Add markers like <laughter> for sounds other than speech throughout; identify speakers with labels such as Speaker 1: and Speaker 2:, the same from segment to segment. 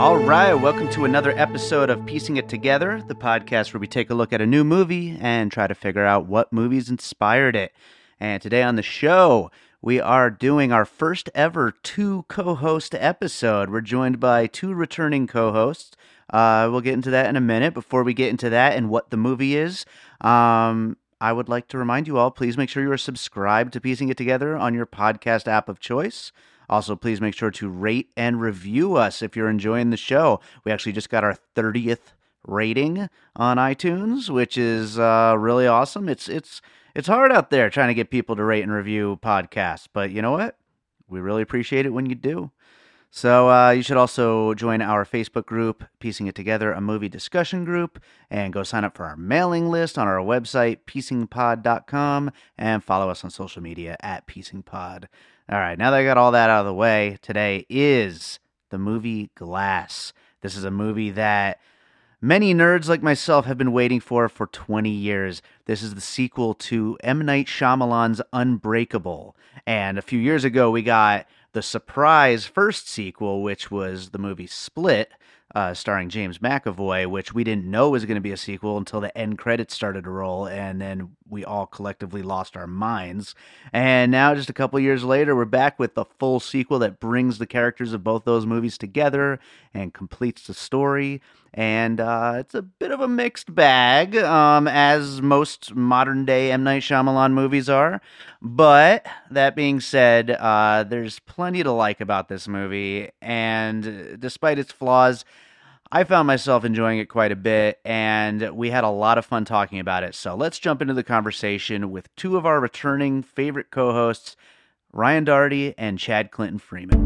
Speaker 1: All right, welcome to another episode of Piecing It Together, the podcast where we take a look at a new movie and try to figure out what movies inspired it. And today on the show, we are doing our first ever two co host episode. We're joined by two returning co hosts. Uh, we'll get into that in a minute. Before we get into that and what the movie is, um, I would like to remind you all please make sure you are subscribed to Piecing It Together on your podcast app of choice. Also, please make sure to rate and review us if you're enjoying the show. We actually just got our 30th rating on iTunes, which is uh, really awesome. It's it's it's hard out there trying to get people to rate and review podcasts, but you know what? We really appreciate it when you do. So uh, you should also join our Facebook group, Piecing It Together, a movie discussion group, and go sign up for our mailing list on our website, piecingpod.com, and follow us on social media at piecingpod. All right, now that I got all that out of the way, today is the movie Glass. This is a movie that many nerds like myself have been waiting for for 20 years. This is the sequel to M. Night Shyamalan's Unbreakable. And a few years ago, we got the surprise first sequel, which was the movie Split, uh, starring James McAvoy, which we didn't know was going to be a sequel until the end credits started to roll, and then we all collectively lost our minds. And now, just a couple years later, we're back with the full sequel that brings the characters of both those movies together and completes the story. And uh, it's a bit of a mixed bag, um, as most modern day M. Night Shyamalan movies are. But that being said, uh, there's plenty to like about this movie. And despite its flaws, I found myself enjoying it quite a bit, and we had a lot of fun talking about it. So let's jump into the conversation with two of our returning favorite co hosts, Ryan Darty and Chad Clinton Freeman.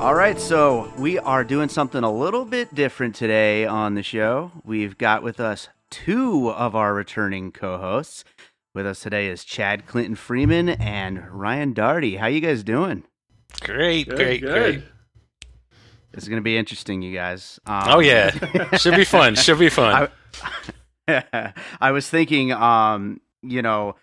Speaker 1: All right, so we are doing something a little bit different today on the show. We've got with us two of our returning co-hosts. With us today is Chad Clinton Freeman and Ryan Darty. How you guys doing?
Speaker 2: Great,
Speaker 3: Good,
Speaker 2: great,
Speaker 3: good.
Speaker 2: great.
Speaker 1: This is going to be interesting, you guys. Um,
Speaker 2: Oh yeah, <laughs> should be fun. Should be fun.
Speaker 1: I, <laughs> I was thinking, um, you know,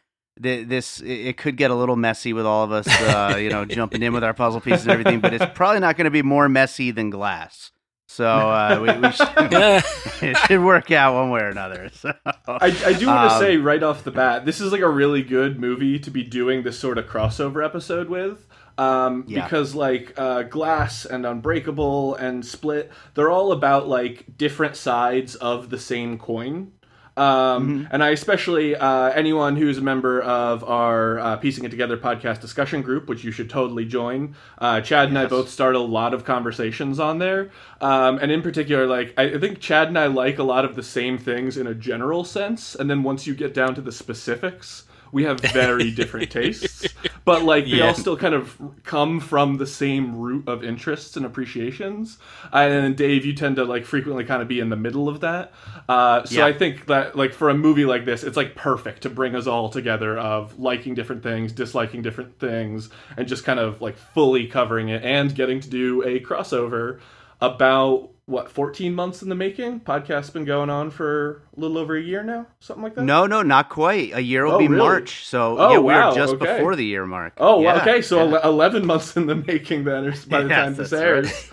Speaker 1: th- this it it could get a little messy with all of us, uh, you know, <laughs> jumping in with our puzzle pieces and everything, but it's probably not going to be more messy than glass. So uh, we, we should, <laughs> <laughs> it should work out one way or another. So
Speaker 3: I, I do want to
Speaker 1: Um,
Speaker 3: say right off the bat, this is like a really good movie to be doing this sort of crossover episode with. Um,
Speaker 1: Yeah.
Speaker 3: Because like uh, Glass and Unbreakable and Split, they're all about like different sides of the same coin. Um, And I especially uh, anyone who's a member of our uh, Piecing It Together podcast discussion group, which you should totally join. Uh, Chad and I both start a lot of conversations on there, um, and in particular, like I I think Chad and I like a lot of the same things in a general sense, and then once you get down to the specifics. We have very different tastes, but like they
Speaker 2: Yeah.
Speaker 3: all still kind of come from the same root of interests and appreciations. And then Dave, you tend to like frequently kind of be in the middle of that. Uh, so
Speaker 1: Yeah.
Speaker 3: I think that like for a movie like this, it's like perfect to bring us all together of liking different things, disliking different things, and just kind of like fully covering it and getting to do a crossover about what 14 months in the making. Podcast's been going on for a little over a year now, something like that.
Speaker 1: no, no, not quite. A year will
Speaker 3: Oh,
Speaker 1: be
Speaker 3: really?
Speaker 1: March. So
Speaker 3: Oh,
Speaker 1: yeah, we
Speaker 3: wow,
Speaker 1: are just
Speaker 3: okay.
Speaker 1: before the year mark.
Speaker 3: Oh,
Speaker 1: Yeah,
Speaker 3: okay. So
Speaker 1: yeah.
Speaker 3: 11 months in the making then, or by the <laughs>
Speaker 1: Yes,
Speaker 3: time this
Speaker 1: that's
Speaker 3: airs.
Speaker 1: right.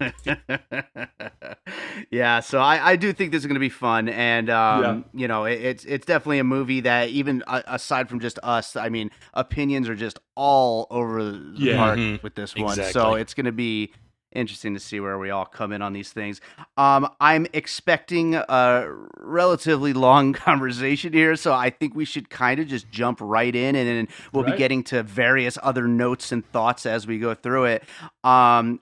Speaker 1: <laughs> yeah, so I, I do think this is going to be fun, and um, yeah. you know, it, it's it's definitely a movie that even uh, aside from just us, I mean, opinions are just all over the yeah. park mm-hmm. with this one. Exactly. So it's going to be interesting to see where we all come in on these things. Um, I'm expecting a relatively long <laughs> conversation here, so I think we should kind of just jump right in, and then we'll right. be getting to various other notes and thoughts as we go through it. Um,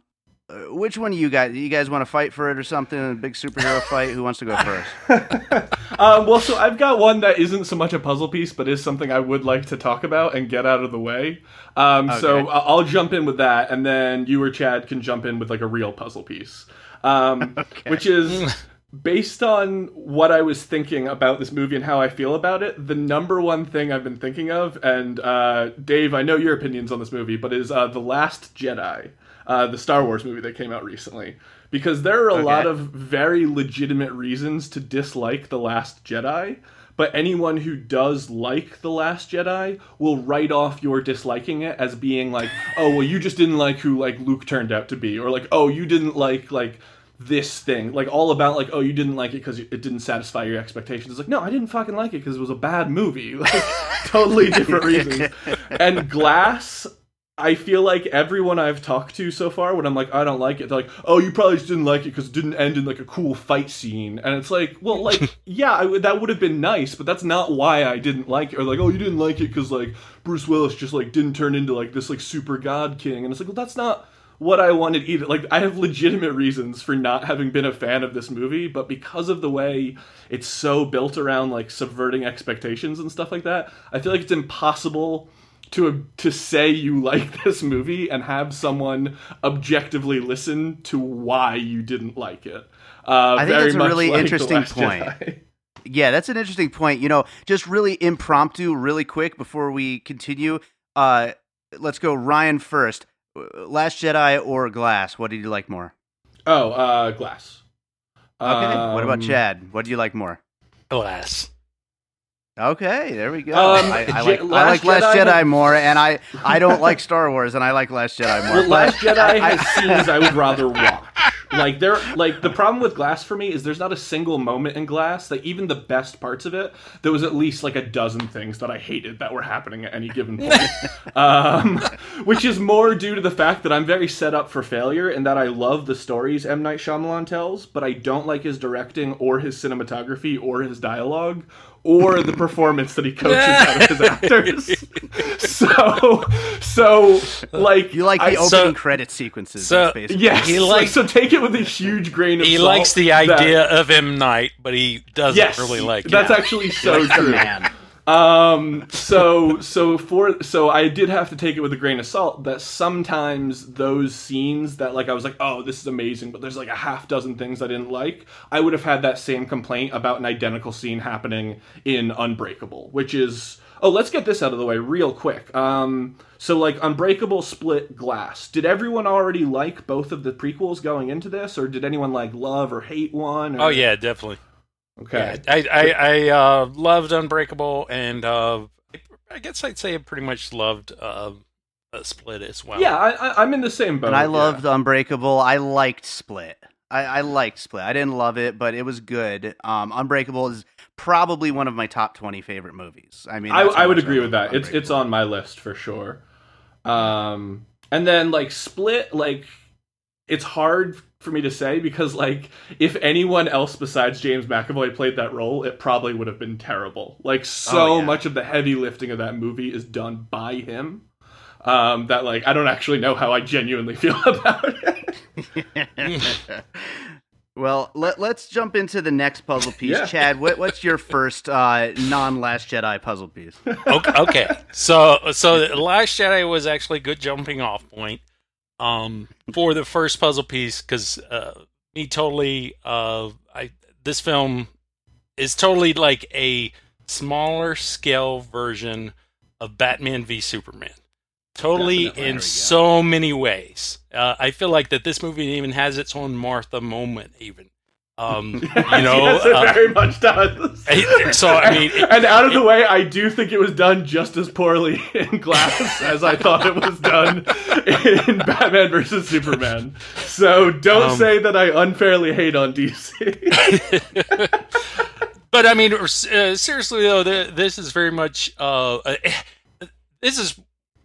Speaker 1: which one of you guys? You guys want to fight for it or something? A big superhero <laughs> fight? Who wants to go first? <laughs>
Speaker 3: um, well, so I've got one that isn't so much a puzzle piece, but is something I would like to talk about and get out of the way. Um, okay. So I'll jump in with that, and then you or Chad can jump in with like a real puzzle piece, um, <laughs> okay. which is. Based on what I was thinking about this movie and how I feel about it, the number one thing I've been thinking of, and uh, Dave, I know your opinions on this movie, but is uh, The Last Jedi uh, the Star Wars movie that came out recently, because there are a okay. lot of very legitimate reasons to dislike The Last Jedi. But anyone who does like The Last Jedi will write off your disliking it as being like, oh well, you just didn't like who like Luke turned out to be, or like, oh, you didn't like like this thing like all about like oh you didn't like it because it didn't satisfy your expectations it's like no i didn't fucking like it because it was a bad movie <laughs> like totally different reasons and glass I feel like everyone I've talked to so far, when I'm like, I don't like it, they're like, oh, you probably just didn't like it because it didn't end in like a cool fight scene. And it's like, well, <laughs> like, yeah, that would have been nice, but that's not why I didn't like it. Or like, oh, you didn't like it because like Bruce Willis just like didn't turn into like this like super god king. And it's like, well, that's not what I wanted either. Like, I have legitimate reasons for not having been a fan of this movie, but because of the way it's so built around like subverting expectations and stuff like that, I feel like it's impossible to to say you <laughs> like this movie and have someone objectively listen to why you didn't like it.
Speaker 1: Uh, I think that's a really like interesting point. Jedi. Yeah, that's an interesting point. You know, just really impromptu, really quick before we continue. Uh, let's go Ryan first. Last Jedi or Glass? What did you like more?
Speaker 3: Oh, uh, Glass.
Speaker 1: Okay. Um, what about um, Chad? What do you like more?
Speaker 2: Glass.
Speaker 1: Okay, there we go. Um, I, I, like, I like Last Jedi, Jedi more, and I, I don't like Star Wars, and I like Last Jedi more.
Speaker 3: Well, Last Jedi <laughs> has scenes I would rather watch. Like there, like the problem with Glass for me is there's not a single moment in Glass that even the best parts of it. There was at least like a dozen things that I hated that were happening at any given point, <laughs> um, which is more due to the fact that I'm very set up for failure and that I love the stories M Night Shyamalan tells, but I don't like his directing or his cinematography or his dialogue or the performance that he coaches out of his <laughs> actors. so, so like
Speaker 1: you like the I, opening so, credit sequences. So
Speaker 3: yes, he likes, so, so, take it with a huge grain of
Speaker 2: he
Speaker 3: salt.
Speaker 2: He likes the idea that, of M Night, but he doesn't
Speaker 3: yes,
Speaker 2: really like.
Speaker 3: That's
Speaker 2: it.
Speaker 3: actually so true. Man. Um, so so for so I did have to take it with a grain of salt that sometimes those scenes that like I was like, oh, this is amazing, but there's like a half dozen things I didn't like. I would have had that same complaint about an identical scene happening in Unbreakable, which is oh, let's get this out of the way real quick. Um, so like Unbreakable split Glass. Did everyone already like both of the prequels going into this, or did anyone like love or hate one? Or...
Speaker 2: Oh yeah, definitely.
Speaker 3: Okay.
Speaker 2: Yeah, I I, I uh, loved Unbreakable, and uh, I guess I'd say I pretty much loved uh, Split as well.
Speaker 3: Yeah, I, am in the same boat.
Speaker 1: And I loved yeah. Unbreakable. I liked Split. I, I liked Split. I didn't love it, but it was good. Um, Unbreakable is probably one of my top 20 favorite movies. I mean,
Speaker 3: I, I would agree with that. It's it's on my list for sure. Um, and then like Split, like it's hard for me to say because like if anyone else besides James McAvoy played that role, it probably would have been terrible. Like so oh, yeah. much of the heavy lifting of that movie is done by him. Um, that like I don't actually know how I genuinely feel <laughs> about it. <laughs>
Speaker 1: well, let, us jump into the next puzzle piece. Yeah. Chad, what, what's your first uh, non-Last Jedi puzzle piece?
Speaker 2: okay, okay, so so Last Jedi was actually a good jumping off point um, for the first puzzle piece because uh, me totally uh, I this film is totally like a smaller scale version of Batman v Superman. Totally Definitely. in so many ways. Uh, I feel like that this movie even has its own Martha moment, even Um, <laughs> you know,
Speaker 3: yes, it
Speaker 2: uh,
Speaker 3: very much does.
Speaker 2: so I mean, it- <laughs>
Speaker 3: and out of the way, I do think it was done just as poorly <laughs> in Glass as I thought it was done in Batman versus Superman. So don't
Speaker 2: Um,
Speaker 3: say that I unfairly hate on DC.
Speaker 2: but I mean, uh, seriously though, th- this is very much. Uh, uh, this is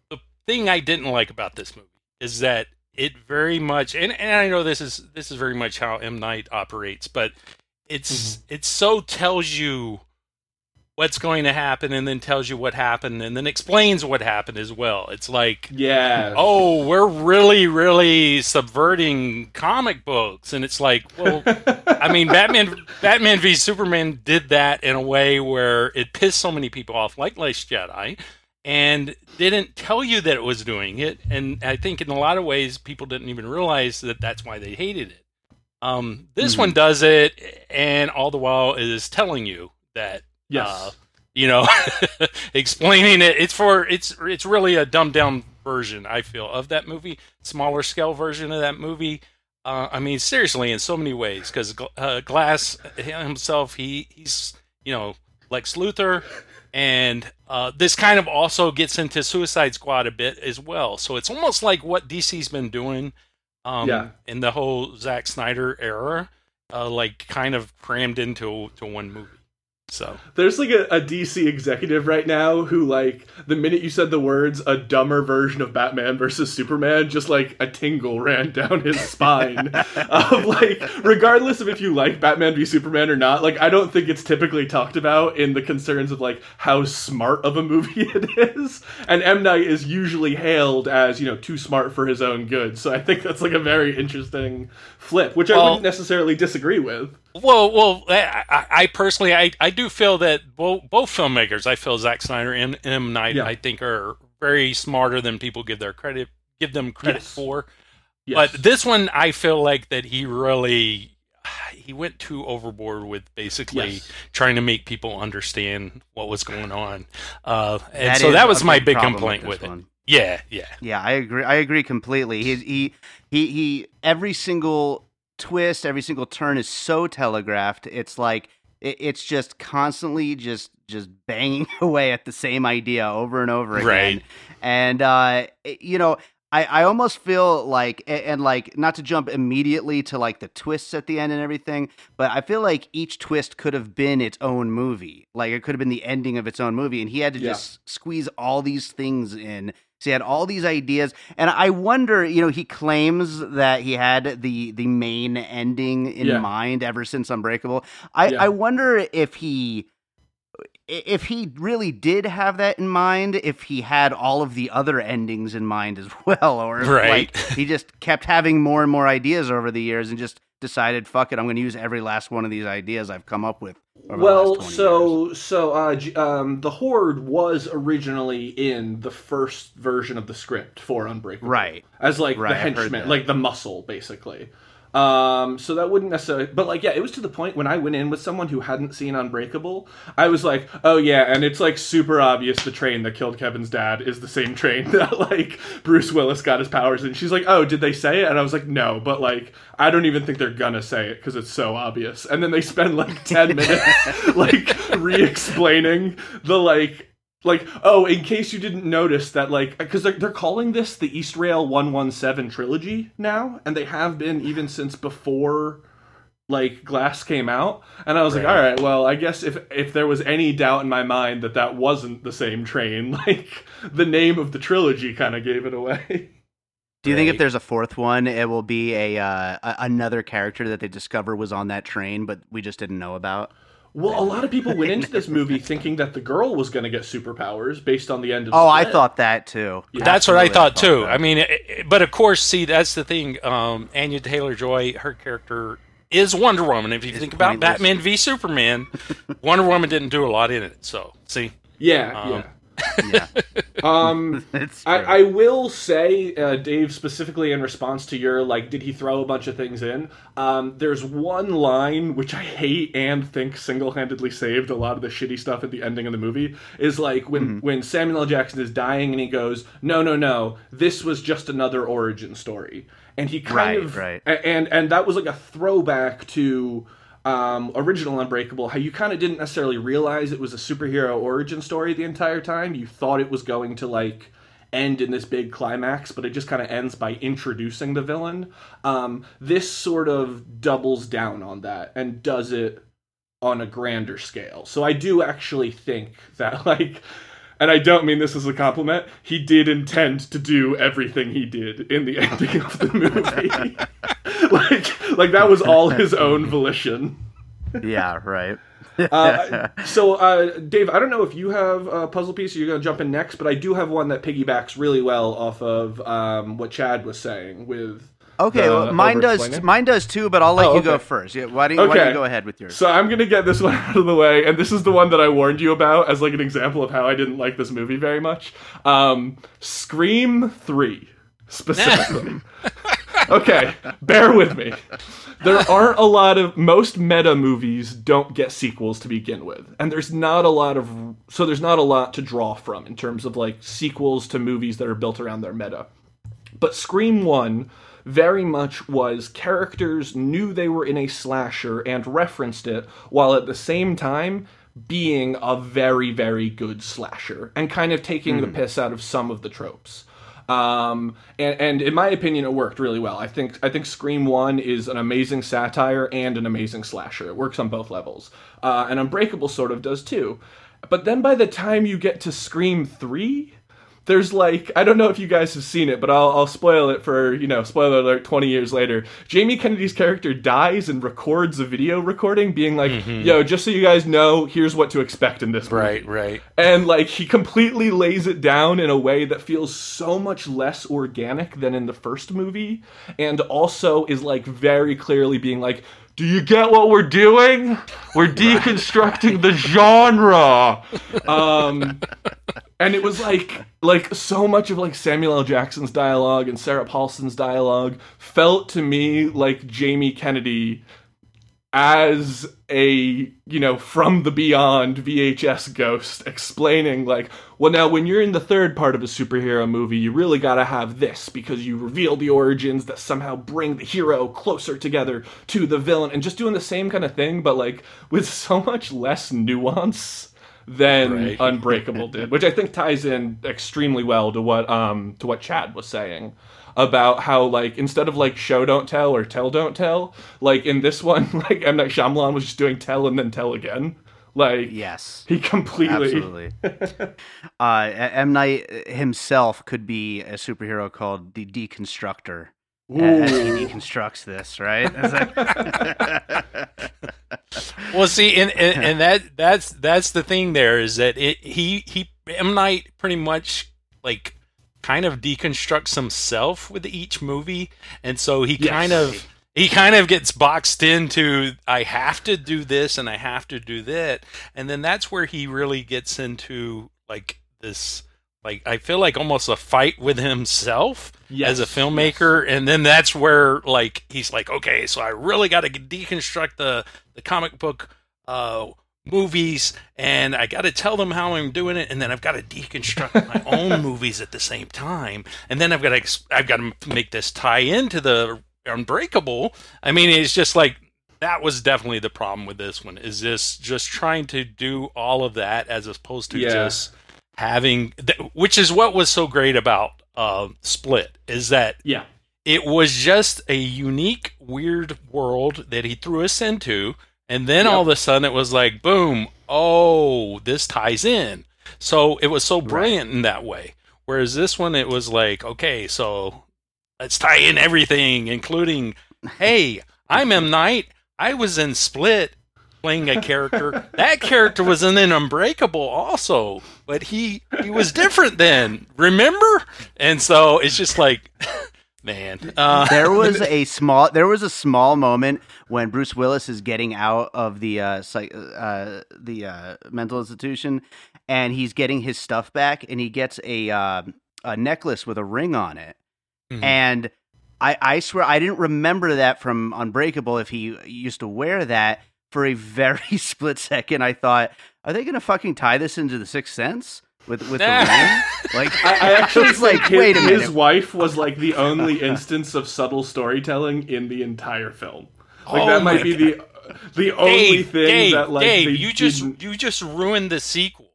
Speaker 2: the thing I didn't like about this movie is that it very much, and, and I know this is this is very much how M Night operates, but it's mm-hmm. it so tells you what's going to happen, and then tells you what happened, and then explains what happened as well. It's like.
Speaker 3: yeah.
Speaker 2: Oh, we're really, really subverting comic books, and it's like, well, I mean, Batman, <laughs> Batman v Superman did that in a way where it pissed so many people off, like Last Jedi, and didn't tell you that it was doing it. And I think in a lot of ways, people didn't even realize that that's why they hated it. Um, this
Speaker 3: Mhm.
Speaker 2: one does it, and all the while is telling you that
Speaker 3: yes.
Speaker 2: uh, you know, <laughs> explaining it. It's for it's it's really a dumbed down version. I feel of that movie, smaller scale version of that movie. Uh, I mean, seriously, in so many ways, because uh, Glass himself, he he's you know Lex Luthor, and uh, this kind of also gets into Suicide Squad a bit as well. So it's almost like what DC's been doing um,
Speaker 3: Yeah.
Speaker 2: in the whole Zack Snyder era, uh, like kind of crammed into to one movie. So
Speaker 3: There's like a, a DC executive right now who, like, the minute you said the words "a dumber version of Batman versus Superman," just like a tingle ran down his spine. <laughs> of like, regardless of if you like Batman v Superman or not, like, I don't think it's typically talked about in the concerns of like how smart of a movie <laughs> it is. And M Night is usually hailed as you know too smart for his own good. So I think that's like a very interesting flip, which I wouldn't necessarily disagree with.
Speaker 2: Well, well, I, I, I personally, I, I do feel that both, both filmmakers, I feel Zack Snyder and M Night,
Speaker 3: Yeah.
Speaker 2: I think are very smarter than people give their credit, give them credit
Speaker 3: Yes.
Speaker 2: for.
Speaker 3: Yes.
Speaker 2: But this one, I feel like that he really, he went too overboard with basically
Speaker 3: Yes.
Speaker 2: trying to make people understand what was going on, uh, and
Speaker 1: That
Speaker 2: so that was my big
Speaker 1: problem
Speaker 2: complaint
Speaker 1: this
Speaker 2: with, it.
Speaker 1: one.
Speaker 2: Yeah, yeah,
Speaker 1: Yeah, I agree. I agree completely. He he he he. Every single twist, every single turn is so telegraphed. It's like it, it's just constantly just just banging <laughs> away at the same idea over and over again.
Speaker 2: Right.
Speaker 1: And uh, it- you know, I I almost feel like and like not to jump immediately to like the twists at the end and everything, but I feel like each twist could have been its own movie. Like it could have been the ending of its own movie, and he had to
Speaker 3: Yeah.
Speaker 1: just squeeze all these things in. So he had all these ideas, and I wonder, you know, he claims that he had the the main ending in
Speaker 3: Yeah.
Speaker 1: mind ever since Unbreakable. I
Speaker 3: Yeah.
Speaker 1: I wonder if he if he really did have that in mind, if he had all of the other endings in mind as <laughs> well, or if,
Speaker 2: Right.
Speaker 1: like he just kept having more and more ideas over the years and just decided, fuck it, I'm going to use every last one of these ideas I've come up with. Over the
Speaker 3: well,
Speaker 1: last 20 years.
Speaker 3: so so uh, um, the Horde was originally in the first version of the script for Unbreakable,
Speaker 1: Right.
Speaker 3: As like
Speaker 1: Right,
Speaker 3: the henchman, like the muscle, basically. Um, so that wouldn't necessarily, but like, yeah, it was to the point when I went in with someone who hadn't seen Unbreakable, I was like, oh yeah, and it's like super obvious the train that killed Kevin's dad is the same train <laughs> that like Bruce Willis got his powers in. She's like, oh, did they say it? And I was like, no, but like, I don't even think they're gonna say it because it's so obvious. And then they spend like 10 <laughs> minutes like re-explaining the like like oh in case you didn't notice that like because they're, they're calling this the Eastrail 117 trilogy now and they have been even since before like glass came out. And i was like all right well i guess if if there was any doubt in my mind that that wasn't the same train <laughs> like the name of the trilogy kind of gave it away. <laughs>
Speaker 1: Do you think if there's a fourth one, it will be a, uh, a another character that they discover was on that train, but we just didn't know about?
Speaker 3: Well a lot of people went into this <laughs> movie thinking that the girl was going to get superpowers based on the end of
Speaker 1: Oh, I thought that too.
Speaker 2: That's what I
Speaker 1: Absolutely,
Speaker 2: thought too.
Speaker 1: that.
Speaker 2: I mean, it, it- but of course, see, that's the thing. Um, Anya Taylor Joy, her character is Wonder Woman. If you
Speaker 1: Is
Speaker 2: think about. Batman v Superman, <laughs> Wonder Woman didn't do a lot in it. So, see,
Speaker 3: yeah
Speaker 2: Um,
Speaker 1: yeah,
Speaker 3: yeah <laughs> um
Speaker 1: it's.
Speaker 3: I, I will say, uh, Dave, specifically in response to your like, did he throw a bunch of things in? Um, there's one line which I hate and think single-handedly saved a lot of the shitty stuff at the ending of the movie. Is like when
Speaker 1: Mm-hmm.
Speaker 3: when Samuel L. Jackson is dying and he goes, "No, no, no, this was just another origin story," and he kind
Speaker 1: Right,
Speaker 3: of
Speaker 1: right.
Speaker 3: a- and and that was like a throwback to um, original Unbreakable, how you kind of didn't necessarily realize it was a superhero origin story the entire time. You thought it was going to like end in this big climax, but it just kind of ends by introducing the villain. Um, this sort of doubles down on that and does it on a grander scale. So I do actually think that <laughs> like and I don't mean this as a compliment, he did intend to do everything he did in the ending of the movie. <laughs> like like that was all his own volition.
Speaker 1: Yeah, right.
Speaker 3: uh, so, uh, Dave, I don't know if you have a puzzle piece or you're going to jump in next, but I do have one that piggybacks really well off of um, what Chad was saying with.
Speaker 1: Okay, well, mine does. Mine does too, but I'll let
Speaker 3: Oh,
Speaker 1: you
Speaker 3: okay.
Speaker 1: go first. Yeah, why don't, you, why don't you go ahead with yours?
Speaker 3: So I'm gonna get this <laughs> one out of the way, and this is the one that I warned you about as like an example of how I didn't like this movie very much. Um, Scream Three, specifically. <laughs> okay, bear with me. There aren't a lot of most meta movies don't get sequels to begin with, and there's not a lot of so there's not a lot to draw from in terms of like sequels to movies that are built around their meta. But Scream 1 very much was characters knew they were in a slasher and referenced it, while at the same time being a very, very good slasher and kind of taking the piss out of some of the tropes. Um, and, and in my opinion, it worked really well. I think I think Scream One is an amazing satire and an amazing slasher. It works on both levels, uh, and Unbreakable sort of does too. But then by the time you get to Scream Three, there's like I don't know if you guys have seen it, but I'll, I'll spoil it for you know spoiler alert. Twenty years later, Jamie Kennedy's character dies and records a video recording, being like, mm-hmm. "Yo, just so you guys know, here's what to expect in this movie."
Speaker 2: Right, right.
Speaker 3: And like he completely lays it down in a way that feels so much less organic than in the first movie, and also is like very clearly being like. Do you get what we're doing? We're deconstructing the genre. Um, and it was like like so much of like Samuel L. Jackson's dialogue and Sarah Paulson's dialogue felt to me like Jamie Kennedy as a you know from the beyond VHS ghost explaining like well now when you're in the third part of a superhero movie you really got to have this because you reveal the origins that somehow bring the hero closer together to the villain and just doing the same kind of thing but like with <laughs> so much less nuance than
Speaker 2: Right.
Speaker 3: Unbreakable did, which I think ties in extremely well to what um to what Chad was saying about how like instead of like show don't tell or tell don't tell, like in this one, <laughs> like M Night Shyamalan was just doing tell and then tell again. Like
Speaker 1: yes.
Speaker 3: he completely
Speaker 1: Absolutely. <laughs> uh, M. Night himself could be a superhero called the Deconstructor. As he deconstructs this, right? It's like- <laughs>
Speaker 2: Well, see, and, and and that that's that's the thing. There is that it he he M Night pretty much like kind of deconstructs himself with each movie, and so he
Speaker 3: Yes.
Speaker 2: kind of he kind of gets boxed into I have to do this and I have to do that, and then that's where he really gets into like this. Like I feel like almost a fight with himself
Speaker 3: Yes,
Speaker 2: as a filmmaker, and then that's where like he's like, okay, so I really got to deconstruct the the comic book uh, movies, and I got to tell them how I'm doing it, and then I've got to deconstruct my <laughs> own movies at the same time, and then I've got to I've got to make this tie into the Unbreakable. I mean, it's just like that was definitely the problem with this one. Is this just trying to do all of that as opposed to
Speaker 3: Yeah.
Speaker 2: just having, th- which is what was so great about uh, Split, is that
Speaker 3: Yeah.
Speaker 2: it was just a unique, weird world that he threw us into, and then all of a sudden it was like, boom, oh, this ties in. So it was so brilliant in that way. Whereas this one, it was like, okay, so let's tie in everything, including, hey, I'm M Night. I was in Split playing a character. <laughs> that character was in an Unbreakable also, but he he was different then. Remember? And so it's just like, man. Uh,
Speaker 1: there <laughs> was a small there was a small moment when Bruce Willis is getting out of the uh, psych, uh the uh, mental institution and he's getting his stuff back and he gets a uh, a necklace with a ring on it
Speaker 2: Mhm.
Speaker 1: and I I swear I didn't remember that from Unbreakable if he used to wear that for a <laughs> very split second I thought are they going to fucking tie this into the sixth sense with with the ring like <laughs>
Speaker 3: I, I <laughs> actually
Speaker 1: was like
Speaker 3: his,
Speaker 1: wait a minute
Speaker 3: his wife was like the only instance of subtle storytelling in the entire film. Like
Speaker 2: Oh
Speaker 3: that might be the the only
Speaker 2: Dave,
Speaker 3: thing
Speaker 2: Dave,
Speaker 3: that like
Speaker 2: Dave, you just
Speaker 3: didn't-
Speaker 2: you just ruined the sequel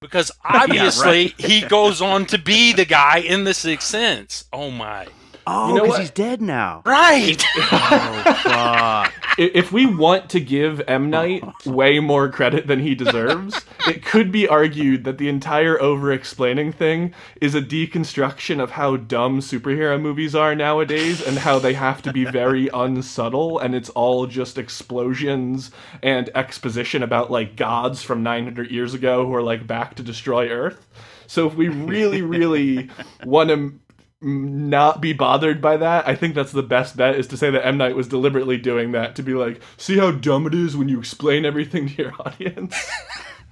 Speaker 2: because <laughs> obviously he goes on to be the guy in the Sixth Sense. Oh my!
Speaker 1: Oh,
Speaker 3: You know
Speaker 1: because he's dead now.
Speaker 2: Right. <laughs>
Speaker 1: Oh, fuck. <laughs>
Speaker 3: If we want to give M Night <laughs> way more credit than he deserves, it could be argued that the entire over-explaining thing is a deconstruction of how dumb superhero movies are nowadays and how they have to be very unsubtle and it's all just explosions and exposition about like gods from 900 years ago who are like back to destroy Earth. So if we really, really want to not be bothered by that. I think that's the best bet is to say that M Night was deliberately doing that to be like, see how dumb it is when you explain everything to your <laughs> audience.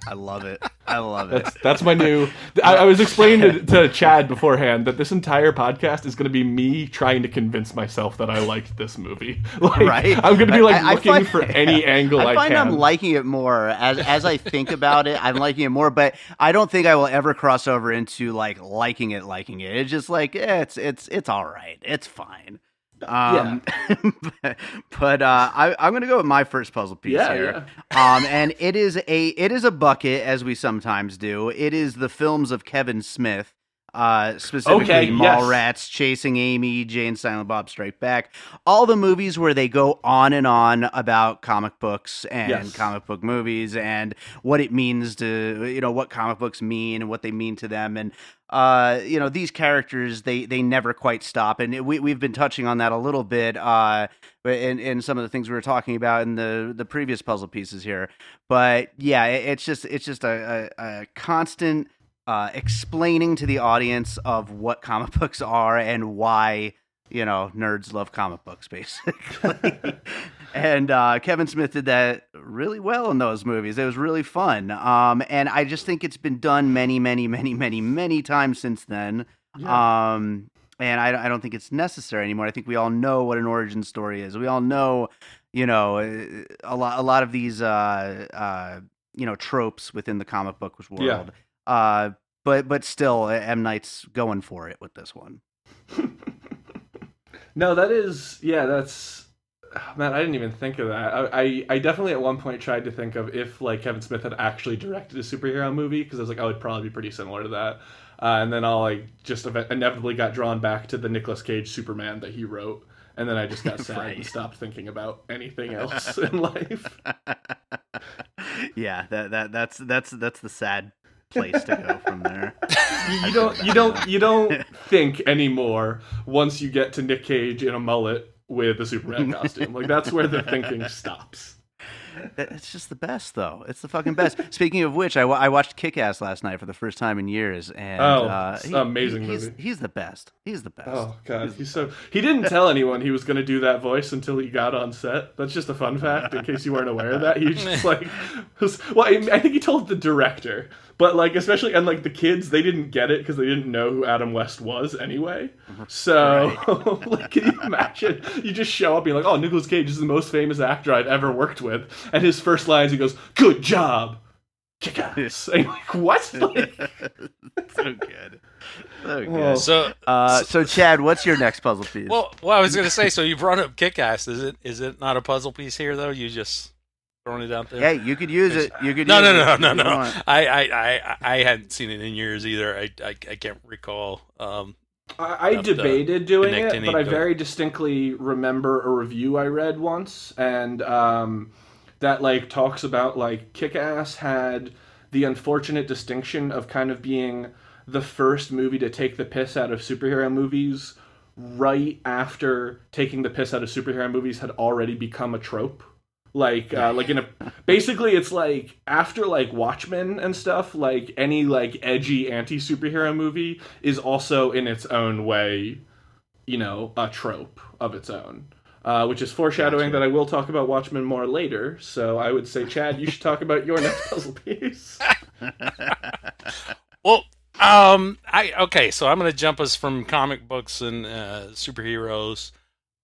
Speaker 1: I love it. I love it.
Speaker 3: That's that's my new. I, I was explaining to, to Chad beforehand that this entire podcast is going to be me trying to convince myself that I liked this movie. <laughs> Like,
Speaker 1: Right?
Speaker 3: I'm going to be like
Speaker 1: I- I
Speaker 3: looking
Speaker 1: find-
Speaker 3: for any <laughs> angle I,
Speaker 1: I find
Speaker 3: can.
Speaker 1: I'm liking it more as as I think about it. I'm liking it more, but I don't think I will ever cross over into like liking it, liking it. It's just like eh, it's it's it's all right. It's fine. Um, <laughs> but, but uh, I, I'm gonna go with my first puzzle piece
Speaker 3: Yeah,
Speaker 1: here. Um, and it is a it is a bucket as we sometimes do. It is the films of Kevin Smith. Uh, specifically,
Speaker 3: Okay, yes.
Speaker 1: Mallrats, Chasing Amy, Jay and Silent Bob Strike Back, all the movies where they go on and on about comic books and
Speaker 3: Yes.
Speaker 1: comic book movies and what it means to you know what comic books mean and what they mean to them and uh you know these characters they they never quite stop and we we've been touching on that a little bit uh in in some of the things we were talking about in the the previous puzzle pieces here but yeah it, it's just it's just a, a, a constant uh explaining to the audience of what comic <laughs> books are and why you know nerds love comic books <laughs> basically and uh, Kevin Smith did that really well in those movies. It was really fun, um, and I just think it's been done many, many, many, many, many times since then. Um, and I, I don't think it's necessary anymore. I think we all know what an origin story is. We all know, you know, uh, a lot, a lot of these, uh, uh, you know, tropes within the comic book world.
Speaker 3: Yeah.
Speaker 1: Uh, but but still, M Night's going for it with this one. <laughs>
Speaker 3: No, that is yeah, that's <sighs> man, I didn't even think of that. I, I I definitely at one point tried to think of if like Kevin Smith had actually directed a superhero movie because I was like, oh, it'd probably be pretty similar to that. Uh, and then I'll like just ev- inevitably got drawn back to the Nicolas Cage Superman that he wrote, and then I just got <laughs> sad and stopped thinking about anything <laughs> else in life.
Speaker 1: yeah, that that that's that's that's the sad place to go from there. <laughs>
Speaker 3: You, you don't you don't you don't <laughs> think anymore once you get to Nick Cage in a mullet with a Superman costume. Like that's where the thinking stops.
Speaker 1: That- It's just the best, though. It's the fucking best. <laughs> Speaking of which, I, watched Kick Ass last night for the first time in years, and
Speaker 3: Oh,
Speaker 1: uh,
Speaker 3: an amazing
Speaker 1: he's,
Speaker 3: movie.
Speaker 1: He's the best. He's the best.
Speaker 3: Oh god, he's so he didn't <laughs> tell anyone he was going to do that voice until he got on set. That's just a fun fact in case you weren't aware of that. He was just like, <laughs> was, well, I, I think he told the director, but like especially and like the kids, they didn't get it because they didn't know who Adam West was anyway. So like, can you imagine? You just show up and you're like, oh, Nicolas Cage is the most famous actor I've ever worked with, and his first lines he goes, "Good job." Kick ass. And you're <laughs> like, what? Like, <laughs>
Speaker 1: so good. So good.
Speaker 2: So,
Speaker 1: Uh, so, Chad, what's your next puzzle piece?
Speaker 2: well, well, I was going to say. So you brought up Kick-Ass. Is it is it not a puzzle piece here though? You just throwing it out there.
Speaker 1: hey, you could use it. You could.
Speaker 2: No,
Speaker 1: use
Speaker 2: no,
Speaker 1: it
Speaker 2: no,
Speaker 1: if
Speaker 2: no, no. I, I, I, I hadn't seen it in years either. I, I, I can't recall. Um,
Speaker 3: I, I debated doing it, but I very distinctly remember a review I read once, and um, that like talks about like Kick-Ass had the unfortunate distinction of kind of being the first movie to take the piss out of superhero movies right after taking the piss out of superhero movies had already become a trope. Like uh, like in a <laughs> basically it's like after like watchmen and stuff like any like edgy anti superhero movie is also in its own way you know a trope of its own uh, which is foreshadowing that I will talk about Watchmen more later. So I would say, Chad, you should talk about your <laughs> next puzzle piece. <laughs>
Speaker 2: well, um, I okay. So I'm going to jump us from comic books and uh, superheroes,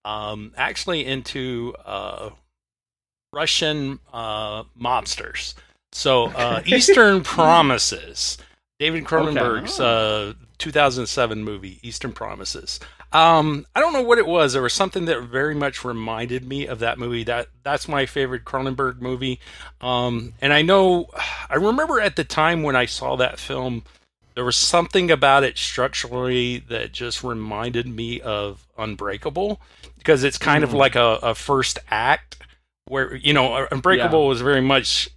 Speaker 2: um, actually into uh, Russian uh, mobsters. So uh, <laughs> Eastern Promises, David Cronenberg's uh, 2007 movie, Eastern Promises. Um, I don't know what it was. There was something that very much reminded me of that movie. That that's my favorite Cronenberg movie. Um, and I know, I remember at the time when I saw that film, there was something about it structurally that just reminded me of Unbreakable because it's kind mm. of like a, a, first act where you know Unbreakable yeah. was very much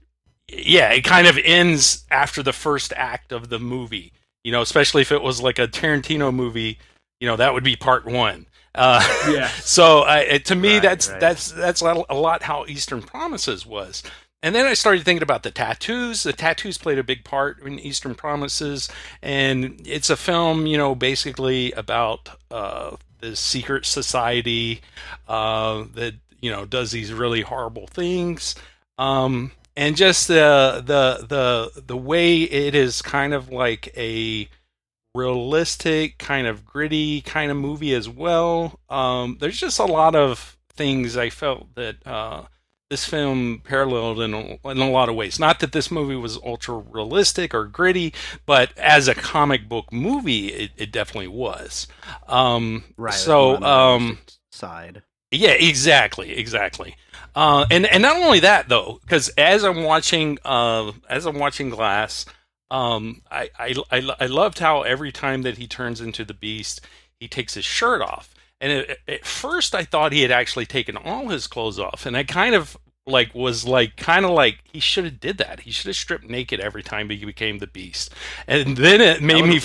Speaker 2: yeah it kind of ends after the first act of the movie you know especially if it was like a Tarantino movie you know that would be part one. Uh, yeah. <laughs> so uh, to me right, that's right. that's that's a lot how Eastern Promises was. And then I started thinking about the tattoos. The tattoos played a big part in Eastern Promises, and it's a film, you know, basically about uh, the secret society uh, that you know does these really horrible things, um, and just the the the the way it is kind of like a realistic, kind of gritty kind of movie as well. Um, there's just a lot of things I felt that. Uh, this film paralleled in a, in a lot of ways. Not that this movie was ultra realistic or gritty, but as a comic book movie, it, it definitely was. Um, right. So, um,
Speaker 1: side.
Speaker 2: Yeah, exactly, exactly. Uh, and and not only that though, because as I'm watching, uh, as I'm watching Glass, um, I, I I I loved how every time that he turns into the Beast, he takes his shirt off and it, at first, I thought he had actually taken all his clothes off, and I kind of like was like kind of like he should have did that. He should have stripped naked every time he became the beast. And then it made me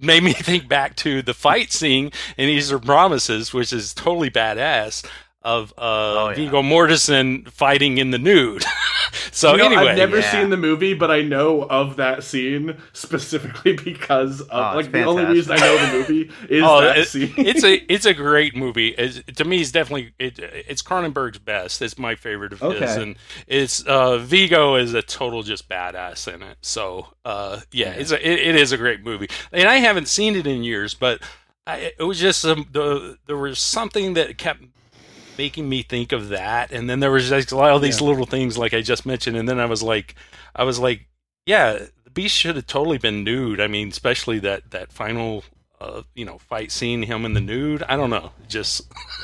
Speaker 2: made me <laughs> think back to the fight scene in Eastern Promises, which is totally badass of uh, oh, yeah. Viggo Mortensen fighting in the nude. <laughs> so you know, anyway,
Speaker 3: I've never
Speaker 2: yeah.
Speaker 3: seen the movie, but I know of that scene specifically <laughs> because of, oh, like the only reason I know the movie <laughs> is oh, that
Speaker 2: it,
Speaker 3: scene.
Speaker 2: it's a it's a great movie. It's, to me, it's definitely it, it's Cronenberg's best. It's my favorite of okay. his, and it's uh, Viggo is a total just badass in it. So uh, yeah, yeah, it's a it, it is a great movie, and I haven't seen it in years, but. I, it was just um, the there was something that kept making me think of that. And then there was just a lot of these yeah. little things like I just mentioned, and then I was like, I was like, yeah, the beast should have totally been nude. I mean, especially that that final, uh, you know, fight scene, him in the nude. I don't know, just.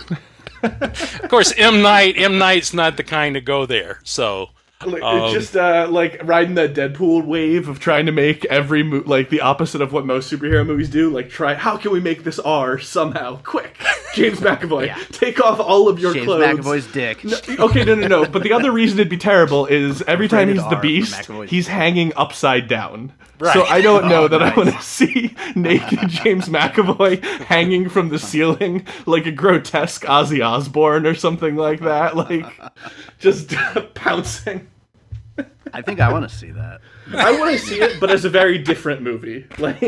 Speaker 2: <laughs> of course, M Night. M Night's not the kind to go there. So
Speaker 3: like, um, just uh, like riding that Deadpool wave of trying to make every mo- like the opposite of what most superhero movies do. Like, try how can we make this R somehow? Quick, <laughs> James McAvoy, yeah. take off all of your
Speaker 1: James
Speaker 3: clothes.
Speaker 1: James McAvoy's dick.
Speaker 3: No, okay, no, no, no. But the other <laughs> reason it'd be terrible is every time he's the Beast, he's hanging upside down. Right. So I don't know <laughs> oh, that nice. I want to see naked James McAvoy hanging from the ceiling like a grotesque Ozzy Osbourne or something like that, like just pouncing.
Speaker 1: I think I want to see that.
Speaker 3: I want to see it, but as a very different movie. <laughs> Like,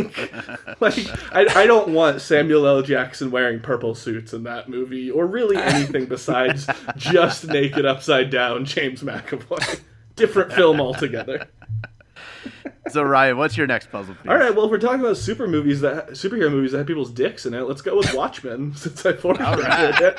Speaker 3: like I, I don't want Samuel L. Jackson wearing purple suits in that movie, or really anything besides just naked upside down James McAvoy. <laughs> Different film altogether.
Speaker 1: So Ryan, what's your next puzzle piece?
Speaker 3: All right, well, if we're talking about super movies that superhero movies that have people's dicks in it, let's go with Watchmen <laughs> since I foreshadowed right. it.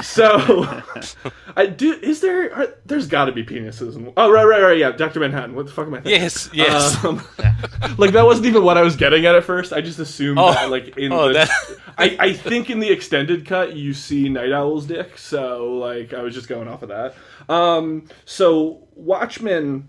Speaker 3: So <laughs> I do. Is there? Are, there's got to be penises. In, oh right, right, right. Yeah, Doctor Manhattan. What the fuck am I thinking?
Speaker 2: Yes, yes. Um, <laughs>
Speaker 3: like that wasn't even what I was getting at at first. I just assumed oh, that like in oh, the, that... <laughs> I I think in the extended cut you see Nite Owl's dick. So like I was just going off of that. Um. So Watchmen.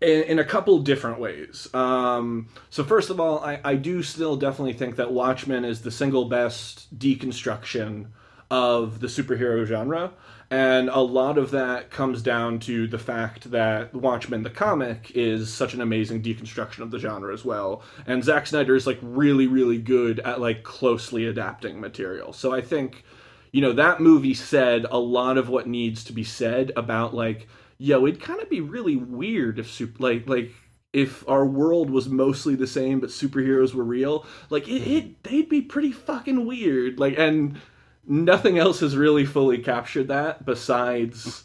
Speaker 3: In, in, a couple different ways. Um, so first of all, I, I do still definitely think that Watchmen is the single best deconstruction of the superhero genre. And a lot of that comes down to the fact that Watchmen the comic is such an amazing deconstruction of the genre as well. And Zack Snyder is like really, really good at like closely adapting material. So I think, you know, that movie said a lot of what needs to be said about like, yo, it'd kind of be really weird if super like like if our world was mostly the same but superheroes were real like it, it they'd be pretty fucking weird like and nothing else has really fully captured that besides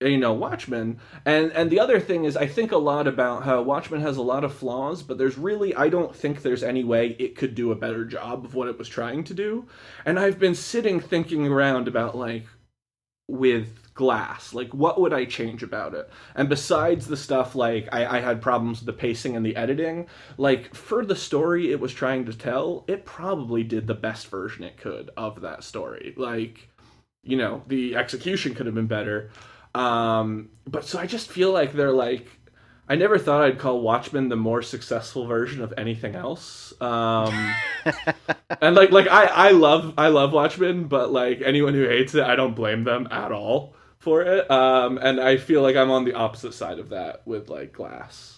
Speaker 3: you know Watchmen. And and the other thing is I think a lot about how Watchmen has a lot of flaws, but there's really I don't think there's any way it could do a better job of what it was trying to do. And I've been sitting thinking around about like with Glass? Like, what would I change about it? And besides the stuff like I, I had problems with the pacing and the editing, like for the story it was trying to tell, it probably did the best version it could of that story. Like, you know, the execution could have been better. Um, but so I just feel like they're like I never thought I'd call Watchmen the more successful version of anything else. Um, <laughs> and like like I I love I love Watchmen, but like anyone who hates it, I don't blame them at all for it. Um, and I feel like I'm on the opposite side of that with like Glass.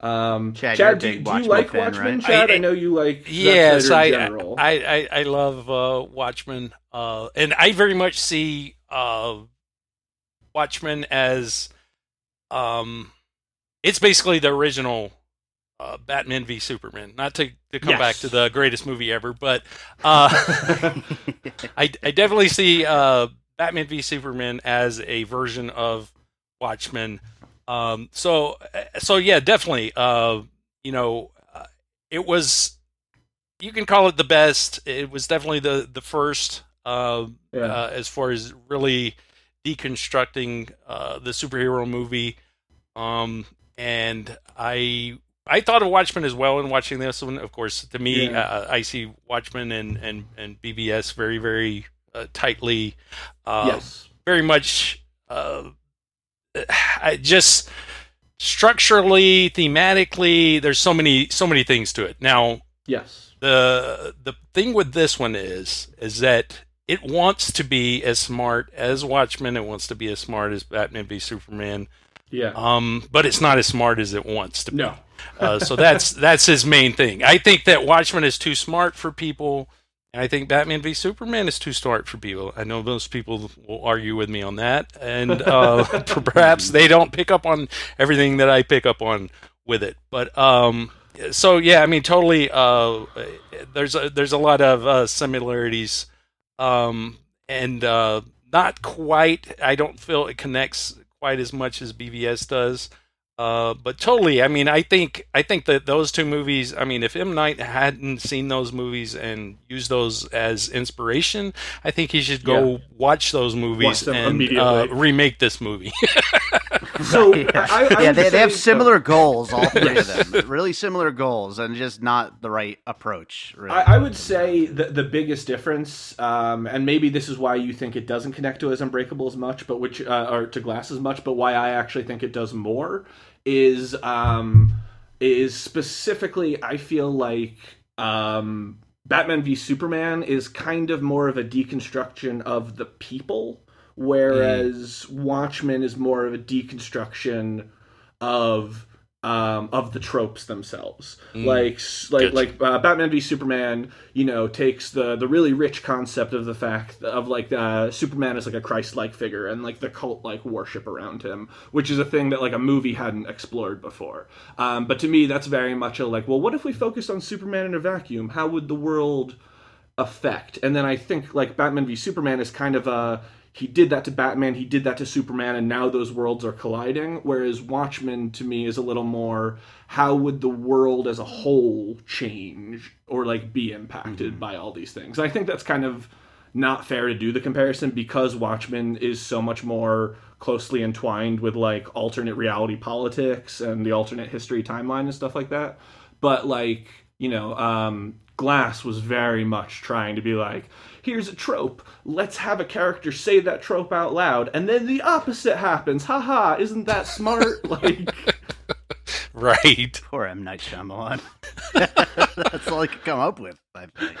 Speaker 3: Um,
Speaker 1: Chad,
Speaker 3: Chad, do, do you like
Speaker 1: fan,
Speaker 3: Watchmen?
Speaker 1: right?
Speaker 3: Chad, I,
Speaker 2: I-
Speaker 3: know you like.
Speaker 2: Yes, I,
Speaker 3: in general.
Speaker 2: I, I I love uh, Watchmen, uh, and I very much see uh, Watchmen as um, it's basically the original uh, Batman v Superman. Not to, to come back to the greatest movie ever, but uh, <laughs> I, I definitely see uh, Batman v Superman as a version of Watchmen. Um, so so yeah, definitely. Uh, you know, uh, it was. You can call it the best. It was definitely the the first uh,
Speaker 3: yeah.
Speaker 2: uh, as far as really deconstructing uh, the superhero movie. Um, and I I thought of Watchmen as well in watching this one. Of course, to me,
Speaker 3: Yeah.
Speaker 2: uh, I see Watchmen and and and BVS very very uh, tightly. Uh,
Speaker 3: yes.
Speaker 2: very much uh, I just structurally thematically there's so many so many things to it now
Speaker 3: Yes.
Speaker 2: the the thing with this one is is that it wants to be as smart as Watchmen. It wants to be as smart as Batman v Superman.
Speaker 3: Yeah.
Speaker 2: Um, but it's not as smart as it wants to be.
Speaker 3: no.
Speaker 2: Uh, so that's <laughs> that's his main thing. I think that Watchmen is too smart for people, and I think Batman v Superman is too smart for people. I know most people will argue with me on that, and uh, <laughs> <laughs> perhaps they don't pick up on everything that I pick up on with it. But um, so yeah, I mean, totally. Uh, there's a, there's a lot of uh, similarities, um, and uh, not quite. I don't feel it connects quite as much as BVS does. Uh, but totally. I mean, I think I think that those two movies. I mean, if M Night hadn't seen those movies and used those as inspiration, I think he should go
Speaker 3: Yeah.
Speaker 2: watch those movies
Speaker 3: Watch
Speaker 2: and uh, remake this movie. <laughs>
Speaker 3: So <laughs> I, I
Speaker 1: yeah,
Speaker 3: would
Speaker 1: they, they have
Speaker 3: say-
Speaker 1: similar goals, all three of them. Really similar goals, and just not the right approach. Really.
Speaker 3: I, I would say the the biggest difference, um, and maybe this is why you think it doesn't connect to as Unbreakable as much, but which uh, or to Glass as much, but why I actually think it does more is um, is specifically I feel like um, Batman v Superman is kind of more of a deconstruction of the people, whereas Watchmen is more of a deconstruction of um, of the tropes themselves.
Speaker 2: Mm.
Speaker 3: Like like
Speaker 2: Gotcha.
Speaker 3: like uh, Batman v Superman, you know, takes the the really rich concept of the fact of like uh, Superman is like a Christ-like figure and like the cult-like worship around him, which is a thing that like a movie hadn't explored before. Um, but to me, that's very much a like, well, what if we focused on Superman in a vacuum? How would the world effect. And then I think like Batman v Superman is kind of a he did that to Batman, he did that to Superman, and now those worlds are colliding. Whereas Watchmen to me is a little more how would the world as a whole change or like be impacted by all these things. And I think that's kind of not fair to do the comparison because Watchmen is so much more closely entwined with like alternate reality politics and the alternate history timeline and stuff like that. But like, you know, um, Glass was very much trying to be like, here's a trope. Let's have a character say that trope out loud, and then the opposite happens. Haha, isn't that smart? <laughs> like,
Speaker 2: right.
Speaker 1: Poor M Night Shyamalan. <laughs> That's all I could come up with. I think.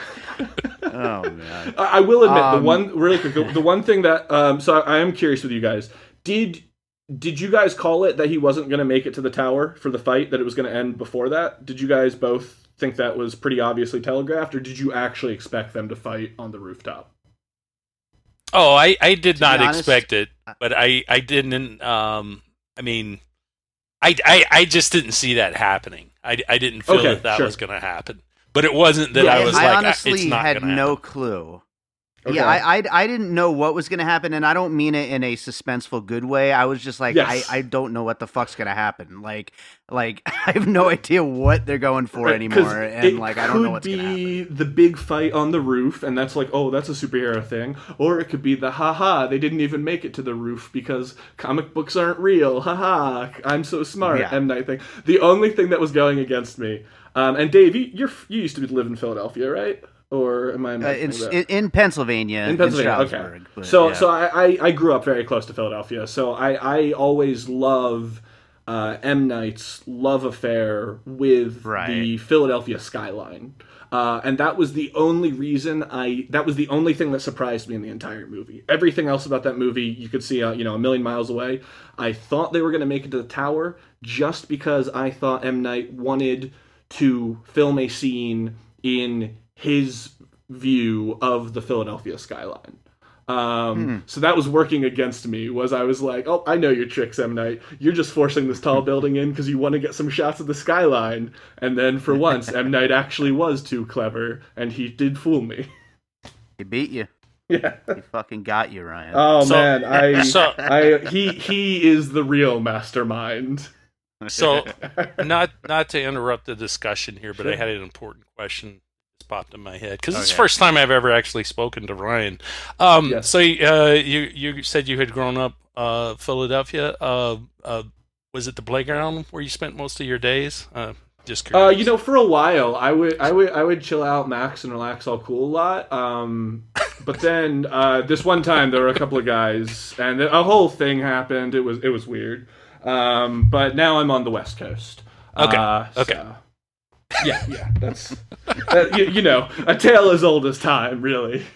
Speaker 1: Oh man.
Speaker 3: I I will admit
Speaker 1: Um,
Speaker 3: the one really quick. The, the one thing that um, so I, I am curious with you guys. Did did you guys call it that he wasn't going to make it to the tower for the fight? That it was going to end before that? Did you guys both think that was pretty obviously telegraphed, or did you actually expect them to fight on the rooftop?
Speaker 2: Oh, I, I did
Speaker 1: be
Speaker 2: not
Speaker 1: honest,
Speaker 2: expect it, but I, I didn't. Um, I mean, I, I, I just didn't see that happening. I, I didn't feel
Speaker 3: Okay,
Speaker 2: that that
Speaker 3: sure.
Speaker 2: was going to happen. But it wasn't that
Speaker 3: Yeah,
Speaker 2: I was
Speaker 1: I
Speaker 2: like, I-
Speaker 1: honestly
Speaker 2: it's not
Speaker 1: had no
Speaker 2: happen.
Speaker 1: clue
Speaker 3: Okay.
Speaker 1: Yeah, I, I I didn't know what was gonna happen, and I don't mean it in a suspenseful good way. I was just like,
Speaker 3: Yes.
Speaker 1: I, I don't know what the fuck's gonna happen. Like like <laughs> I have no idea what they're going for
Speaker 3: Right,
Speaker 1: anymore, and like I don't know what's gonna happen.
Speaker 3: be the big fight on the roof, and that's like, oh, that's a superhero thing. Or it could be the haha, they didn't even make it to the roof because comic books aren't real. Haha, I'm so smart.
Speaker 1: Yeah.
Speaker 3: M Night thing. The only thing that was going against me, um, and Dave, you, you're you used to live in Philadelphia, right? Or am I
Speaker 1: Uh, in, in, in Pennsylvania,
Speaker 3: in Pennsylvania. okay.
Speaker 1: But,
Speaker 3: so
Speaker 1: yeah.
Speaker 3: so I, I I grew up very close to Philadelphia. So I I always love uh, M Night's love affair with
Speaker 1: Right.
Speaker 3: the Philadelphia skyline. Uh, and that was the only reason I. That was the only thing that surprised me in the entire movie. Everything else about that movie, you could see, uh, you know, a million miles away. I thought they were going to make it to the tower just because I thought M Night wanted to film a scene in his view of the Philadelphia skyline. Um, So that was working against me. Was I was like, oh, I know your tricks, M Night. You're just forcing this tall building in because you want to get some shots of the skyline. And then for <laughs> once, M Night actually was too clever, and he did fool me.
Speaker 1: he beat you.
Speaker 3: yeah.
Speaker 1: He fucking got you, Ryan.
Speaker 3: Oh
Speaker 2: So-
Speaker 3: man, I,
Speaker 2: So
Speaker 3: I, he, he is the real mastermind.
Speaker 2: so <laughs> not not to interrupt the discussion here, but I had an important question that's popped in my head because it's the first time I've ever actually spoken to Ryan. Um,
Speaker 3: Yes.
Speaker 2: So uh, you you said you had grown up uh, Philadelphia. Uh, uh, was it the playground where you spent most of your days? Uh, just curious.
Speaker 3: Uh, you know, for a while, I would, I would, I would chill out, max, and relax, all cool a lot. Um, but then uh, this one time, there were a couple of guys, and a whole thing happened. It was, it was weird. Um, but now I'm on the West Coast.
Speaker 2: Okay,
Speaker 3: Uh,
Speaker 2: okay.
Speaker 3: so- <laughs> yeah, yeah. That's, that, you, you know, a tale as old as time, really. <laughs>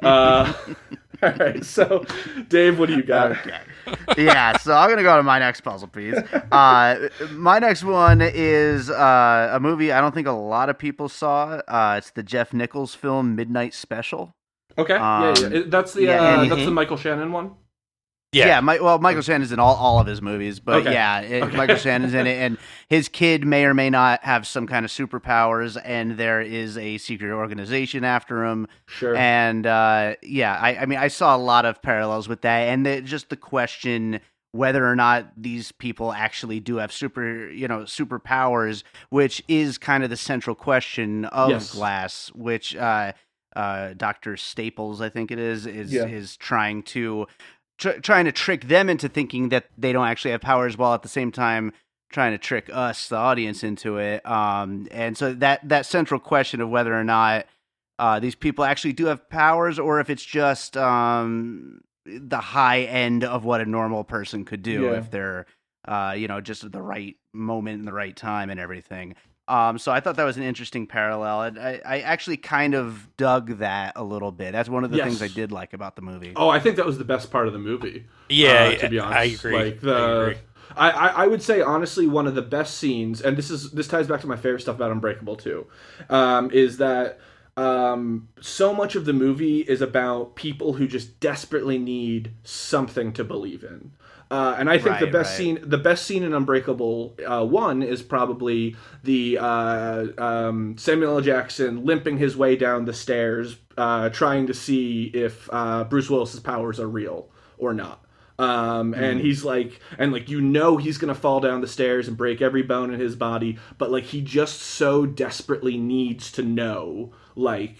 Speaker 3: Uh, <laughs> all right. So, Dave, what do you got?
Speaker 1: Okay. yeah, so I'm gonna go to my next puzzle piece. Uh, my next one is uh, a movie I don't think a lot of people saw. Uh, it's the Jeff Nichols film Midnight Special.
Speaker 3: Okay. yeah, yeah.
Speaker 1: Um,
Speaker 3: That's the,
Speaker 1: yeah,
Speaker 3: uh, that's the Michael Shannon one.
Speaker 2: Yeah.
Speaker 1: my, well, Michael Shannon's in all, all of his movies, but
Speaker 3: Okay.
Speaker 1: yeah, it,
Speaker 3: Okay.
Speaker 1: Michael Shannon's in it, <laughs> and his kid may or may not have some kind of superpowers, and there is a secret organization after him.
Speaker 3: Sure.
Speaker 1: And uh, yeah, I, I mean, I saw a lot of parallels with that, and the, just the question whether or not these people actually do have super, you know, superpowers, which is kind of the central question of
Speaker 3: Yes.
Speaker 1: Glass, which uh, uh, Doctor Staples, I think it is, is
Speaker 3: Yeah.
Speaker 1: is trying to tr- trying to trick them into thinking that they don't actually have powers, while at the same time trying to trick us, the audience, into it. Um, and so that that central question of whether or not uh, these people actually do have powers, or if it's just um, the high end of what a normal person could do
Speaker 3: Yeah.
Speaker 1: if they're, uh, you know, just at the right moment and the right time and everything. Um, so I thought that was an interesting parallel, and I, I actually kind of dug that a little bit. That's one of the
Speaker 3: Yes.
Speaker 1: things I did like about the movie.
Speaker 3: Oh, I think that was the best part of the movie.
Speaker 2: yeah,
Speaker 3: uh, to be honest,
Speaker 2: I agree.
Speaker 3: Like the,
Speaker 2: I agree.
Speaker 3: I, I, I would say honestly one of the best scenes, and this is this ties back to my favorite stuff about Unbreakable too, um, is that um, so much of the movie is about people who just desperately need something to believe in. Uh, and I think the best
Speaker 1: right.
Speaker 3: scene, the best scene in Unbreakable uh, one is probably the uh, um, Samuel L. Jackson limping his way down the stairs, uh, trying to see if uh, Bruce Willis's powers are real or not. Um, and he's like, and like you know he's gonna fall down the stairs and break every bone in his body, but like he just so desperately needs to know, like,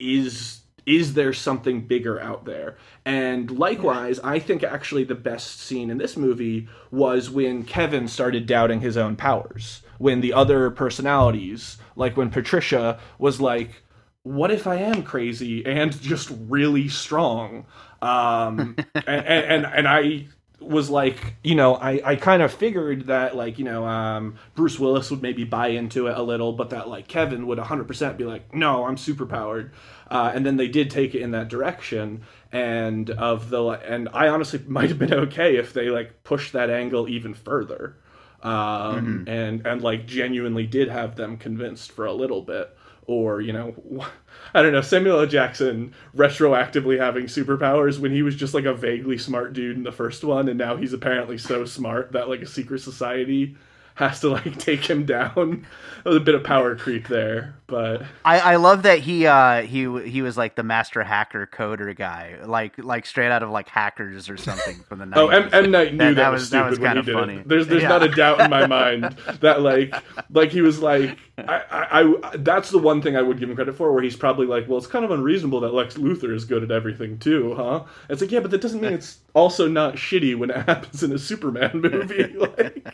Speaker 3: is is there something bigger out there? And likewise, I think actually the best scene in this movie was when Kevin started doubting his own powers. When the other personalities, like when Patricia was like, what if I am crazy and just really strong? Um, <laughs> and, and and I was like, you know, I, I kind of figured that like, you know, um, Bruce Willis would maybe buy into it a little, but that like Kevin would 100% be like, no, I'm superpowered. Uh, and then they did take it in that direction, and of the and I honestly <laughs> might have been okay if they like pushed that angle even further, um, and and like genuinely did have them convinced for a little bit. Or you know <laughs> i don't know samuel l. Jackson retroactively having superpowers when he was just like a vaguely smart dude in the first one and now he's apparently so smart that like a secret society has to like <laughs> take him down. A bit of power creep there, but
Speaker 1: I, I love that he uh he he was like the master hacker coder guy, like like straight out of like hackers or something from the 90s. <laughs>
Speaker 3: oh, M, M Night knew
Speaker 1: That-
Speaker 3: that,
Speaker 1: that
Speaker 3: was,
Speaker 1: was- that
Speaker 3: stupid
Speaker 1: was
Speaker 3: when he did
Speaker 1: funny.
Speaker 3: it. There's there's
Speaker 1: Yeah.
Speaker 3: not a doubt in my mind <laughs> that like like he was like I, I I that's the one thing I would give him credit for, where he's probably like, well, it's kind of unreasonable that Lex Luthor is good at everything too, huh? It's like yeah, but that doesn't mean <laughs> it's also not shitty when it happens in a Superman movie. like,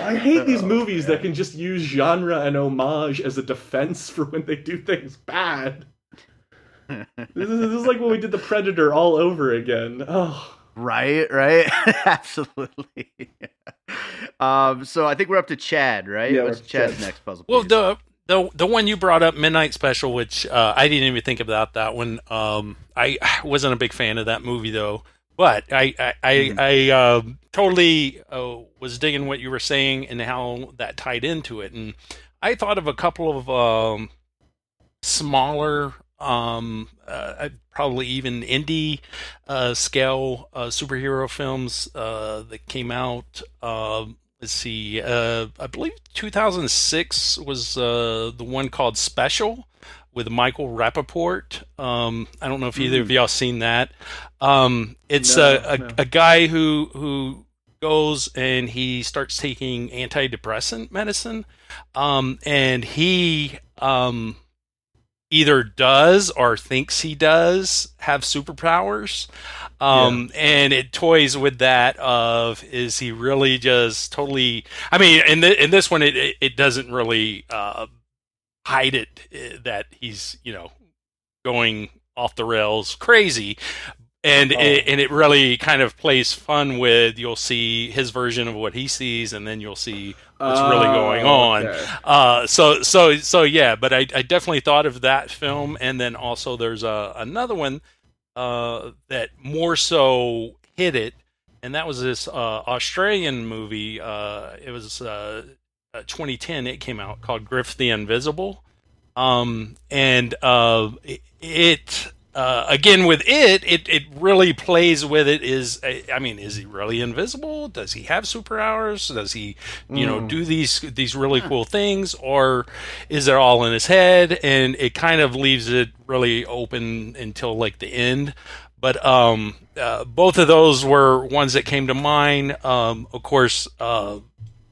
Speaker 3: I hate these <laughs>
Speaker 1: Oh,
Speaker 3: movies that can just use genre and homage as a defense for when they do things bad. this, is, this is like when we did the Predator all over again. Oh.
Speaker 1: Right, right, <laughs> absolutely. um, so I think we're up to Chad, right?
Speaker 3: Yeah,
Speaker 1: What's
Speaker 3: we're up to
Speaker 1: Chad's
Speaker 3: Chad.
Speaker 1: next puzzle?
Speaker 2: Well,
Speaker 1: piece?
Speaker 2: the the the one you brought up, Midnight Special, which uh, I didn't even think about that one. Um, I wasn't a big fan of that movie though, but I I I,
Speaker 1: Mhm.
Speaker 2: I um totally uh, was digging what you were saying and how that tied into it, and I thought of a couple of um, smaller. Um, uh, probably even indie uh, scale uh, superhero films uh, that came out. Um, let's see, uh, I believe 2006 was uh, the one called Special with Michael Rapaport. Um, I don't know if either of y'all seen that. Um, it's
Speaker 3: No,
Speaker 2: a, a,
Speaker 3: no.
Speaker 2: a guy who who goes and he starts taking antidepressant medicine, um, and he um, either does or thinks he does have superpowers. Um, and it toys with that of is he really just totally? I mean, in the, in this one, it it, it doesn't really uh, hide it uh, that he's you know going off the rails crazy. And
Speaker 3: Oh.
Speaker 2: it, and it really kind of plays fun with you'll see his version of what he sees, and then you'll see what's really going
Speaker 3: Oh,
Speaker 2: on.
Speaker 3: okay.
Speaker 2: Uh, so so so yeah, but I, I definitely thought of that film, and then also there's a, another one uh, that more so hit it, and that was this uh, Australian movie. Uh, it was uh, uh, 2010. It came out called Griff the Invisible, um, and uh, it. it uh, again with it, it it really plays with it. Is I mean, is he really invisible? Does he have superpowers? Does he, you know,
Speaker 3: Mm.
Speaker 2: do these these really cool things, or is it all in his head? And it kind of leaves it really open until like the end. But um, uh, both of those were ones that came to mind. Um, of course, uh,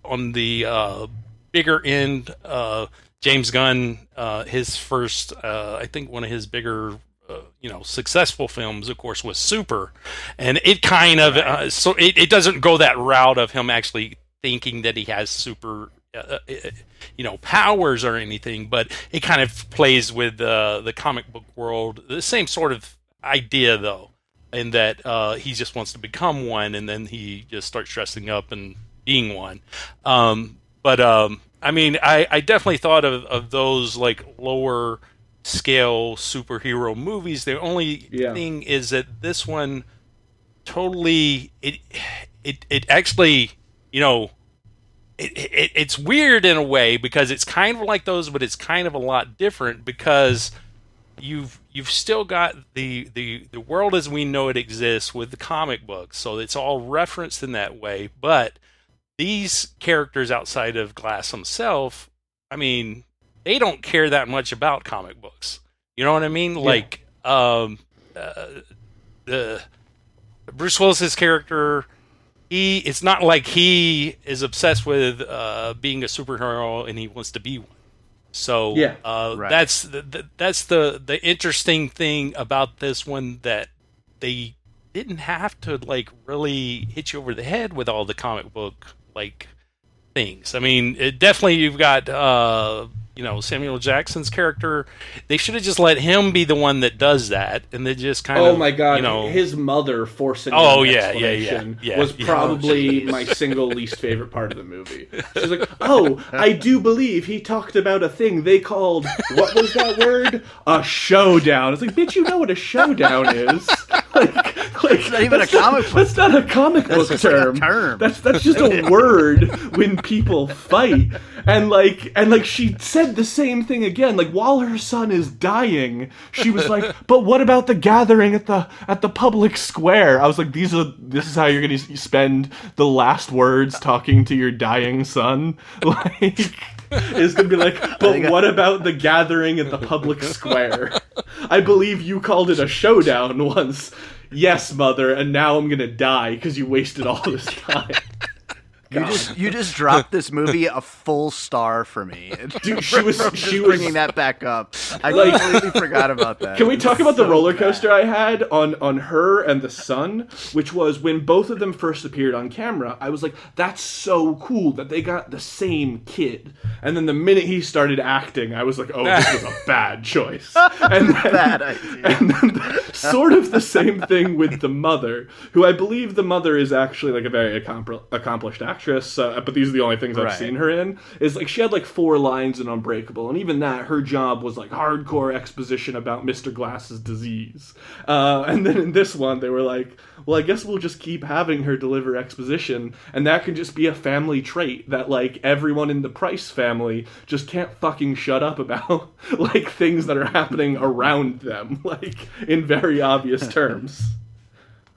Speaker 2: on the uh, bigger end, uh, James Gunn, uh, his first, uh, I think one of his bigger, you know, successful films, of course, was Super, and it kind of uh, so it, it doesn't go that route of him actually thinking that he has super. Uh, uh, you know powers or anything, but it kind of plays with uh, the comic book world. The same sort of idea, though, in that uh, he just wants to become one, and then he just starts dressing up and being one. Um, but um, I mean, I, I definitely thought of, of those like lower scale superhero movies. The only
Speaker 3: Yeah.
Speaker 2: thing is that this one totally it it it actually you know it, it, it's weird in a way because it's kind of like those, but it's kind of a lot different because you've you've still got the the the world as we know it exists with the comic books, so it's all referenced in that way. But these characters outside of Glass himself, I mean, they don't care that much about comic books. You know what I mean? Like, um, uh, the Bruce Willis's character he it's not like he is obsessed with uh, being a superhero and he wants to be one. So
Speaker 3: Yeah.
Speaker 2: uh,
Speaker 1: Right.
Speaker 2: that's the, the, that's the the interesting thing about this one that they didn't have to like really hit you over the head with all the comic book like things. I mean, it, definitely you've got uh, you know Samuel Jackson's character. They should have just let him be the one that does that, and they just kind
Speaker 3: Oh
Speaker 2: of Oh
Speaker 3: my god,
Speaker 2: you know
Speaker 3: his mother forcing
Speaker 2: Oh, yeah, yeah, yeah, yeah,
Speaker 3: was
Speaker 2: yeah. <laughs>
Speaker 3: probably my single least favorite part of the movie. She's like, "Oh, I do believe he talked about a thing they called what was that word? A showdown." It's like, "Bitch, you know what a showdown is." <laughs> like, like
Speaker 1: It's not even a
Speaker 3: that's not-
Speaker 1: comic book.
Speaker 3: That's not a comic book
Speaker 1: just like a
Speaker 3: term.
Speaker 1: term.
Speaker 3: That's that's just a <laughs> word when people fight. And like and like she said the same thing again. Like while her son is dying she was like <laughs> but what about the gathering at the at the public square? I was like these are this is how you're gonna spend the last words talking to your dying son. <laughs> Like is gonna be like <laughs> but what about the gathering at the public square? I believe you called it a showdown once. Yes mother and now i'm gonna die because you wasted all this time
Speaker 1: you just you just dropped this movie a full star for me.
Speaker 3: Dude, <laughs> she was she was
Speaker 1: bringing that back up. I
Speaker 3: Like-
Speaker 1: completely forgot about that.
Speaker 3: Can we talk about the
Speaker 1: so
Speaker 3: roller
Speaker 1: bad.
Speaker 3: coaster I had on on her and the son, which was when both of them first appeared on camera. I was like, "That's so cool that they got the same kid." And then the minute he started acting, I was like, "Oh, this was a <laughs> bad choice." And <laughs> then,
Speaker 1: Bad idea.
Speaker 3: And then the- sort of the same thing with the mother, who I believe the mother is actually like a very accompli- accomplished actress. Uh, but these are the only things I've
Speaker 1: Right.
Speaker 3: seen her in. Is like she had like four lines in Unbreakable, and even that, her job was like hardcore exposition about Mr. Glass's disease. Uh, and then in this one, they were like, "Well, I guess we'll just keep having her deliver exposition, and that can just be a family trait that like everyone in the Price family just can't fucking shut up about <laughs> like things that are happening around them, <laughs> like in very obvious <laughs> terms."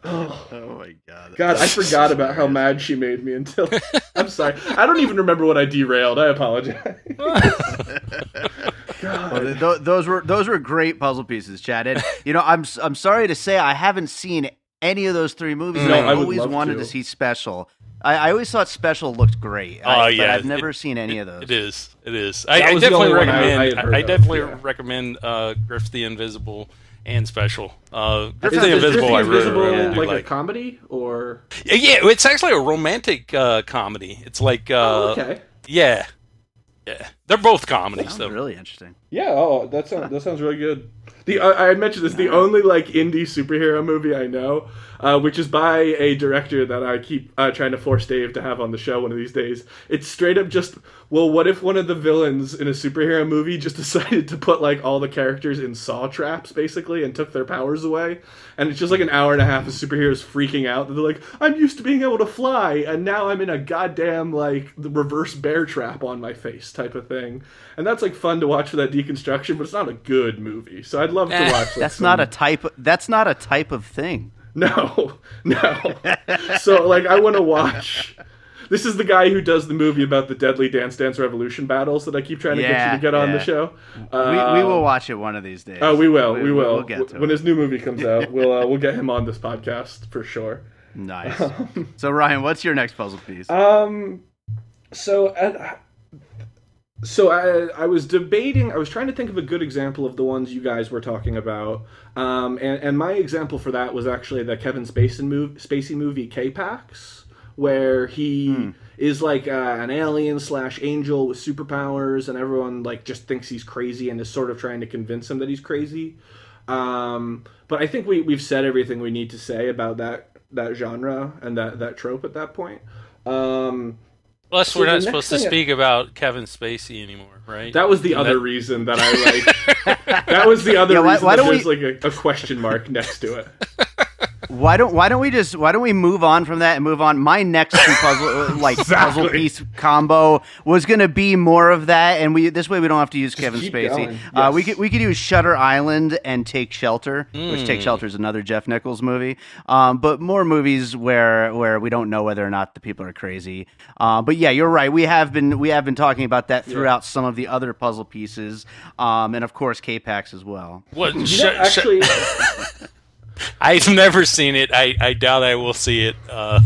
Speaker 1: Oh my god.
Speaker 3: God, I forgot about how mad she made me until. I'm sorry. I don't even remember what I derailed. I apologize. <laughs>
Speaker 1: Well, th- th- those were those were great puzzle pieces, Chad. And you know, I'm s- I'm sorry to say I haven't seen any of those three movies.
Speaker 3: No,
Speaker 1: I
Speaker 3: I
Speaker 1: always wanted to.
Speaker 3: to.
Speaker 1: see Special. I, I always thought Special looked great. I,
Speaker 2: Oh,
Speaker 1: but
Speaker 2: yeah,
Speaker 1: I've never
Speaker 2: it-
Speaker 1: seen any of those.
Speaker 2: It is. It is. I, I definitely
Speaker 3: only one I- I
Speaker 2: recommend. I,
Speaker 3: of,
Speaker 2: definitely
Speaker 3: yeah.
Speaker 2: recommend uh, Griff the Invisible and Special. Uh, Griff
Speaker 1: Is
Speaker 2: the Invisible, I
Speaker 3: Is
Speaker 2: really,
Speaker 3: Invisible
Speaker 2: really do
Speaker 3: like,
Speaker 2: like.
Speaker 3: a comedy or?
Speaker 2: Yeah, yeah, it's actually a romantic uh, comedy. It's like, uh,
Speaker 3: oh, okay.
Speaker 2: yeah, yeah, they're both comedies
Speaker 1: Sounds
Speaker 2: though.
Speaker 1: really interesting.
Speaker 3: Yeah. Oh, that sounds that sounds really good. The I, I mentioned this. The only like indie superhero movie I know, uh, which is by a director that I keep uh, trying to force Dave to have on the show one of these days. It's straight up just well, what if one of the villains in a superhero movie just <laughs> decided to put like all the characters in saw traps basically and took their powers away, and it's just like an hour and a half of superheroes freaking out. They're like, I'm used to being able to fly, and now I'm in a goddamn like the reverse bear trap on my face type of thing, and that's like fun to watch for that deconstruction, but it's not a good movie. So I'd love to
Speaker 2: Eh,
Speaker 3: watch. Like,
Speaker 1: That's
Speaker 3: some-
Speaker 1: not a type. That's not a type of thing.
Speaker 3: No, <laughs> no. so like I want to watch. This is the guy who does the movie about the deadly Dance Dance Revolution battles that I keep trying to get you to get on
Speaker 1: yeah.
Speaker 3: the show.
Speaker 1: we, we will
Speaker 3: Um,
Speaker 1: watch it one of these days.
Speaker 3: Oh, we will. We, will.
Speaker 1: We'll get to
Speaker 3: when
Speaker 1: it.
Speaker 3: his new movie comes out, <laughs> we'll uh, we'll get him on this podcast for sure.
Speaker 1: Nice. so Ryan, what's your next puzzle piece?
Speaker 3: Um, so uh, so I I was debating. I was trying to think of a good example of the ones you guys were talking about. Um, and and my example for that was actually the Kevin Spacey movie, Spacey movie K-Pax, where he is like uh, an alien slash angel with superpowers, and everyone like just thinks he's crazy and is sort of trying to convince him that he's crazy. Um, but I think we we've said everything we need to say about that that genre and that that trope at that point. Um,
Speaker 2: Plus,
Speaker 3: So
Speaker 2: we're not supposed to
Speaker 3: thing I-
Speaker 2: speak about Kevin Spacey anymore, right?
Speaker 3: that was the
Speaker 2: And
Speaker 3: other
Speaker 2: that-
Speaker 3: reason that I like. <laughs> that was the other
Speaker 1: Yeah, why-
Speaker 3: reason
Speaker 1: why
Speaker 3: that
Speaker 1: don't
Speaker 3: there's like a, a question mark next to it. <laughs>
Speaker 1: Why don't Why don't we just Why don't we move on from that and move on? My next puzzle uh, <laughs> like puzzle piece combo was going to be more of that, and we this way we don't have to use Kevin Spacey.
Speaker 3: going.
Speaker 1: Uh, we could we could use Shutter Island and Take Shelter, which Take Shelter is another Jeff Nichols movie. Um, but more movies where where we don't know whether or not the people are crazy. Uh, but yeah, you're right. We have been we have been talking about that throughout some of the other puzzle pieces, um, and of course K-Pax as well.
Speaker 2: What?
Speaker 3: You know,
Speaker 2: sh-
Speaker 3: actually, <laughs>
Speaker 2: I've never seen it. I, I doubt I will see it. Uh,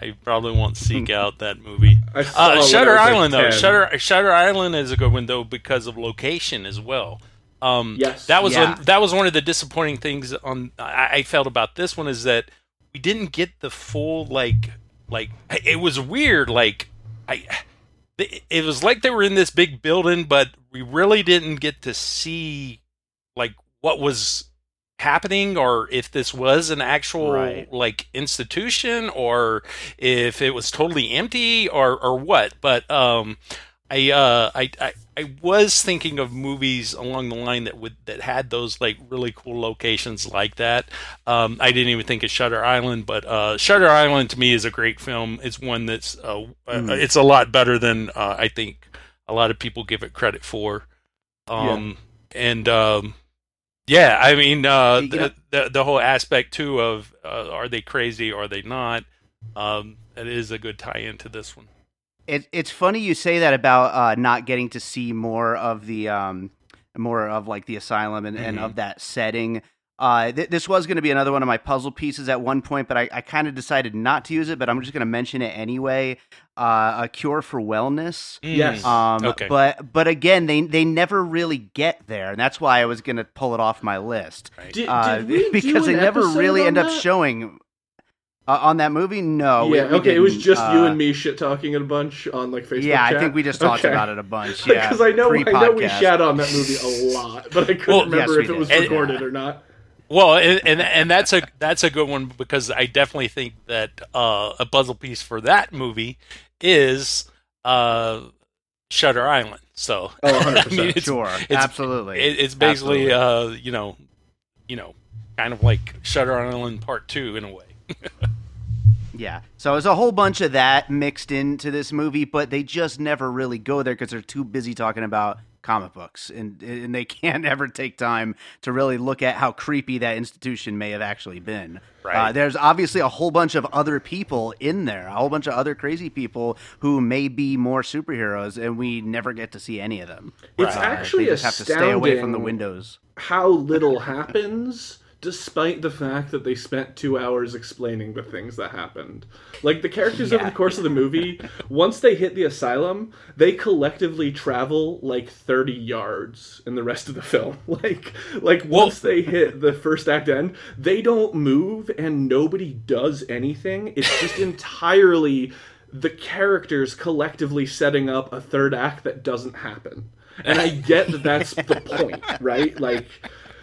Speaker 2: I probably won't seek out that movie.
Speaker 3: I saw it
Speaker 2: Uh, Shutter
Speaker 3: I was, like,
Speaker 2: Island, though.
Speaker 3: 10.
Speaker 2: Shutter Shutter Island is a good one though because of location as well. Um,
Speaker 3: Yes.
Speaker 2: that was
Speaker 1: Yeah.
Speaker 2: one, that was one of the disappointing things on I, I felt about this one is that we didn't get the full like like it was weird like I it was like they were in this big building but we really didn't get to see like what was happening or if this was an actual
Speaker 1: Right.
Speaker 2: like institution or if it was totally empty or or what but um I uh I, I I was thinking of movies along the line that would that had those like really cool locations like that. Um, I didn't even think of Shutter Island, but uh, Shutter Island to me is a great film. It's one that's uh, uh, it's a lot better than uh, I think a lot of people give it credit for. Um, and um, yeah, I mean, uh,
Speaker 1: You know-
Speaker 2: the, the the whole aspect too of uh, are they crazy, are they not? Um, it is a good tie into this one.
Speaker 1: It, it's funny you say that about uh, not getting to see more of the um, more of like the asylum and, and
Speaker 2: Mhm.
Speaker 1: of that setting. Uh, th- this was going to be another one of my puzzle pieces at one point, but I, I kind of decided not to use it. But I'm just going to mention it anyway. Uh, a cure for wellness.
Speaker 3: Yes.
Speaker 2: Mm.
Speaker 1: Um,
Speaker 2: Okay.
Speaker 1: But but again, they they never really get there, and that's why I was going to pull it off my list
Speaker 2: Right.
Speaker 3: Did,
Speaker 1: uh,
Speaker 3: did we <laughs> do
Speaker 1: because they never really
Speaker 3: on
Speaker 1: end up showing uh, on that movie. No,
Speaker 3: yeah,
Speaker 1: we
Speaker 3: okay. It was
Speaker 1: didn't.
Speaker 3: just you
Speaker 1: Uh,
Speaker 3: and me shit talking a bunch on like Facebook.
Speaker 1: Yeah, I think we just talked
Speaker 3: Okay.
Speaker 1: about it a bunch. <laughs> Yeah,
Speaker 3: because I know I know we
Speaker 1: pre-podcast.
Speaker 3: shat on that movie a lot, but I couldn't
Speaker 2: Well,
Speaker 3: remember
Speaker 1: yes,
Speaker 3: if
Speaker 1: we
Speaker 3: it was
Speaker 1: did.
Speaker 3: recorded or not.
Speaker 2: Well, and, and and that's a that's a good one because I definitely think that uh, a puzzle piece for that movie is uh, Shutter Island. So
Speaker 3: Oh, 100%. <laughs>
Speaker 2: I mean, it's,
Speaker 1: Sure,
Speaker 2: it's-
Speaker 1: absolutely.
Speaker 2: it, it's basically
Speaker 1: Absolutely.
Speaker 2: uh, you know, you know, kind of like Shutter Island Part Two in a way. <laughs>
Speaker 1: Yeah. So there's a whole bunch of that mixed into this movie, but they just never really go there because they're too busy talking about comic books and and they <laughs> can't ever take time to really look at how creepy that institution may have actually been.
Speaker 2: Right.
Speaker 1: Uh, there's obviously a whole bunch of other people in there, a whole bunch of other crazy people who may be more superheroes, and we never get to see any of them.
Speaker 3: It's
Speaker 1: Uh,
Speaker 3: actually
Speaker 1: they just have to stay away from the windows.
Speaker 3: How little happens, despite the fact that they spent two hours explaining the things that happened. Like the characters over the course of the movie, <laughs> once they hit the asylum, they collectively travel like thirty yards in the rest of the film. <laughs> Like, like once they hit the first act end, they don't move and nobody does anything. It's just <laughs> entirely the characters collectively setting up a third act that doesn't happen. And I get that that's the point, right? Like,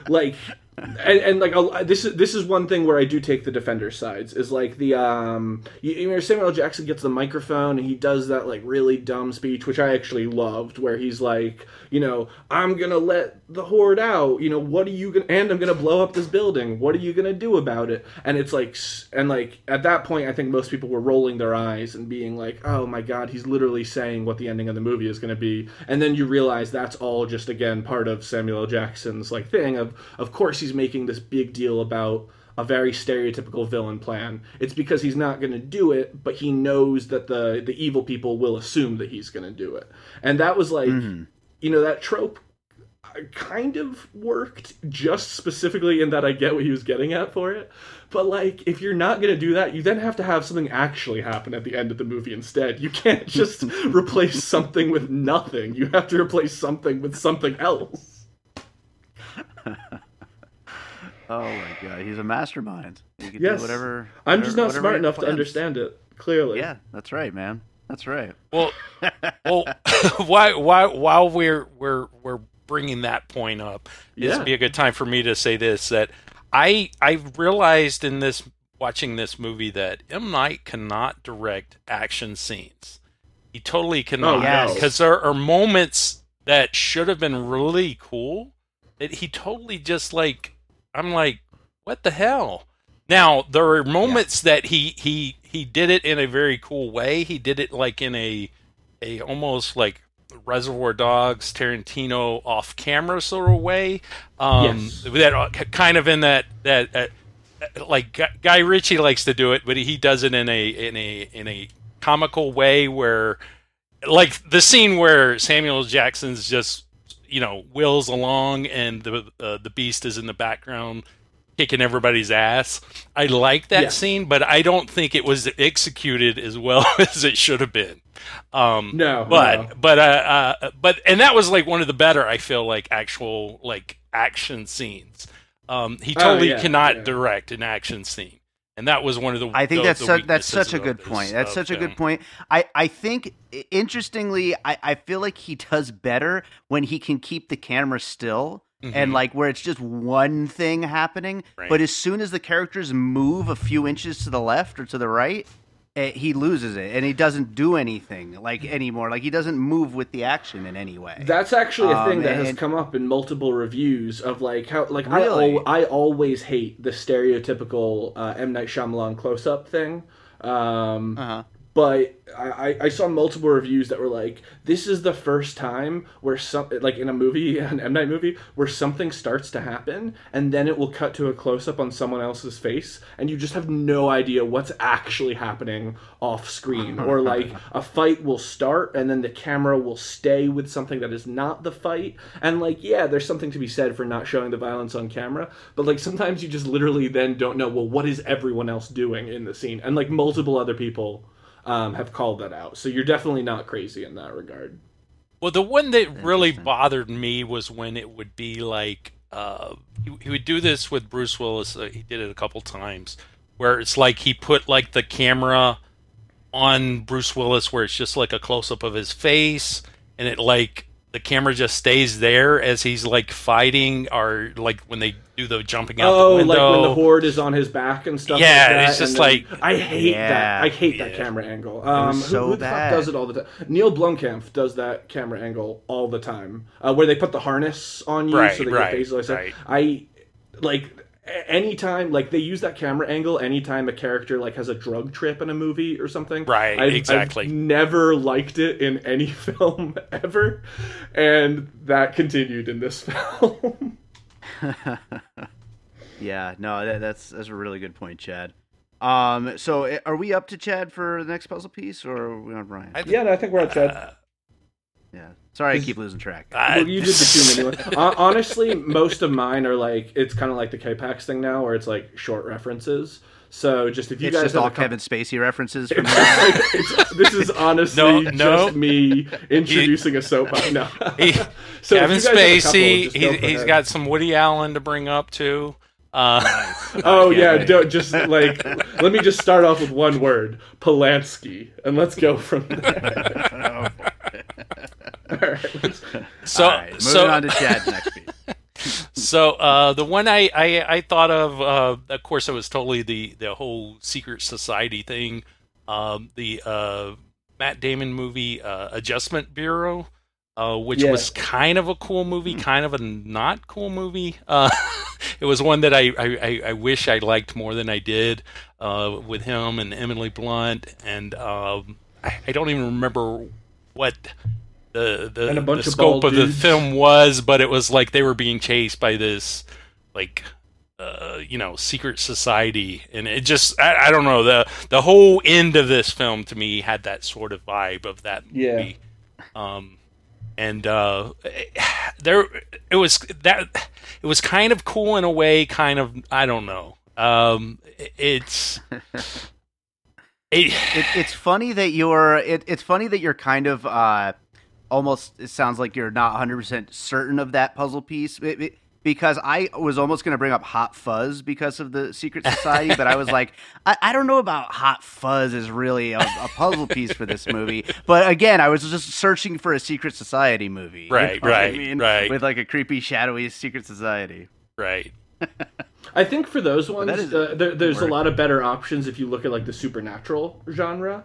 Speaker 3: like, and, and like I'll, this is this is one thing where I do take the defender sides is like the um you, you know Samuel. Jackson gets the microphone and he does that like really dumb speech which I actually loved where he's like you know I'm gonna let the horde out you know what are you gonna and I'm gonna blow up this building what are you gonna do about it and it's like and like at that point I think most people were rolling their eyes and being like oh my god he's literally saying what the ending of the movie is gonna be and then you realize that's all just again part of Samuel L. Jackson's like thing of of course he's making this big deal about a very stereotypical villain plan. It's because he's not going to do it, but he knows that the the evil people will assume that he's going to do it. And that was like, you know, that trope uh, kind of worked just specifically in that I get what he was getting at for it. But like if you're not going to do that, you then have to have something actually happen at the end of the movie instead. You can't just <laughs> replace something with nothing. You have to replace something with something else.
Speaker 1: Oh my god, he's a mastermind. He can
Speaker 3: Yes.
Speaker 1: do whatever.
Speaker 3: I'm just not smart
Speaker 1: he
Speaker 3: enough to understand it. Clearly.
Speaker 1: Yeah, that's right, man. That's right.
Speaker 2: Well, <laughs> well, <laughs> why, why, while we're we're we're bringing that point up, this would be a good time for me to say this that I I realized in this watching this movie that M Night cannot direct action scenes. He totally oh, cannot Oh
Speaker 1: yes.
Speaker 2: because there are moments that should have been really cool that he totally just like I'm like what the hell. Now there are moments that he he he did it in a very cool way. He did it like in a a almost like Reservoir Dogs Tarantino off camera sort of way. Um,
Speaker 3: Yes.
Speaker 2: That uh, kind of in that that uh, like Guy Ritchie likes to do it, but he does it in a in a in a comical way where like the scene where Samuel Jackson's just you know wills along and the uh, the beast is in the background kicking everybody's ass. I like that
Speaker 3: Yeah.
Speaker 2: scene, but I don't think it was executed as well <laughs> as it should have been. Um,
Speaker 3: No,
Speaker 2: but
Speaker 3: no.
Speaker 2: but uh, uh, but and that was like one of the better I feel like actual like action scenes. Um, he
Speaker 3: Oh,
Speaker 2: totally
Speaker 3: yeah,
Speaker 2: cannot
Speaker 3: yeah.
Speaker 2: direct an action scene, and that was one of the.
Speaker 1: I think
Speaker 2: the-
Speaker 1: that's
Speaker 2: the
Speaker 1: such, that's such a good
Speaker 2: this,
Speaker 1: point. That's such a good point. I, I think interestingly, I, I feel like he does better when he can keep the camera still and
Speaker 2: Mhm.
Speaker 1: like where it's just one thing happening.
Speaker 2: Right.
Speaker 1: But as soon as the characters move a few inches to the left or to the right, eh, he loses it and he doesn't do anything like anymore. Like he doesn't move with the action in any way.
Speaker 3: That's actually a
Speaker 1: Um,
Speaker 3: thing that has come up in multiple reviews of like how like
Speaker 1: Really?
Speaker 3: I al- I always hate the stereotypical uh, M Night Shyamalan close up thing. Um,
Speaker 1: uh-huh.
Speaker 3: But I, I saw multiple reviews that were like, "This is the first time where some like in a movie, <laughs> an M. Night movie, where something starts to happen, and then it will cut to a close up on someone else's face, and you just have no idea what's actually happening off screen, <laughs> or like a fight will start, and then the camera will stay with something that is not the fight, and like yeah, there's something to be said for not showing the violence on camera, but like sometimes you just literally then don't know, well, what is everyone else doing in the scene, and like multiple other people um, have called that out. So you're definitely not crazy in that regard.
Speaker 2: Well, the one that really bothered me was when it would be like uh, he, he, would do this with Bruce Willis. Uh, he did it a couple times where it's like he put like the camera on Bruce Willis, where it's just like a close up of his face, and it like the camera just stays there as he's like fighting, or like when they do the jumping out
Speaker 3: oh,
Speaker 2: the window.
Speaker 3: like when the horde is on his back and stuff.
Speaker 2: Yeah,
Speaker 3: like
Speaker 2: it's just like
Speaker 3: I hate yeah, that. I hate yeah. that camera angle. Um,
Speaker 1: so
Speaker 3: who, who
Speaker 1: bad.
Speaker 3: does it all the time? Neil Blomkamp does that camera angle all the time, uh, where they put the harness on you
Speaker 2: right,
Speaker 3: so they
Speaker 2: right,
Speaker 3: get faces. Like
Speaker 2: right.
Speaker 3: I like anytime like they use that camera angle anytime a character like has a drug trip in a movie or something
Speaker 2: right
Speaker 3: I've,
Speaker 2: exactly
Speaker 3: I've never liked it in any <laughs> film ever and that continued in this <laughs> film <laughs>
Speaker 1: yeah no that, that's that's a really good point chad. Um so eh, are we up to chad for the next puzzle piece or are we on brian
Speaker 3: th- yeah no, i think we're at chad. Uh,
Speaker 1: yeah. Sorry i keep losing track.
Speaker 3: Well, you did the two anyway. <laughs> honestly most of mine are like it's kind of like the k-pax thing now where it's like short references so just if you
Speaker 1: it's
Speaker 3: guys
Speaker 1: just all Kevin Spacey references. <laughs> From
Speaker 3: it's it's, this is <laughs> honestly
Speaker 2: no,
Speaker 3: just
Speaker 2: no.
Speaker 3: me introducing he, a soap opera. No.
Speaker 2: He, <laughs> so Kevin Spacey, couple, he, has got some Woody Allen to bring up too. Uh,
Speaker 3: oh yeah, don't, just like let me just start off with one word, Polanski, and let's go from there.
Speaker 1: All right, so, All right, moving
Speaker 2: so,
Speaker 1: on to Chad's next piece
Speaker 2: so uh, the one I, I, I thought of, uh, of course, it was totally the the whole secret society thing. Um, the uh, Matt Damon movie uh, Adjustment Bureau, uh, which yeah. was kind of a cool movie, kind of a not cool movie. Uh, <laughs> it was one that I, I, I, wish I liked more than I did with him and Emily Blunt, and um, I, I don't even remember what the the, the scope of, of the film was, but it was like they were being chased by this like uh, you know secret society, and it just I, I, don't know the the whole end of this film to me had that sort of vibe of that movie. Yeah. Um, and uh, <sighs> there it was that it was kind of cool in a way, kind of I don't know. Um, it's. <laughs>
Speaker 1: It, it, it's funny that you're it, it's funny that you're kind of uh, almost it sounds like you're not 100% certain of that puzzle piece it, it, because I was almost going to bring up Hot Fuzz because of the Secret Society, but I was <laughs> like, I, I, don't know about Hot Fuzz is really a, a, puzzle piece for this movie. But again, I was just searching for a Secret Society movie.
Speaker 2: Right, you know right, I mean? right.
Speaker 1: With like a creepy, shadowy Secret Society.
Speaker 2: Right. <laughs>
Speaker 3: I think for those ones, is, uh, there, there's a lot of better options if you look at like the supernatural genre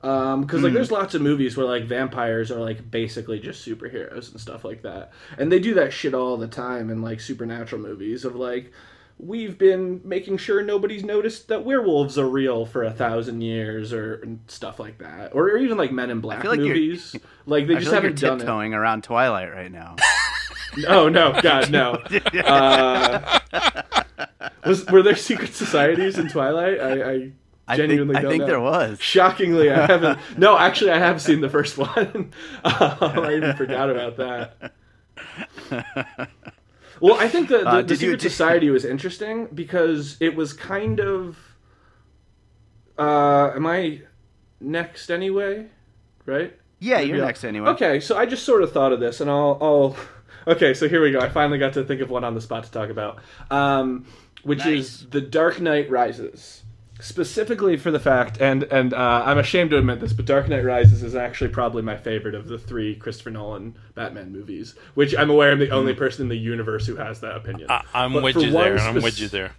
Speaker 3: because um, like mm. there's lots of movies where like vampires are like basically just superheroes and stuff like that. And they do that shit all the time in like supernatural movies of like we've been making sure nobody's noticed that werewolves are real for a thousand years or stuff like that. Or, or even like men in black like movies. Like they
Speaker 1: I
Speaker 3: just
Speaker 1: like
Speaker 3: haven't done
Speaker 1: tiptoeing it. around twilight right now.
Speaker 3: No <laughs> no. God no. <laughs> Uh, was were there secret societies in twilight? I, I
Speaker 1: I genuinely think, I think there was.
Speaker 3: Shockingly, I <laughs> haven't. no, actually, I have seen the first <laughs> one. I even forgot about that. Well, I think the, the, uh, the Secret you, Society was interesting because it was kind of. Uh, am I next anyway? Right?
Speaker 1: Yeah, Maybe you're I'll... next anyway.
Speaker 3: Okay, so I just sort of thought of this, and I'll, I'll. <laughs> Okay, so here we go. I finally got to think of one on the spot to talk about, um, which nice. is The Dark Knight Rises specifically for the fact, and and uh, I'm ashamed to admit this, but Dark Knight Rises is actually probably my favorite of the three Christopher Nolan Batman movies. Which I'm aware I'm the only hmm. person in the universe who has that opinion.
Speaker 2: I, am with you there. I'm with you there.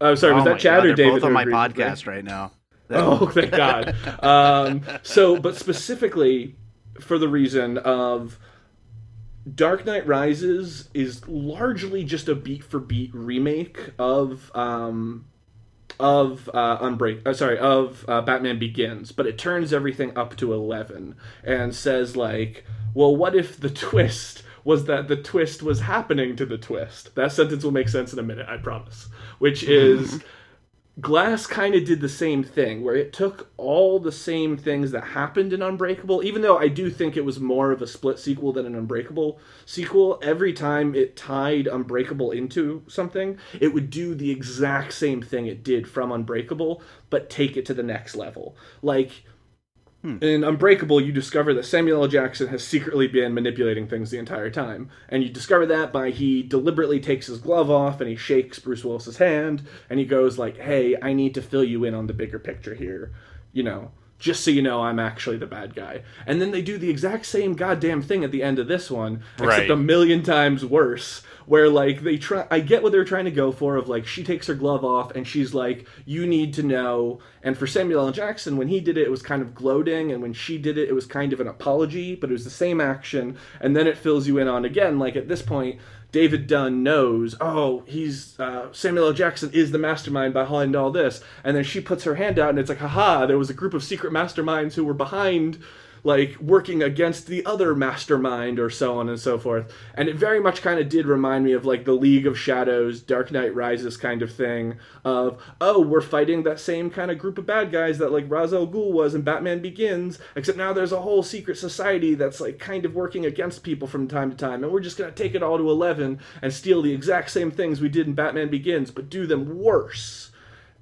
Speaker 3: Oh, sorry, was
Speaker 1: oh
Speaker 3: that Chad
Speaker 1: God,
Speaker 3: or David?
Speaker 1: Both on my podcast right now. <laughs>
Speaker 3: oh, thank God. <laughs> Um, so, but specifically for the reason of Dark Knight Rises is largely just a beat for beat remake of um, of uh, Unbreak. Uh, sorry, of uh, Batman Begins, but it turns everything up to eleven and says like, well, what if the <laughs> twist was that the twist was happening to the twist? That sentence will make sense in a minute, I promise. Which is. Glass kind of did the same thing, where it took all the same things that happened in Unbreakable, even though I do think it was more of a split sequel than an Unbreakable sequel. Every time it tied Unbreakable into something, it would do the exact same thing it did from Unbreakable, but take it to the next level. Like, Hmm. In Unbreakable, you discover that Samuel L. Jackson has secretly been manipulating things the entire time. And you discover that by he deliberately takes his glove off and he shakes Bruce Willis's hand and he goes like, "Hey, I need to fill you in on the bigger picture here." You know, just so you know I'm actually the bad guy. And then they do the exact same goddamn thing at the end of this one, except right. a million times worse, where like they try I get what they're trying to go for of like she takes her glove off and she's like you need to know and for Samuel L. Jackson when he did it it was kind of gloating and when she did it it was kind of an apology but it was the same action and then it fills you in on again like at this point David Dunn knows, oh, he's uh, Samuel L. Jackson is the mastermind behind all this, and then she puts her hand out, and it's like, haha, there was a group of secret masterminds who were behind like working against the other mastermind or so on and so forth. And it very much kind of did remind me of like the League of Shadows, Dark Knight Rises kind of thing of, oh, we're fighting that same kind of group of bad guys that like Ra's al Ghul was in Batman Begins, except now there's a whole secret society that's like kind of working against people from time to time. And we're just going to take it all to 11 and steal the exact same things we did in Batman Begins, but do them worse.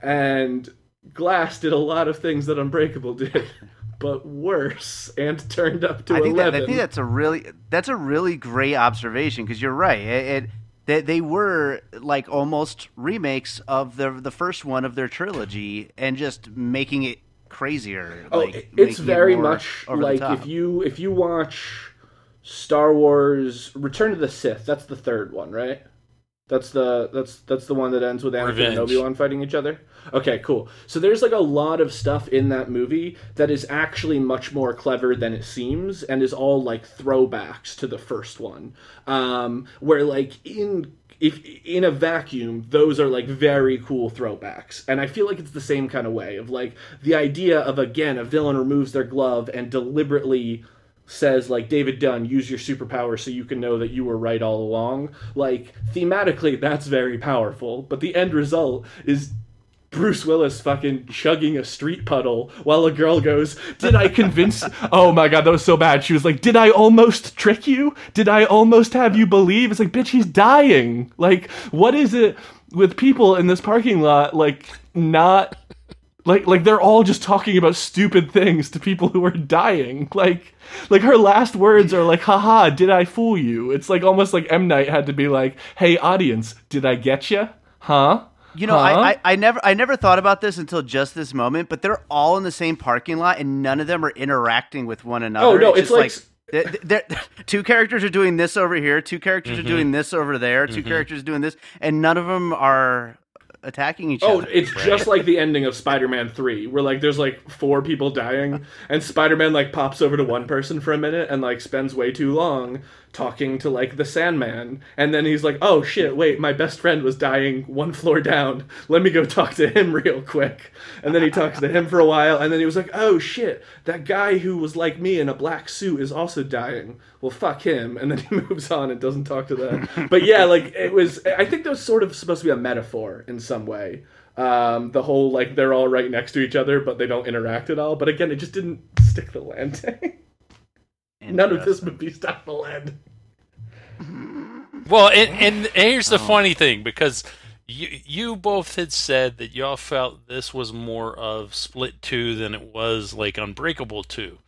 Speaker 3: And Glass did a lot of things that Unbreakable did. <laughs> but worse and turned up to
Speaker 1: I think
Speaker 3: 11.
Speaker 1: That, I think that's a really that's a really great observation because you're right. It, it they, they were like almost remakes of the the first one of their trilogy and just making it crazier.
Speaker 3: Oh,
Speaker 1: like,
Speaker 3: it's very it much like if you if you watch Star Wars Return of the Sith, that's the third one, right? That's the that's that's the one that ends with Anakin Revenge. and Obi Wan fighting each other. Okay, cool. So there's like a lot of stuff in that movie that is actually much more clever than it seems, and is all like throwbacks to the first one. Um, where like in if in a vacuum, those are like very cool throwbacks, and I feel like it's the same kind of way of like the idea of again a villain removes their glove and deliberately says like David Dunn, use your superpower so you can know that you were right all along. Like thematically, that's very powerful, but the end result is Bruce Willis fucking chugging a street puddle while a girl goes, Did I convince? <laughs> oh my god, that was so bad. She was like, Did I almost trick you? Did I almost have you believe? It's like, bitch, he's dying. Like, what is it with people in this parking lot, like, not like like they're all just talking about stupid things to people who are dying. Like like her last words are like, haha, did I fool you? It's like almost like M. Night had to be like, hey audience, did I get you? Huh?
Speaker 1: You know, huh? I, I, I never I never thought about this until just this moment, but they're all in the same parking lot and none of them are interacting with one another.
Speaker 3: Oh no, it's, it's like,
Speaker 1: like they're, they're, <laughs> two characters are doing this over here, two characters mm-hmm. are doing this over there, 2 mm-hmm. characters doing this, and none of them are attacking each
Speaker 3: oh,
Speaker 1: other.
Speaker 3: Oh, it's right? just like the ending of Spider-Man 3 where like there's like four people dying and Spider-Man like pops over to one person for a minute and like spends way too long talking to like the Sandman, and then he's like, "Oh shit, wait, my best friend was dying one floor down. Let me go talk to him <laughs> real quick." And then he talks to him for a while, and then he was like, "Oh shit, that guy who was like me in a black suit is also dying. Well, fuck him." And then he <laughs> moves on and doesn't talk to them. But yeah, like it was. I think that was sort of supposed to be a metaphor in some way. Um, the whole like they're all right next to each other, but they don't interact at all. But again, it just didn't stick the landing. <laughs> None of this would be stop the land.
Speaker 2: Well, and, and here's the oh. funny thing because you you both had said that y'all felt this was more of Split Two than it was like Unbreakable Two.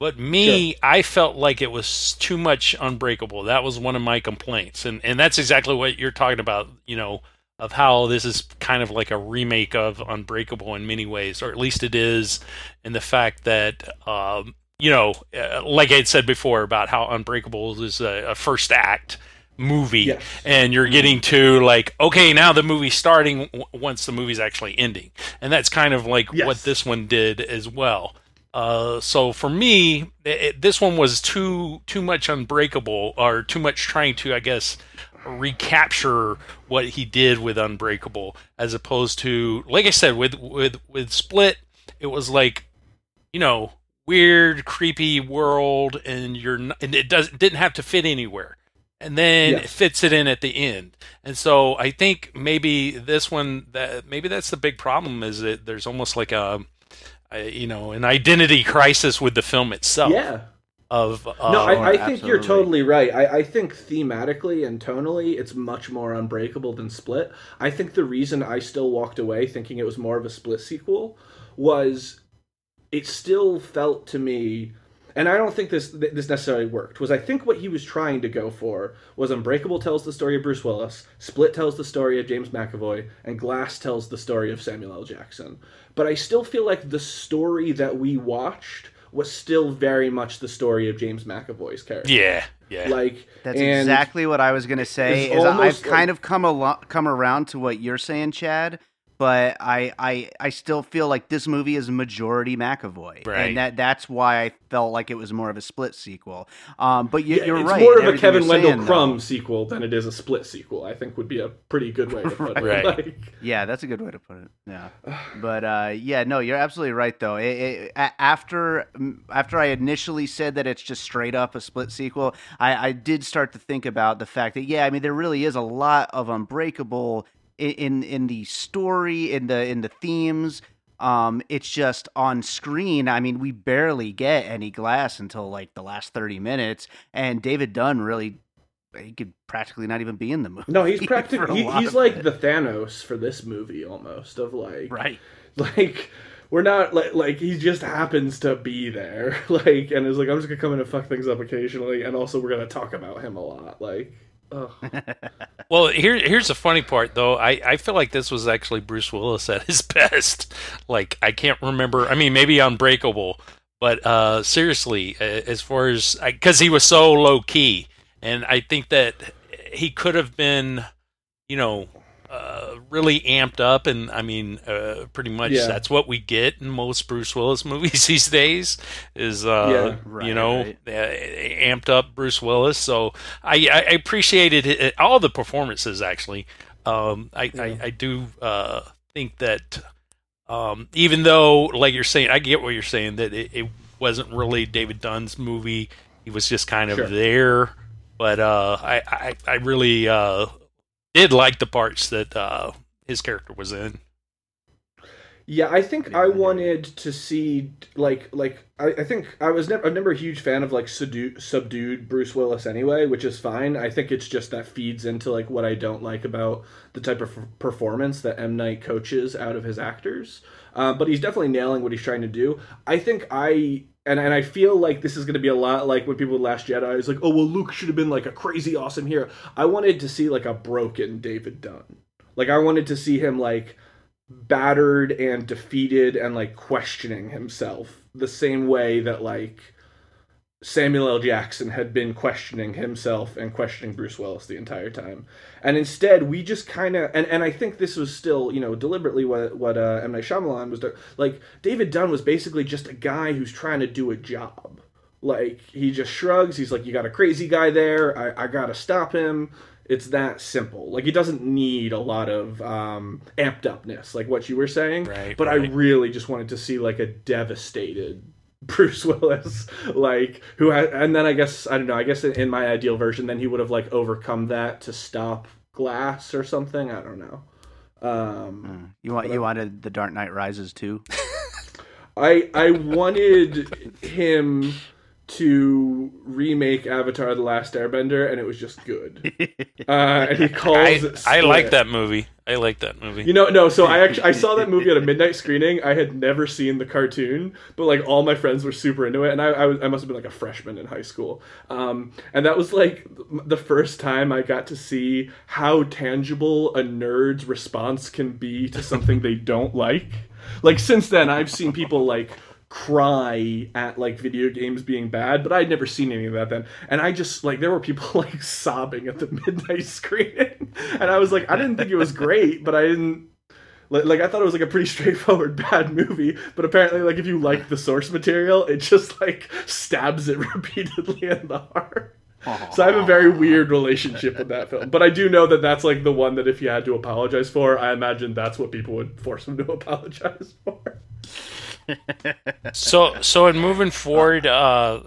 Speaker 2: But me, sure. I felt like it was too much Unbreakable. That was one of my complaints, and and that's exactly what you're talking about. You know, of how this is kind of like a remake of Unbreakable in many ways, or at least it is, in the fact that um, you know, uh, like I had said before about how Unbreakable is a, a first act movie, yes. and you're getting to like, okay, now the movie's starting w- once the movie's actually ending, and that's kind of like yes. what this one did as well. Uh, so for me, it, this one was too too much unbreakable, or too much trying to, I guess, recapture what he did with Unbreakable, as opposed to, like I said, with with with Split, it was like, you know, weird, creepy world, and you're not, and it does didn't have to fit anywhere, and then
Speaker 3: Yes.
Speaker 2: it fits it in at the end. And so I think maybe this one that maybe that's the big problem is that there's almost like a, a you know an identity crisis with the film itself.
Speaker 3: Yeah.
Speaker 2: Of
Speaker 3: No,
Speaker 2: uh,
Speaker 3: I, I think you're totally right. I, I think thematically and tonally, it's much more unbreakable than Split. I think the reason I still walked away thinking it was more of a Split sequel was it still felt to me, and I don't think this this necessarily worked. Was I think what he was trying to go for was Unbreakable tells the story of Bruce Willis, Split tells the story of James McAvoy, and Glass tells the story of Samuel L. Jackson. But I still feel like the story that we watched was still very much the story of James McAvoy's character.
Speaker 2: yeah, yeah.
Speaker 3: Like
Speaker 1: That's exactly what I was gonna say. Is I've
Speaker 3: almost
Speaker 1: kind of come alo- come around to what you're saying, Chad. But I, I I still feel like this movie is majority McAvoy,
Speaker 2: Right.
Speaker 1: and that that's why I felt like it was more of a split sequel. Um, but you,
Speaker 3: Yeah,
Speaker 1: you're right.
Speaker 3: it's more of a Kevin Wendell
Speaker 1: saying, though.
Speaker 3: Crumb sequel than it is a Split sequel. I think would be a pretty good way to put it. <laughs>
Speaker 2: Right.
Speaker 3: Like,
Speaker 1: Yeah, that's a good way to put it. Yeah, <sighs> but uh, yeah, no, you're absolutely right though. It, it, after after I initially said that it's just straight up a split sequel, I, I did start to think about the fact that yeah, I mean there really is a lot of Unbreakable in in, in the story, in the in the themes. Um, it's just on screen. I mean, we barely get any glass until like the last thirty minutes, and David Dunn really. He could practically not even be in the movie.
Speaker 3: no, he's <laughs> practically he, he's like
Speaker 1: it.
Speaker 3: the Thanos for this movie almost of like
Speaker 1: right.
Speaker 3: like we're not like like he just happens to be there <laughs> like and is like I'm just gonna come in and fuck things up occasionally and also we're gonna talk about him a lot like. <laughs>
Speaker 2: Well, here here's the funny part though. I, I feel like this was actually Bruce Willis at his <laughs> best. Like I can't remember. I mean, maybe Unbreakable, but uh, seriously, as far as because he was so low key, and I think that he could have been, you know. Uh, really amped up, and I mean, uh, pretty much
Speaker 3: Yeah.
Speaker 2: that's what we get in most Bruce Willis <laughs> movies these days. Is uh,
Speaker 3: Yeah.
Speaker 1: Right,
Speaker 2: you know,
Speaker 1: right.
Speaker 2: uh, amped up Bruce Willis. So I, I appreciated it, all the performances. Actually, um, I,
Speaker 3: Yeah.
Speaker 2: I, I do uh, think that um, even though, like you're saying, I get what you're saying that it, it wasn't really David Dunn's movie. He was just kind of
Speaker 3: Sure.
Speaker 2: there. But uh, I, I, I really uh, did like the parts that uh, his character was in.
Speaker 3: Yeah, I think
Speaker 1: Yeah,
Speaker 3: I
Speaker 1: I do.
Speaker 3: wanted to see like like I, I think I was never I'm never a huge fan of like subdued, subdued Bruce Willis anyway, which is fine. I think it's just that feeds into like what I don't like about the type of performance that M Night coaches out of his actors. Uh, but he's definitely nailing what he's trying to do. I think I and and I feel like this is going to be a lot like when people with Last Jedi is like, oh well, Luke should have been like a crazy awesome hero. I wanted to see like a broken David Dunn. Like I wanted to see him like battered and defeated and like questioning himself the same way that like Samuel L. Jackson had been questioning himself and questioning Bruce Willis the entire time. And instead, we just kind of and, and I think this was still you know deliberately what what uh, M Night Shyamalan was doing. Like David Dunn was basically just a guy who's trying to do a job. Like he just shrugs. He's like, "You got a crazy guy there. I, I gotta stop him." It's that simple. Like he doesn't need a lot of um, amped upness, like what you were saying.
Speaker 2: Right,
Speaker 3: But I really just wanted to see like a devastated Bruce Willis, like who had, and then I guess I don't know. I guess in, in my ideal version, then he would have like overcome that to stop Glass or something. I don't know. Um,
Speaker 1: Mm. You want you wanted the Dark Knight Rises too? <laughs>
Speaker 3: I I wanted him to remake Avatar: The Last Airbender, and it was just good. <laughs> Uh, and he calls
Speaker 2: I. I like that movie. I like that movie.
Speaker 3: You know, no. So I actually I saw that movie at a midnight screening. I had never seen the cartoon, but like all my friends were super into it, and I I, was, I must have been like a freshman in high school. Um, and that was like the first time I got to see how tangible a nerd's response can be to something they don't like. Like since then, I've seen people like cry at like video games being bad, but I'd never seen any of that then. And I just like there were people <laughs> like sobbing at the midnight screening, <laughs> and I was like, I didn't think it was great, but I didn't. Like, like I thought it was like a pretty <laughs> straightforward bad movie, but apparently like if you like the source material, it just like stabs it repeatedly in the heart. So I have a very weird relationship with that film. But I do know that that's like the one that if you had to apologize for, I imagine that's what people would force him to apologize for.
Speaker 2: So so in moving forward, uh,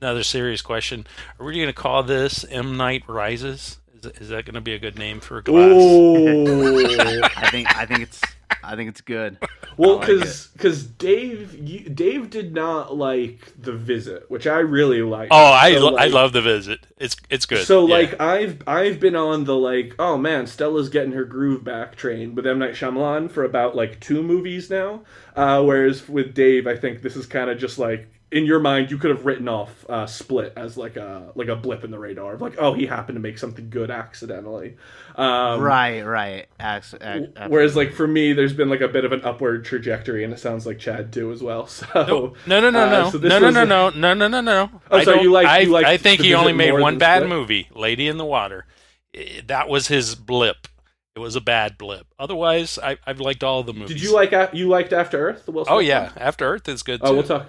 Speaker 2: another serious question: Are we going to call this M Night Rises? Is, is that going to be a good name for a class?
Speaker 3: Ooh. <laughs>
Speaker 1: I think I think it's I think it's good.
Speaker 3: Well,
Speaker 1: I like
Speaker 3: because because Dave you, Dave did not like the visit, which I really like.
Speaker 2: Oh, I
Speaker 3: So,
Speaker 2: lo- I love the visit. It's it's good.
Speaker 3: So
Speaker 2: Yeah.
Speaker 3: like I've I've been on the like oh man Stella's getting her groove back train with M Night Shyamalan for about like two movies now, uh, whereas with Dave I think this is kind of just like in your mind you could have written off uh, Split as like a like a blip in the radar of like oh he happened to make something good accidentally, um,
Speaker 1: right, right. Ax- ac-
Speaker 3: Whereas like for me there's been like a bit of an upward trajectory and it sounds like Chad too as well. <laughs> So
Speaker 2: no no no
Speaker 3: uh,
Speaker 2: no
Speaker 3: so this
Speaker 2: no no
Speaker 3: was
Speaker 2: no
Speaker 3: a-
Speaker 2: no no no no no.
Speaker 3: Oh,
Speaker 2: I
Speaker 3: so you like-
Speaker 2: I,
Speaker 3: you
Speaker 2: I think he only made one bad
Speaker 3: Split?
Speaker 2: movie, Lady in the Water. Eh, That was his blip. It was a bad blip. Otherwise, I, I've liked all the movies.
Speaker 3: Did you like you liked After Earth? The Will
Speaker 2: Oh yeah,
Speaker 3: one?
Speaker 2: After Earth is good too.
Speaker 3: Oh, we'll talk.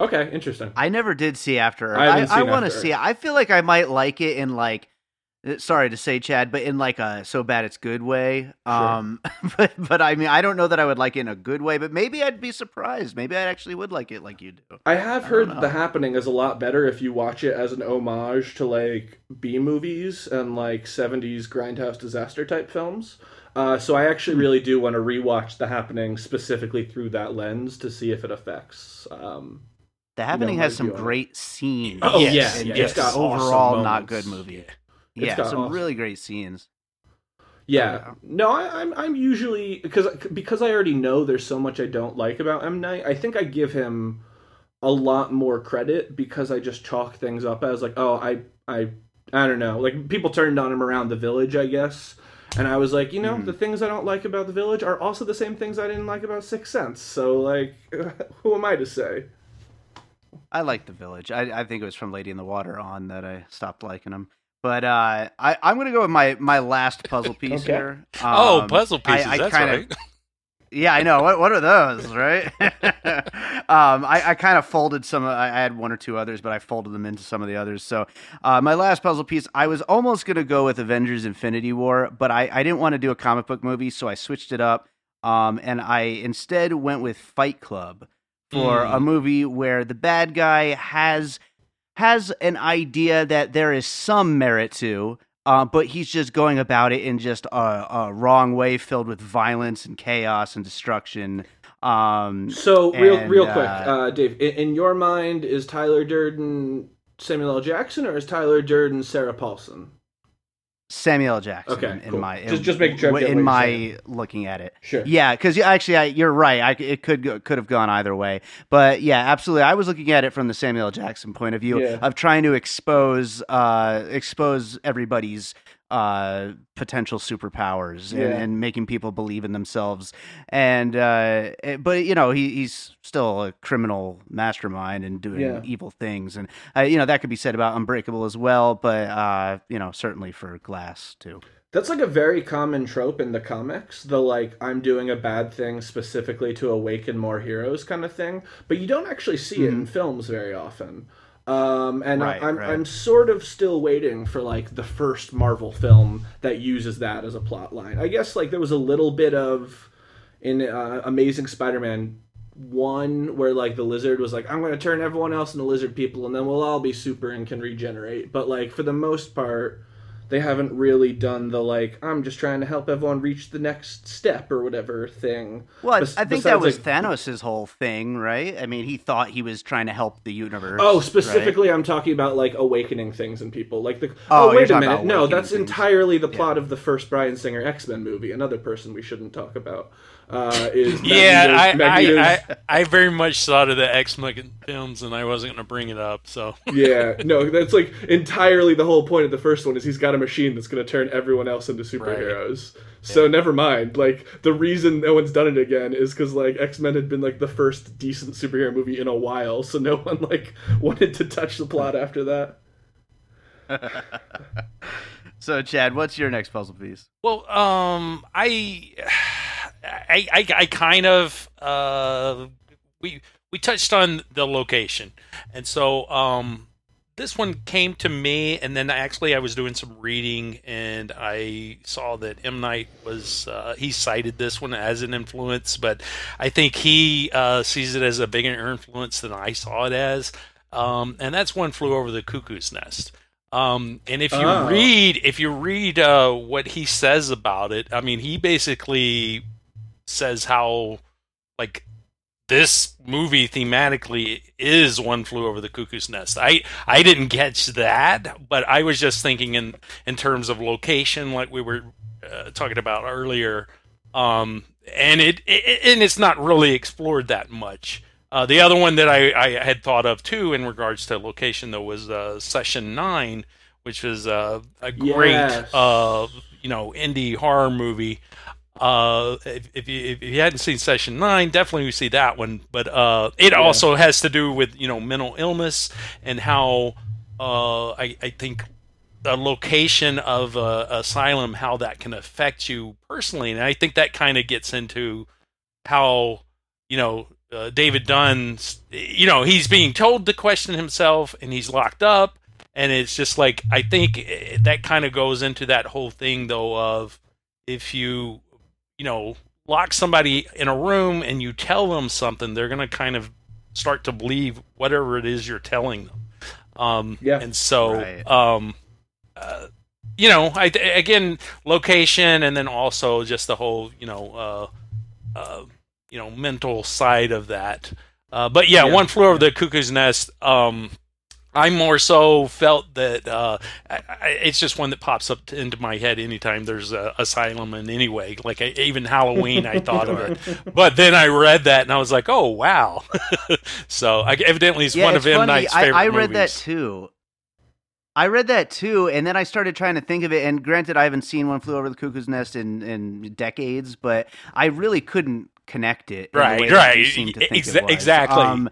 Speaker 3: Okay, interesting.
Speaker 1: I never did see After Earth.
Speaker 3: I
Speaker 1: I, I, want to see it. I feel like I might like it in like uh, sorry to say Chad, but in like a so bad it's good way. Um <laughs> but but I mean I don't know that I would like it in a good way, but maybe I'd be surprised. Maybe I actually would like it like you do.
Speaker 3: I have
Speaker 1: I
Speaker 3: heard. The Happening is a lot better if you watch it as an homage to like B movies and like 70s grindhouse disaster type films. Uh, so I actually
Speaker 1: Hmm.
Speaker 3: really do want to rewatch The Happening specifically through that lens to see if it affects. Um,
Speaker 1: The Happening
Speaker 3: my
Speaker 1: has some
Speaker 3: view on it.
Speaker 1: great scenes.
Speaker 3: Oh,
Speaker 2: Yes,
Speaker 3: yeah,
Speaker 1: and
Speaker 3: yeah,
Speaker 2: yes.
Speaker 3: it's got
Speaker 1: overall
Speaker 3: awesome
Speaker 1: not good movie.
Speaker 3: It's
Speaker 1: Yeah,
Speaker 3: got
Speaker 1: some
Speaker 3: awesome-
Speaker 1: really great scenes.
Speaker 3: Yeah.
Speaker 1: Yeah.
Speaker 3: No, I, I'm I'm usually because because I already know there's so much I don't like about M Night. I think I give him a lot more credit because I just chalk things up as like, oh, I I I don't know. Like people turned on him around the village, I guess. And I was like, you know,
Speaker 1: Mhm.
Speaker 3: the things I don't like about the village are also the same things I didn't like about Sixth Sense. So like, <laughs> who am I to say?
Speaker 1: I like the village. I, I think it was from Lady in the Water on that I stopped liking them. But uh, I, I'm gonna go with my, my last puzzle <laughs> piece
Speaker 3: Okay.
Speaker 1: here.
Speaker 2: oh,
Speaker 1: Um,
Speaker 2: puzzle
Speaker 1: I-
Speaker 2: pieces.
Speaker 1: I
Speaker 2: that's
Speaker 1: kinda-
Speaker 2: right. <laughs>
Speaker 1: Yeah, I know. What what are those, right? <laughs> um, I, I kind of folded some. I I had one or two others, but I folded them into some of the others. So uh, my last puzzle piece, I was almost gonna go with Avengers: Infinity War, but I, I didn't want to do a comic book movie, so I switched it up. Um, and I instead went with Fight Club for
Speaker 2: Mm.
Speaker 1: a movie where the bad guy has has an idea that there is some merit to, uh, but he's just going about it in just a, a wrong way, filled with violence and chaos and destruction. Um,
Speaker 3: So real
Speaker 1: And,
Speaker 3: real
Speaker 1: uh,
Speaker 3: quick, uh, Dave, in, in your mind, is Tyler Durden Samuel L. Jackson or is Tyler Durden Sarah Paulson?
Speaker 1: Samuel L. Jackson.
Speaker 3: Okay,
Speaker 1: in
Speaker 3: cool.
Speaker 1: my
Speaker 3: Just- just making sure
Speaker 1: in my looking at it.
Speaker 3: Sure.
Speaker 1: Yeah, because actually, I, you're right. I, it could go, could have gone either way, but yeah, absolutely. I was looking at it from the Samuel L. Jackson point of view
Speaker 3: Yeah.
Speaker 1: of trying to expose uh, expose everybody's uh, potential superpowers and,
Speaker 3: Yeah.
Speaker 1: and making people believe in themselves. And uh, eh, but you know, he, he's still a criminal mastermind and doing
Speaker 3: Yeah.
Speaker 1: evil things, and uh, you know that could be said about Unbreakable as well. But uh, you know, certainly for Glass too.
Speaker 3: That's like a very common trope in the comics, the like I'm doing a bad thing specifically to awaken more heroes kind of thing, but you don't actually see it in films very often. Um, and
Speaker 1: Right,
Speaker 3: I, I'm
Speaker 1: right.
Speaker 3: I'm sort of still waiting for like the first Marvel film that uses that as a plot line. I guess like there was a little bit of in uh, Amazing Spider-Man one where like the lizard was like I'm going to turn everyone else into lizard people and then we'll all be super and can regenerate. But like for the most part they haven't really done the like I'm just trying to help everyone reach the next step or whatever thing.
Speaker 1: Well, I-
Speaker 3: Bes-
Speaker 1: I think that was
Speaker 3: like-
Speaker 1: Thanos' whole thing, right? I mean, he thought he was trying to help the universe.
Speaker 3: Oh,
Speaker 1: right?
Speaker 3: specifically, I'm talking about like awakening things in people. Like the
Speaker 1: Oh,
Speaker 3: oh, wait a minute, no, that's
Speaker 1: things.
Speaker 3: entirely the plot of the first Bryan Singer X Men movie. Another person we shouldn't talk about uh, is
Speaker 2: Yeah, I, I, I, I very much thought of the X Men films, and I wasn't going to bring it up. So
Speaker 3: yeah, no, that's like entirely the whole point of the first one is he's got a machine that's going to turn everyone else into superheroes. So never mind. Like the reason no one's done it again is because like X Men had been like the first decent superhero movie in a while, so no one like <laughs> wanted to touch the plot after that. <laughs>
Speaker 1: So, Chad, what's your next puzzle piece?
Speaker 2: Well, um, I, I, I, I kind of, uh, we we touched on the location, and so um, this one came to me, and then actually I was doing some reading, and I saw that M Night was uh, he cited this one as an influence, but I think he uh, sees it as a bigger influence than I saw it as, um, and that's one flew over the cuckoo's nest. Um, and if you
Speaker 3: Oh.
Speaker 2: read, if you read uh, what he says about it, I mean, he basically says how like this movie thematically is one flew over the cuckoo's nest. I i didn't catch that but i was just thinking in in terms of location like we were uh, talking about earlier. Um and it, it and it's not really explored that much. Uh, the other one that I, I had thought of too in regards to location though was uh, session nine which was uh, a great
Speaker 3: Yes.
Speaker 2: uh, you know indie horror movie uh, if, if you if you hadn't seen Session Nine, definitely you see that one. But uh, it also has to do with you know mental illness and how uh, I I think the location of a asylum, how that can affect you personally, and I think that kind of gets into how you know uh, David Dunn's you know he's being told to question himself and he's locked up, and it's just like I think eh, that kind of goes into that whole thing though of if you you know lock somebody in a room and you tell them something they're going to kind of start to believe whatever it is you're telling them um
Speaker 3: Yeah.
Speaker 2: and so
Speaker 1: Right.
Speaker 2: um uh, you know i again location and then also just the whole you know uh uh you know mental side of that uh but yeah,
Speaker 3: Yeah.
Speaker 2: one flew over the cuckoo's nest um I more so felt that uh, I, I, it's just one that pops up into my head anytime there's a asylum in any way. Like I, even Halloween, I <laughs> thought of it, but then I read that and I was like, oh wow. <laughs> so I, evidently, it's
Speaker 1: yeah,
Speaker 2: one
Speaker 1: it's
Speaker 2: of M
Speaker 1: funny.
Speaker 2: Night's
Speaker 1: I,
Speaker 2: favorite
Speaker 1: I read that too. I read that too, and then I started trying to think of it. And granted, I haven't seen One Flew Over the Cuckoo's Nest in, in decades, but I really couldn't connect it. in the
Speaker 2: Right,
Speaker 1: that you
Speaker 2: right.
Speaker 1: seem to think
Speaker 2: Exa-
Speaker 1: it was.
Speaker 2: exactly.
Speaker 1: Um,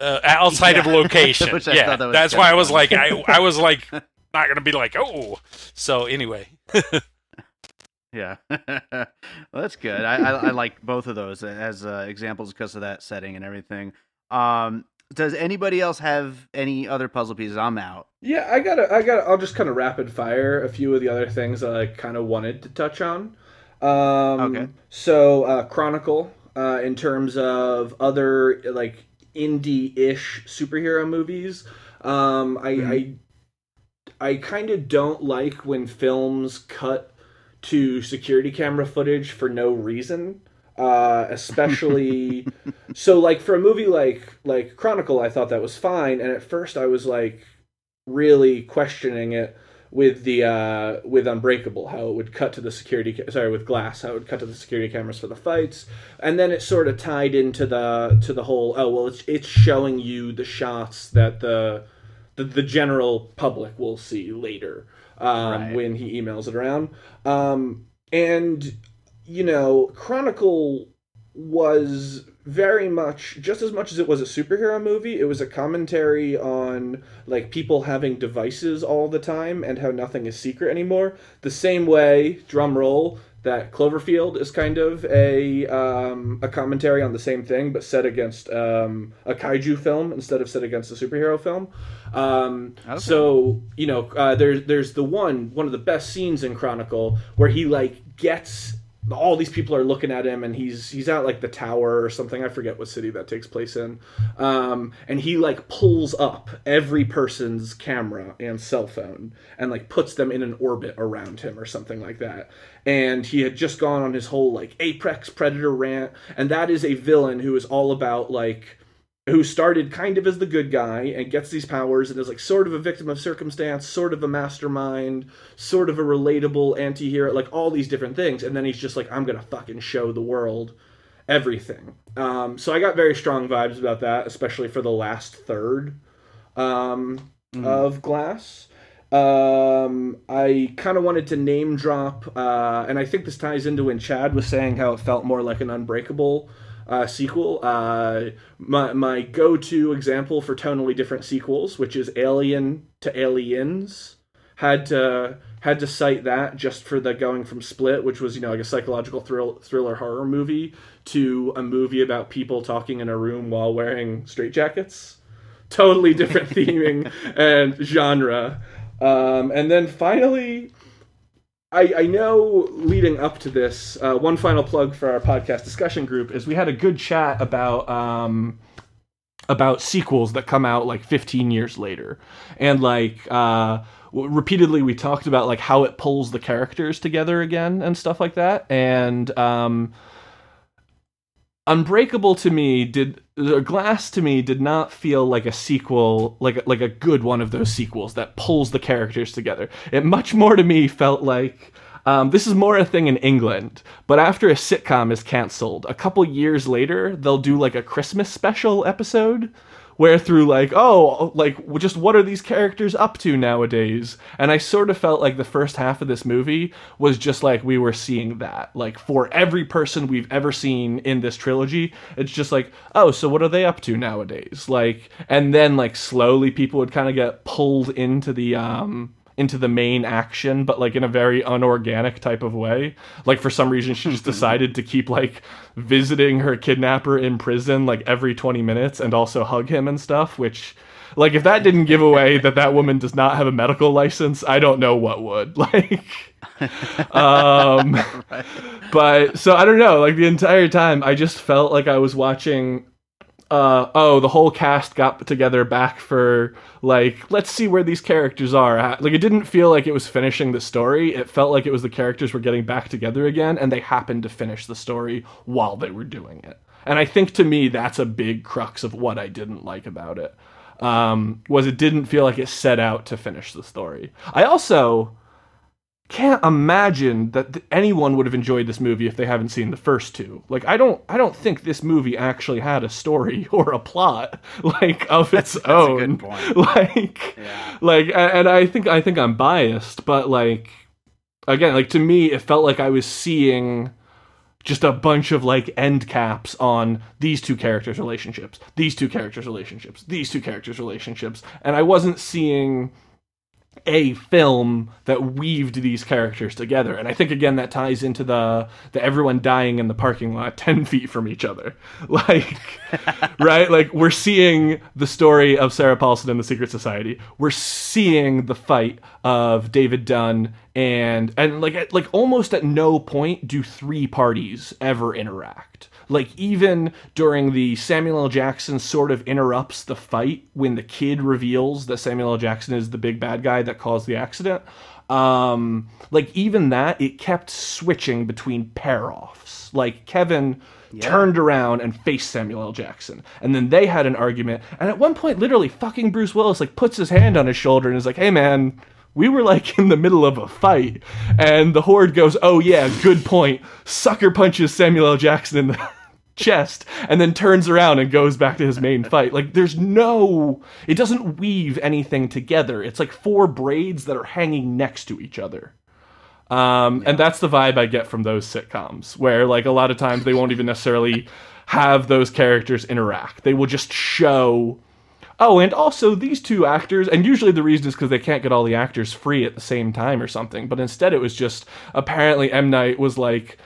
Speaker 2: uh, outside of location. <laughs>
Speaker 1: Which
Speaker 2: yeah,
Speaker 1: thought that was
Speaker 2: that's why I was like, I, I was like, <laughs> not gonna be like, oh. So anyway, <laughs>
Speaker 1: Yeah, well, that's good. I, I, I like both of those as uh, examples because of that setting and everything. Um, does anybody else have any other puzzle pieces? I'm out.
Speaker 3: Yeah, I gotta, I gotta. I'll just kind of rapid fire a few of the other things that I kind of wanted to touch on. Um,
Speaker 1: Okay.
Speaker 3: So, uh, Chronicle, uh, in terms of other like indie-ish superhero movies, um, I, I, I kind of don't like when films cut to security camera footage for no reason. Uh, especially <laughs> so like for a movie like like Chronicle, I thought that was fine, and at first I was like really questioning it with the uh, with Unbreakable, how it would cut to the security ca- sorry with Glass, how it would cut to the security cameras for the fights, and then it sort of tied into the to the whole oh well it's it's showing you the shots that the the, the general public will see later um,
Speaker 1: Right.
Speaker 3: when he emails it around, um, and you know Chronicle was very much just as much as it was a superhero movie it was a commentary on like people having devices all the time and how nothing is secret anymore the same way drum roll that cloverfield is kind of a um, a commentary on the same thing but set against um, a kaiju film instead of set against a superhero film um,
Speaker 1: Okay.
Speaker 3: so you know uh, there's there's the one one of the best scenes in chronicle where he like gets all these people are looking at him and he's he's at like the tower or something. I forget what city that takes place in. Um, and he like pulls up every person's camera and cell phone and like puts them in an orbit around him or something like that. And he had just gone on his whole like apex predator rant. And that is a villain who is all about like who started kind of as the good guy and gets these powers and is like sort of a victim of circumstance, sort of a mastermind, sort of a relatable anti-hero, like all these different things. And then he's just like, I'm gonna fucking show the world everything. Um, so I got very strong vibes about that, especially for the last third um,
Speaker 1: Mhm.
Speaker 3: of Glass. Um, I kind of wanted to name drop, uh, and I think this ties into when Chad was saying how it felt more like an Unbreakable uh, sequel. Uh, my my go to example for tonally different sequels, which is Alien to Aliens, had to had to cite that just for the going from Split, which was you know like a psychological thrill, thriller horror movie, to a movie about people talking in a room while wearing straitjackets. totally different <laughs> theming and genre. Um, and then finally, I, I know leading up to this, uh, one final plug for our podcast discussion group is we had a good chat about um, about sequels that come out like 15 years later, and like uh, repeatedly we talked about like how it pulls the characters together again and stuff like that, and um, Unbreakable to me did Glass to me did not feel like a sequel, like like a good one of those sequels that pulls the characters together. It much more to me felt like um, this is more a thing in England, but after a sitcom is canceled, a couple years later they'll do like a Christmas special episode where through like oh like just what are these characters up to nowadays? And i sort of felt like the first half of this movie was just like we were seeing that like for every person we've ever seen in this trilogy it's just like oh so what are they up to nowadays? Like and then like slowly people would kind of get pulled into the um into the main action, but like in a very unorganic type of way. Like for some reason, she just decided to keep like visiting her kidnapper in prison like every 20 minutes and also hug him and stuff, which. Like if that didn't give away that that woman does not have a medical license, I don't know what would. <laughs> Like um <laughs> right. but so I don't know, like the entire time I just felt like I was watching uh, oh, the whole cast got together back for like, let's see where these characters are. Like, it didn't feel like it was finishing the story. It felt like it was the characters were getting back together again, and they happened to finish the story while they were doing it. And I think to me, that's a big crux of what I didn't like about it. Um, was it didn't feel like it set out to finish the story. I also can't imagine that th- anyone would have enjoyed this movie if they haven't seen the first two. Like I don't I don't think this movie actually had a story <laughs> or a plot like of its
Speaker 1: that's,
Speaker 3: own.
Speaker 1: That's <laughs>
Speaker 3: like
Speaker 1: yeah.
Speaker 3: like and I think I think I'm biased, but like again, like to me it felt like I was seeing just a bunch of like end caps on these two characters relationships, these two characters relationships, these two characters relationships, and I wasn't seeing a film that weaved these characters together. And i think again that ties into the the everyone dying in the parking lot <laughs> 10 feet from each other. <laughs> Like <laughs> right? Like we're seeing the story of sarah paulson and the secret society. We're seeing the fight of david dunn and and like at, like almost at no point do three parties ever interact like even during the Samuel L. Jackson sort of interrupts the fight when the kid reveals that Samuel L. Jackson is the big bad guy that caused the accident. Um, like even that, it kept switching between pair offs. Like Kevin yeah. turned around and faced Samuel L. Jackson, and then they had an argument. And at one point, literally, fucking Bruce Willis like puts his hand on his shoulder and is like, "Hey, man." we were like in the middle of a fight and the horde goes oh yeah good point sucker punches samuel l jackson in the chest and then turns around and goes back to his main fight. Like there's no it doesn't weave anything together. It's like four braids that are hanging next to each other. Um, yeah. and that's the vibe I get from those sitcoms where like a lot of times they won't even necessarily have those characters interact. They will just show Oh, and also these two actors, and usually the reason is because they can't get all the actors free at the same time or something. But instead, it was just apparently M Night was like,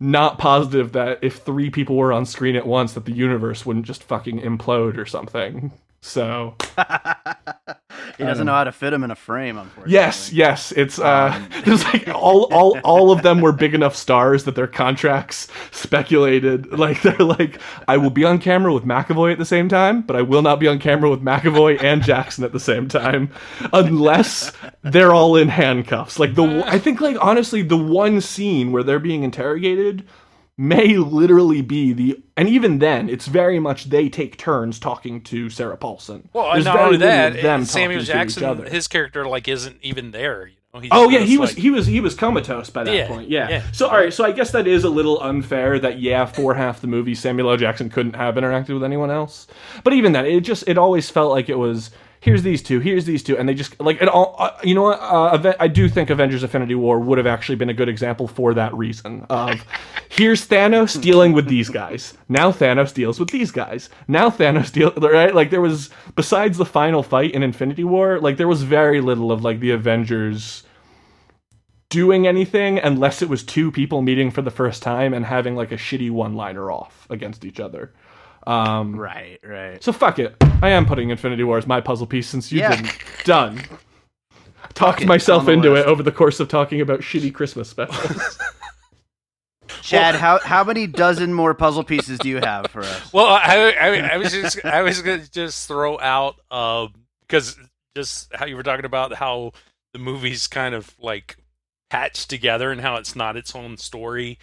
Speaker 3: not positive that if three people were on screen at once that the universe wouldn't just fucking implode or something. So <laughs>
Speaker 1: he doesn't know how to fit him in a frame. Unfortunately,
Speaker 3: yes, yes. It's uh, um. <laughs> there's like all all all of them were big enough stars that their contracts speculated like they're like I will be on camera with McAvoy at the same time, but I will not be on camera with McAvoy and Jackson at the same time, unless they're all in handcuffs. Like the I think like honestly the one scene where they're being interrogated may literally be the and even then it's very much they take turns talking to Sarah Paulson.
Speaker 2: Well, There's not only that, them Samuel Jackson, his character like isn't even there. You know?
Speaker 3: oh yeah, he was he was he was comatose by that yeah, point. Yeah. yeah. So all right, so I guess that is a little unfair that yeah, for half the movie Samuel L. Jackson couldn't have interacted with anyone else. But even that, it just it always felt like it was here's these two, here's these two, and they just like it all. Uh, you know what? Uh, I do think Avengers: Infinity War would have actually been a good example for that reason. Of here's Thanos dealing with these guys. Now Thanos deals with these guys. Now Thanos deal right. Like there was besides the final fight in Infinity War, like there was very little of like the Avengers doing anything unless it was two people meeting for the first time and having like a shitty one liner off against each other. Um,
Speaker 1: Right, right.
Speaker 3: So fuck it. I am putting Infinity War as my puzzle piece since you
Speaker 1: Yeah.
Speaker 3: didn't. <laughs> Done. Talked myself into
Speaker 1: list.
Speaker 3: it over the course of talking about shitty Christmas specials. <laughs>
Speaker 1: Chad, how how many dozen more puzzle pieces do you have for us?
Speaker 2: Well, I, I, I was just I was gonna just throw out because just how you were talking about how the movie's kind of like patched together and how it's not its own story.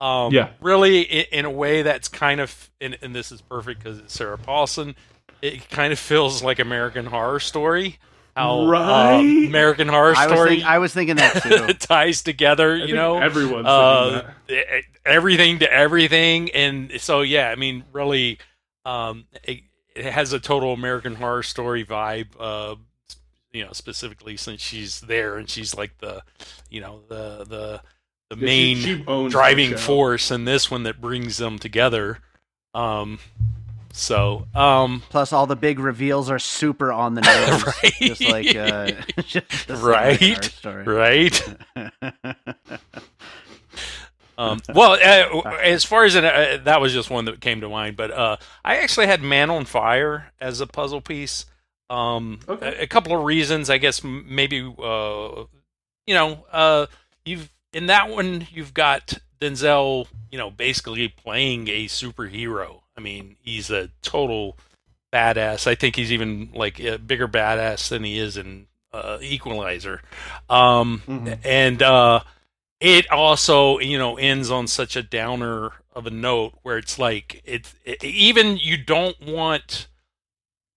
Speaker 2: Um,
Speaker 3: Yeah.
Speaker 2: really, in, in a way that's kind of and, and this is perfect because it's Sarah Paulson. It kind of feels like American Horror Story. How uh, American Horror
Speaker 1: I was,
Speaker 2: Story
Speaker 1: think, I was thinking that <laughs> too.
Speaker 2: ties together.
Speaker 3: I
Speaker 2: You know,
Speaker 3: everyone's
Speaker 2: uh,
Speaker 3: thinking
Speaker 2: everything to everything and so yeah i mean really um it, it has a total american horror story vibe uh you know specifically since she's there and she's like the you know the the the
Speaker 3: that.
Speaker 2: main
Speaker 3: She- she
Speaker 2: driving force in this one that brings them together um so um
Speaker 1: Plus, all the big reveals are super on the <laughs> nose,
Speaker 2: Right.
Speaker 1: just like uh, <laughs> just, just like
Speaker 2: Right.
Speaker 1: Horror
Speaker 2: right <laughs> Um, well, uh, as far as it, uh, that was just one that came to mind, but uh, I actually had Man on Fire as a puzzle piece. Um,
Speaker 3: Okay.
Speaker 2: a, a couple of reasons, I guess. m- Maybe uh, you know, uh, you've in that one you've got Denzel, you know, basically playing a superhero. I mean, he's a total badass. I think he's even like a bigger badass than he is in uh, Equalizer. Um,
Speaker 3: Mhm.
Speaker 2: and uh, it also you know ends on such a downer of a note where it's like it's it, even you don't want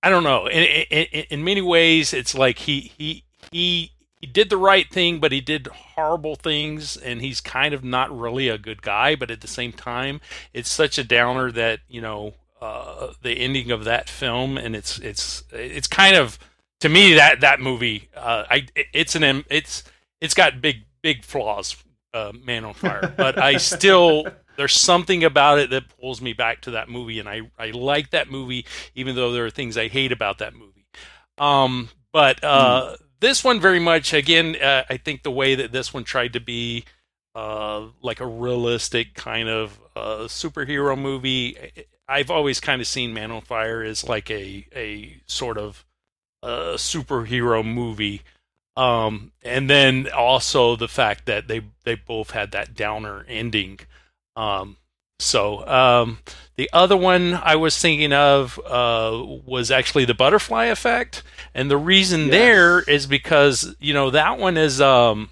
Speaker 2: i don't know in, in, in- in many ways it's like he he he he did the right thing but he did horrible things and he's kind of not really a good guy but at the same time it's such a downer that you know uh, the ending of that film and it's it's it's kind of to me that that movie uh, I it's an it's it's got big big flaws uh, Man on Fire but I still <laughs> there's something about it that pulls me back to that movie and I I like that movie even though there are things I hate about that movie. Um but uh this one very much again uh, I think the way that this one tried to be uh, like a realistic kind of uh, superhero movie. I've always kind of seen Man on Fire as like a a sort of uh, superhero movie, um, and then also the fact that they they both had that downer ending. Um, so um, the other one I was thinking of uh, was actually the butterfly effect, and the reason
Speaker 3: Yes.
Speaker 2: there is because you know that one is um,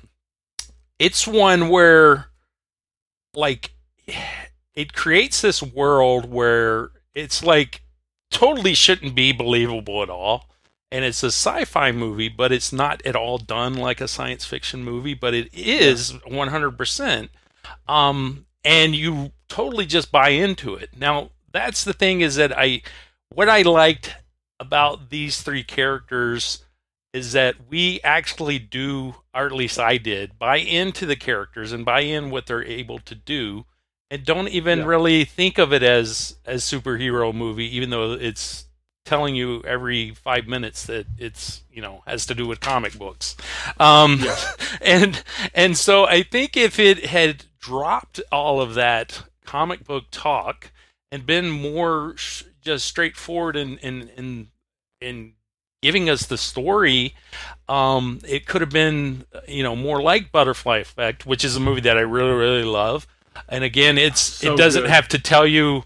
Speaker 2: it's one where like it creates this world where it's like totally shouldn't be believable at all. And it's a sci-fi movie but it's not at all done like a science fiction movie but it is 100% um and you totally just buy into it. Now that's the thing is that i what i liked about these three characters is that we actually do or at least i did buy into the characters and buy in what they're able to do and don't even
Speaker 3: Yeah.
Speaker 2: really think of it as as superhero movie even though it's telling you every five minutes that it's you know has to do with comic books. Um <laughs> and and so i think if it had dropped all of that comic book talk and been more sh- just straightforward in in in in giving us the story um it could have been you know more like butterfly effect which is a movie that i really really love and again it's
Speaker 3: So
Speaker 2: it doesn't
Speaker 3: good.
Speaker 2: have to tell you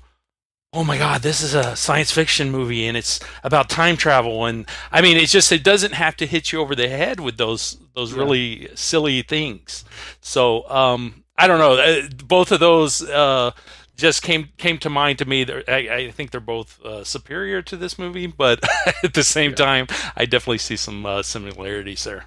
Speaker 2: oh my god this is a science fiction movie and it's about time travel and i mean it's just it doesn't have to hit you over the head with those those
Speaker 3: Yeah.
Speaker 2: really silly things so um i don't know uh, both of those uh just came came to mind to me I, I think they're both uh, superior to this movie but <laughs> at the same
Speaker 3: Yeah.
Speaker 2: time i definitely see some uh, similarities there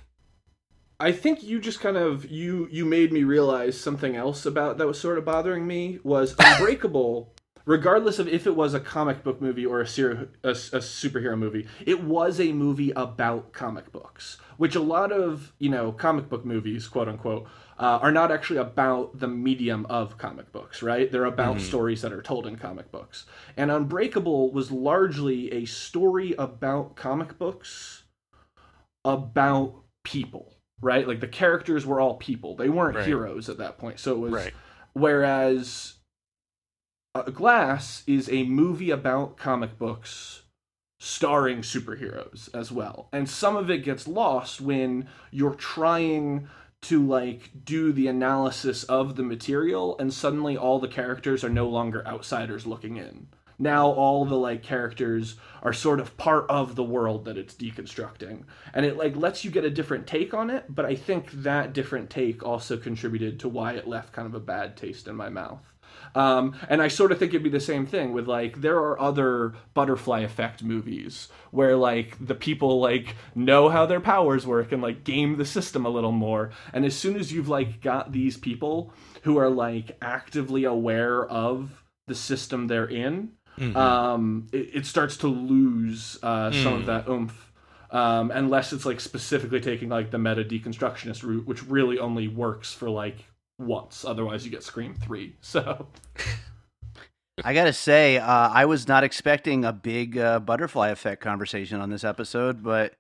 Speaker 3: I think you just kind of you you made me realize something else about that was sort of bothering me was <laughs> Unbreakable. regardless of if it was a comic book movie or a, ser- a, a superhero movie, it was a movie about comic books, which a lot of you know comic book movies, quote unquote, uh, are not actually about the medium of comic books, right? They're about stories that are told in comic books. And Unbreakable was largely a story about comic books, about people, right? Like the characters were all people. They weren't
Speaker 2: Right.
Speaker 3: heroes at that point. So it was
Speaker 2: Right.
Speaker 3: whereas uh, Glass is a movie about comic books starring superheroes as well. And some of it gets lost when you're trying to like do the analysis of the material and suddenly all the characters are no longer outsiders looking in. Now all the like characters are sort of part of the world that it's deconstructing. And it like lets you get a different take on it, but I think that different take also contributed to why it left kind of a bad taste in my mouth. Um, and I sort of think it'd be the same thing with like there are other butterfly effect movies where like the people like know how their powers work and like game the system a little more. And as soon as you've like got these people who are like actively aware of the system they're in,
Speaker 2: Mhm.
Speaker 3: um, it, it starts to lose uh, some of
Speaker 2: Mm.
Speaker 3: that oomph. Um, unless it's like specifically taking like the meta deconstructionist route, which really only works for like once. Otherwise, you get Scream three. <laughs> So
Speaker 1: I gotta say, uh, I was not expecting a big uh, butterfly effect conversation on this episode, but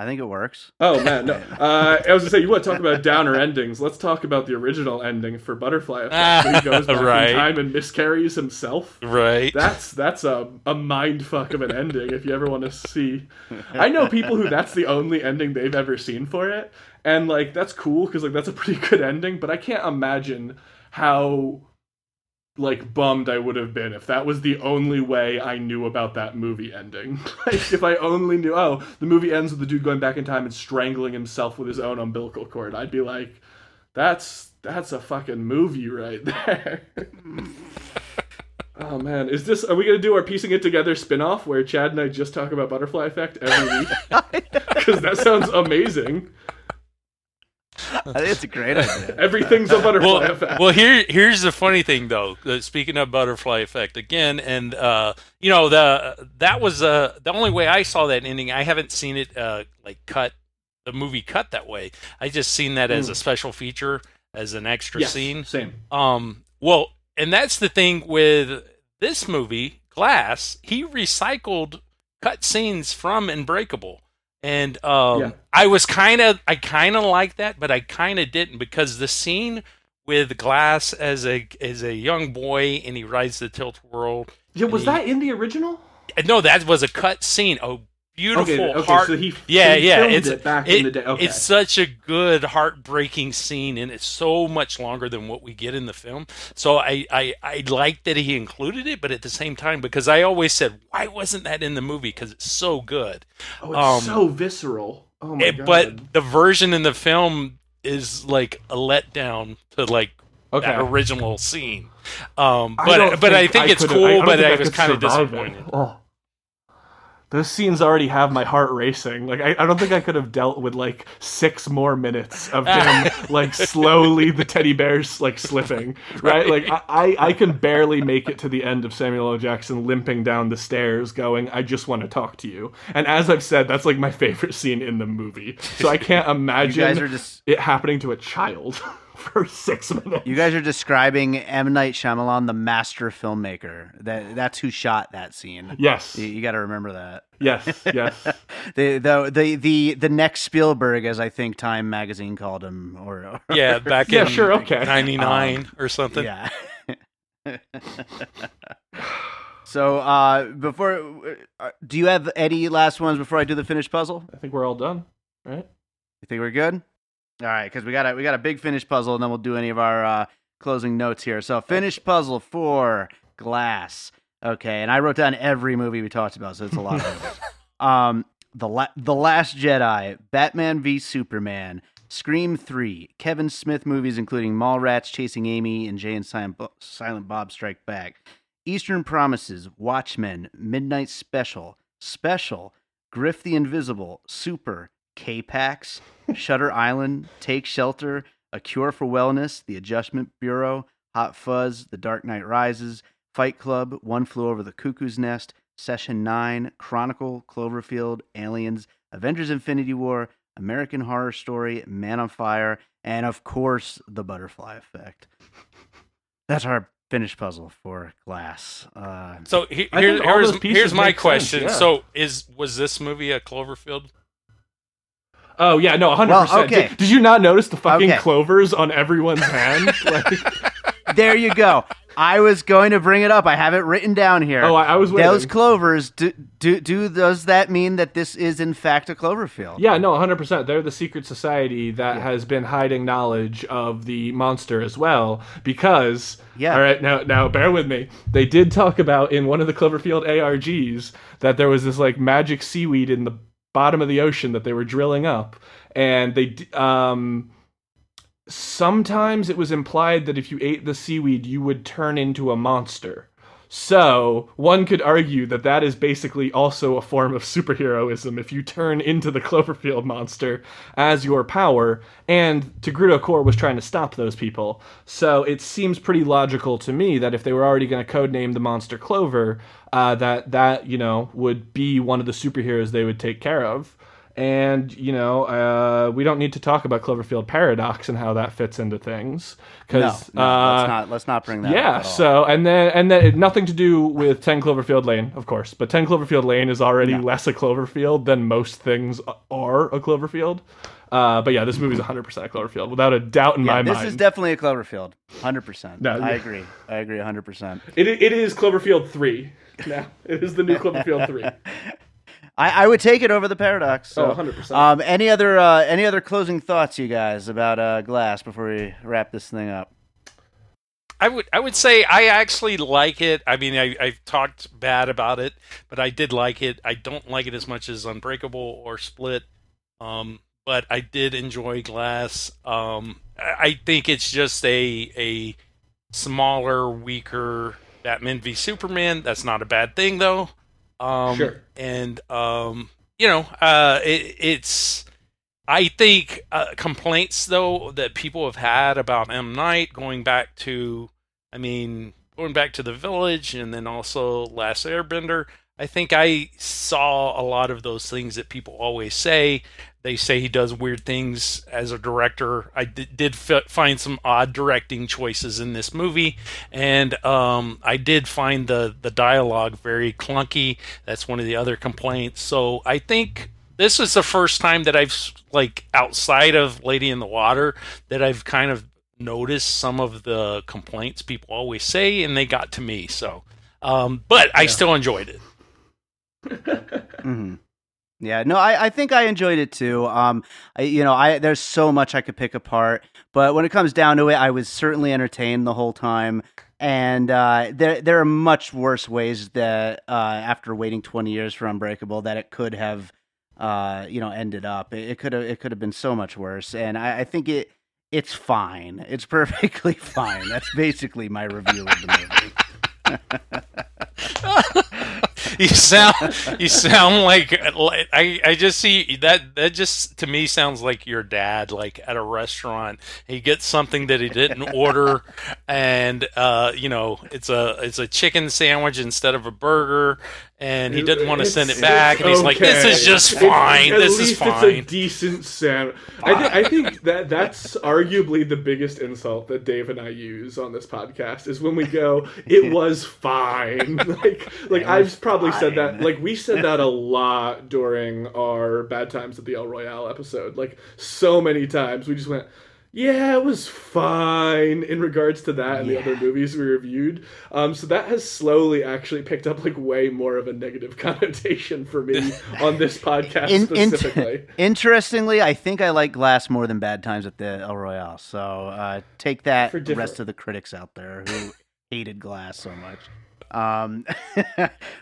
Speaker 1: I think it works.
Speaker 3: Oh man, no. <laughs> Uh, I was gonna say you want to talk about downer <laughs> endings. Let's talk about the original ending for Butterfly Effect. when he goes back <laughs>
Speaker 2: Right.
Speaker 3: in time and miscarries himself.
Speaker 2: Right.
Speaker 3: That's that's a a mind fuck of an ending. If you ever want to see, I know people who that's the only ending they've ever seen for it, and like that's cool because like that's a pretty good ending. But I can't imagine how like bummed I would have been if that was the only way I knew about that movie ending. <laughs> like if I only knew, oh, the movie ends with the dude going back in time and strangling himself with his own umbilical cord, I'd be like, that's that's a fucking movie right there. <laughs> oh man, is this? Are we gonna do our piecing it together spin-off where Chad and I just talk about Butterfly Effect every week? <laughs> Because that sounds amazing. <laughs>
Speaker 1: I think it's a great idea. <laughs>
Speaker 3: Everything's a Butterfly
Speaker 2: well,
Speaker 3: Effect.
Speaker 2: well, here here's the funny thing though. Speaking of butterfly effect again, and uh, you know the that was uh, the only way I saw that ending. I haven't seen it uh, like cut the movie cut that way. I just seen that as
Speaker 3: Mm.
Speaker 2: a special feature as an extra
Speaker 3: yes,
Speaker 2: scene.
Speaker 3: same.
Speaker 2: Um, well, and that's the thing with this movie, Glass. He recycled cut scenes from Unbreakable, and um,
Speaker 3: Yeah.
Speaker 2: I was kind of, I kind of like that, but I kind of didn't because the scene with Glass as a as a young boy and he rides the tilt whirl.
Speaker 3: Yeah, was
Speaker 2: He-
Speaker 3: that in the original?
Speaker 2: No, that was a cut scene. Oh, beautiful
Speaker 3: okay, okay,
Speaker 2: heart.
Speaker 3: so he
Speaker 2: yeah,
Speaker 3: he
Speaker 2: yeah, it's
Speaker 3: it back
Speaker 2: it-
Speaker 3: in the day. Okay.
Speaker 2: It's such a good, heartbreaking scene, and it's so much longer than what we get in the film. So I, I, I like that he included it, but at the same time, because I always said, why wasn't that in the movie? Because it's so good.
Speaker 3: oh, it's
Speaker 2: um,
Speaker 3: so visceral. Oh my
Speaker 2: It-
Speaker 3: god.
Speaker 2: but the version in the film is like a letdown to like
Speaker 3: okay.
Speaker 2: that original scene. Um, but
Speaker 3: don't
Speaker 2: but I think it's cool.
Speaker 3: I
Speaker 2: but I, was kind of disappointed.
Speaker 3: Oh. Those scenes already have my heart racing. Like I, I don't think I could have dealt with like six more minutes of <laughs> him like slowly the teddy bears like slipping. <laughs> Right? Like I, I, can barely make it to the end of Samuel L. Jackson limping down the stairs going, I just want to talk to you. And as I've said, that's like my favorite scene in the movie. So I can't <laughs> imagine
Speaker 1: just
Speaker 3: it happening to a child for six minutes.
Speaker 1: you guys are describing M Night Shyamalan, the master filmmaker. That that's who shot that scene.
Speaker 3: Yes.
Speaker 1: You, you got to remember that.
Speaker 3: Yes, yes. <laughs>
Speaker 1: The, the the the the next Spielberg, as I think Time Magazine called him, or, or
Speaker 2: Yeah, back <laughs>
Speaker 3: Yeah,
Speaker 2: in
Speaker 3: sure, okay.
Speaker 2: '99
Speaker 1: Um,
Speaker 2: or something.
Speaker 1: yeah. <laughs> so uh, before, uh, do you have any last ones before I do the finished puzzle?
Speaker 3: I think we're all done, right?
Speaker 1: You think we're good? All right, because we got a we got a big finish puzzle, and then we'll do any of our uh, closing notes here. So finished puzzle for Glass. Okay, and I wrote down every movie we talked about, so it's a lot of movies. <laughs> Um, the La- the Last Jedi, Batman v Superman, Scream Three, Kevin Smith movies including Mallrats, Chasing Amy, and Jay and Silent, Bo- Silent Bob Strike Back, Eastern Promises, Watchmen, Midnight Special, Special, Griff the Invisible, Super, K-Pax, Shutter Island, Take Shelter, A Cure for Wellness, The Adjustment Bureau, Hot Fuzz, The Dark Knight Rises, Fight Club, One Flew Over the Cuckoo's Nest, Session 9, Chronicle, Cloverfield, Aliens, Avengers Infinity War, American Horror Story, Man on Fire, and of course, The Butterfly Effect. That's our finished puzzle for Glass. Uh,
Speaker 2: So he, here, here's here's my question.
Speaker 3: yeah.
Speaker 2: So is was this movie a Cloverfield?
Speaker 3: Oh yeah, no, hundred
Speaker 1: Well,
Speaker 3: percent.
Speaker 1: okay.
Speaker 3: Did, did you not notice the fucking
Speaker 1: Okay.
Speaker 3: clovers on everyone's hand? <laughs> like,
Speaker 1: there you go. I was going to bring it up. I have it written down here.
Speaker 3: Oh, I, I was waiting.
Speaker 1: Those clovers. Do, do do does that mean that this is in fact a Cloverfield?
Speaker 3: Yeah, no, 100%. They're the secret society that has been hiding knowledge of the monster as well because
Speaker 1: Yeah.
Speaker 3: All right, now now bear with me. They did talk about in one of the Cloverfield ARGs that there was this like magic seaweed in the bottom of the ocean that they were drilling up and they um sometimes it was implied that if you ate the seaweed you would turn into a monster. So, one could argue that that is basically also a form of superheroism if you turn into the Cloverfield monster as your power, and Tagruato Core was trying to stop those people. So, it seems pretty logical to me that if they were already going to codename the monster Clover, uh, that that, you know, would be one of the superheroes they would take care of. And, you know, uh, we don't need to talk about Cloverfield Paradox and how that fits into things. Because,
Speaker 1: no,
Speaker 3: uh,
Speaker 1: let's not let's not bring that.
Speaker 3: yeah,
Speaker 1: up at all.
Speaker 3: so and then and then nothing to do with 10 Cloverfield Lane, of course, but 10 Cloverfield Lane is already
Speaker 1: No.
Speaker 3: less a Cloverfield than most things are a Cloverfield. Uh, but yeah, this movie's 100% a Cloverfield without a doubt in
Speaker 1: yeah,
Speaker 3: my
Speaker 1: this
Speaker 3: mind.
Speaker 1: This is definitely a Cloverfield. Hundred percent.
Speaker 3: No,
Speaker 1: I agree. I agree. Hundred percent.
Speaker 3: it, it is Cloverfield 3 <laughs> now. It is the new Cloverfield 3. <laughs>
Speaker 1: I, I would take it over the paradox. So.
Speaker 3: Oh, 100%.
Speaker 1: Um, any other uh, any other closing thoughts, you guys, about uh, Glass before we wrap this thing up?
Speaker 2: I would I would say I actually like it. I mean, I, I've talked bad about it, but I did like it. I don't like it as much as Unbreakable or Split, um, but I did enjoy Glass. Um, I I think it's just a a smaller, weaker Batman v Superman. That's not a bad thing, though. Um,
Speaker 3: Sure.
Speaker 2: And um, you know, uh, it, it's. I think uh, complaints though that people have had about M Night going back to, I mean, going back to the village and then also Last Airbender. I think I saw a lot of those things that people always say. They say he does weird things as a director. I did, did f- find some odd directing choices in this movie, and um, I did find the the dialogue very clunky. That's one of the other complaints. So I think this is the first time that I've like outside of Lady in the Water that I've kind of noticed some of the complaints people always say, and they got to me. So, um, but I still enjoyed it.
Speaker 1: Hmm Yeah, no, I, I think I enjoyed it too. Um, I, you know, I there's so much I could pick apart, but when it comes down to it, I was certainly entertained the whole time. And uh, there there are much worse ways that uh, after waiting 20 years for Unbreakable that it could have, uh, you know, ended up. It, it could have it could have been so much worse. And I, I think it it's fine. It's <laughs> perfectly fine. That's basically my review of the movie. <laughs> <laughs>
Speaker 2: you sound you sound like, like I, I just see that that just to me sounds like your dad like at a restaurant. He gets something that he didn't order and uh you know it's a it's a chicken sandwich instead of a burger and he didn't want to send it back and he's like this is just fine this is fine
Speaker 3: It's a decent sandwich. I, thi- I think that that's arguably the biggest insult that Dave and I use on this podcast is when we go, "It <laughs> was fine." <laughs> like, like I've probably said that. Like we said that a <laughs> lot during our bad times at the El Royale episode. Like so many times, we just went. Yeah, it was fine in regards to that and the other movies we reviewed. Um, so that has slowly actually picked up like way more of a negative <laughs> connotation for me <laughs> on this podcast
Speaker 1: In- in-
Speaker 3: specifically. <laughs>
Speaker 1: Interestingly, I think I like Glass more than Bad Times at the El Royale. So uh, take that,
Speaker 3: For
Speaker 1: the rest of the critics out there who hated Glass so much. Um,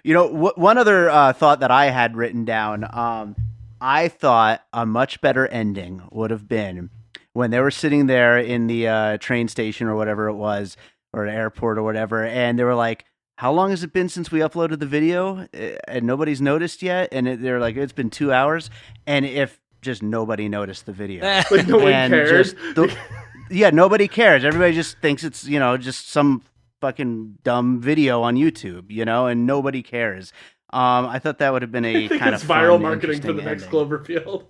Speaker 1: you know, w- one other uh, thought that I had written down. Um, I thought a much better ending would have been when they were sitting there in the uh, train station or whatever it was, or an airport or whatever, and they were like, "How long has it been since we uploaded the video?" Uh, And nobody's noticed yet. And they're like, "It's been two hours." And if just nobody noticed the video, <laughs>
Speaker 3: Like no one cares.
Speaker 1: the- <laughs> yeah, nobody cares. Everybody just thinks it's you know just some fucking dumb video on YouTube, you know, and nobody cares. Um, I thought that would have been a <laughs>
Speaker 3: I think
Speaker 1: kind
Speaker 3: it's
Speaker 1: of
Speaker 3: viral
Speaker 1: fun,
Speaker 3: marketing for the
Speaker 1: interesting
Speaker 3: next Cloverfield.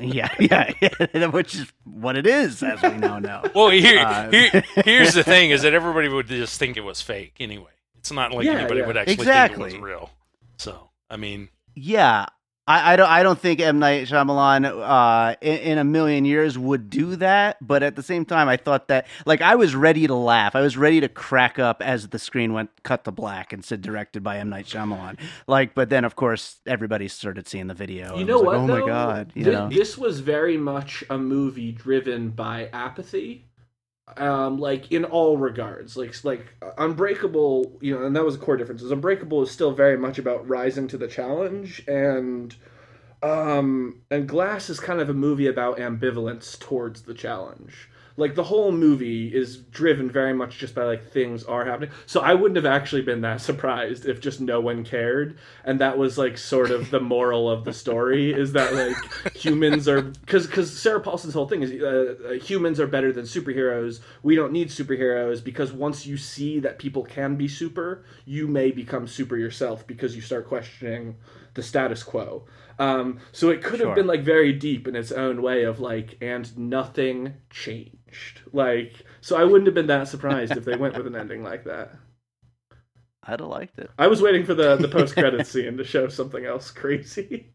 Speaker 3: <laughs>
Speaker 1: Yeah, yeah, <laughs> which is what it is, as we now know. <laughs>
Speaker 2: well here,
Speaker 1: Uh,
Speaker 2: here here's the thing is that everybody would just think it was fake anyway it's not like
Speaker 3: Yeah,
Speaker 2: anybody
Speaker 3: yeah.
Speaker 2: would actually
Speaker 1: Exactly.
Speaker 2: think it was real so I mean
Speaker 1: Yeah, I, I don't I don't think M Night Shyamalan uh, in, in, a million years would do that. But at the same time, I thought that like I was ready to laugh. I was ready to crack up as the screen went cut to black and said directed by M Night Shyamalan. Like, but then of course everybody started seeing the video.
Speaker 3: You know what?
Speaker 1: Like, oh
Speaker 3: though?
Speaker 1: my god! You
Speaker 3: Th-
Speaker 1: know?
Speaker 3: this was very much a movie driven by apathy um, like in all regards. Like like Unbreakable, you know, and that was a core difference. Is Unbreakable is still very much about rising to the challenge, and um, and Glass is kind of a movie about ambivalence towards the challenge like the whole movie is driven very much just by like things are happening. So i wouldn't have actually been that <laughs> surprised if just no one cared. And that was like sort of the moral of the story is that like <laughs> humans are because because sarah paulson's whole thing is uh, uh, humans are better than superheroes. We don't need superheroes because once you see that people can be super you may become super yourself because you start questioning the status quo. Um, so it could have been like very deep in its own way of like, and nothing changed. Like, so I wouldn't have been that surprised if they went with an <laughs> ending like that.
Speaker 1: I'd have liked it.
Speaker 3: I was waiting for the the post credit scene to show something else crazy.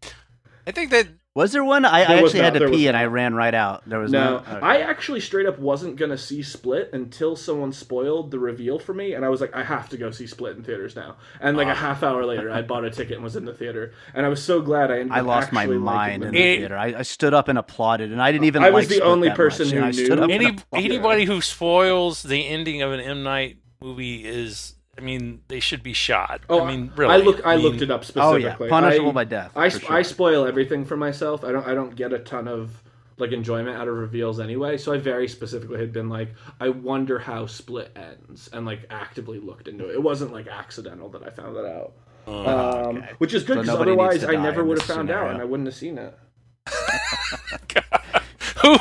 Speaker 2: I think that
Speaker 1: was there one? I, I actually not, had to pee and I ran right out. There was
Speaker 3: no.
Speaker 1: Okay.
Speaker 3: I actually straight up wasn't gonna see Split until someone spoiled the reveal for me, and I was like, I have to go see Split in theaters now. And like oh. a half hour later, I bought a ticket and was in the theater, and I was so glad I.
Speaker 1: I lost my mind in the theater. I, I, stood up and applauded, and I didn't oh, even. I
Speaker 3: was
Speaker 1: like
Speaker 3: the only person
Speaker 1: much,
Speaker 3: who knew.
Speaker 2: Any, anybody who spoils the ending of an M Night movie is I mean, they should be shot. Oh, I mean, really.
Speaker 3: I look. I,
Speaker 2: I mean,
Speaker 3: looked it up specifically.
Speaker 1: Oh yeah, punishable I, by death.
Speaker 3: I,
Speaker 1: sure.
Speaker 3: I spoil everything for myself. I don't. I don't get a ton of like enjoyment out of reveals anyway. So I very specifically had been like, I wonder how Split ends, and like actively looked into it. It wasn't like accidental that I found that out. Oh, um, okay. Which is good because so otherwise I never would have found scenario. out and I wouldn't have seen it. <laughs>
Speaker 2: who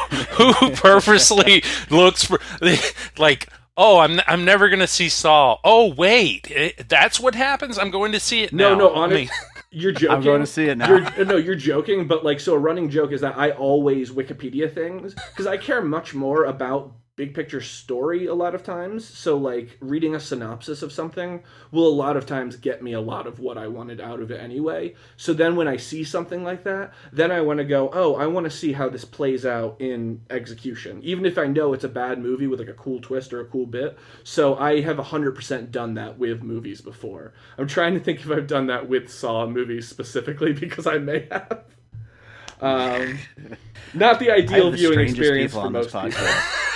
Speaker 2: who purposely looks for <laughs> like Oh, I'm I'm never gonna see Saw. Oh wait, it, that's what happens. I'm going to see it.
Speaker 3: No,
Speaker 2: now.
Speaker 3: no, no honestly, <laughs> you're joking.
Speaker 1: I'm going to see it now.
Speaker 3: You're, no, you're joking. But like, so a running joke is that I always Wikipedia things because I care much more about big picture story a lot of times. So like reading a synopsis of something will a lot of times get me a lot of what I wanted out of it anyway. So then when I see something like that, then I want to go, "Oh, I want to see how this plays out in execution." Even if I know it's a bad movie with like a cool twist or a cool bit. So I have 100% done that with movies before. I'm trying to think if I've done that with Saw movies specifically <laughs> because I may have. Um, <laughs> not the ideal
Speaker 1: the
Speaker 3: viewing experience for
Speaker 1: most
Speaker 3: people. <laughs>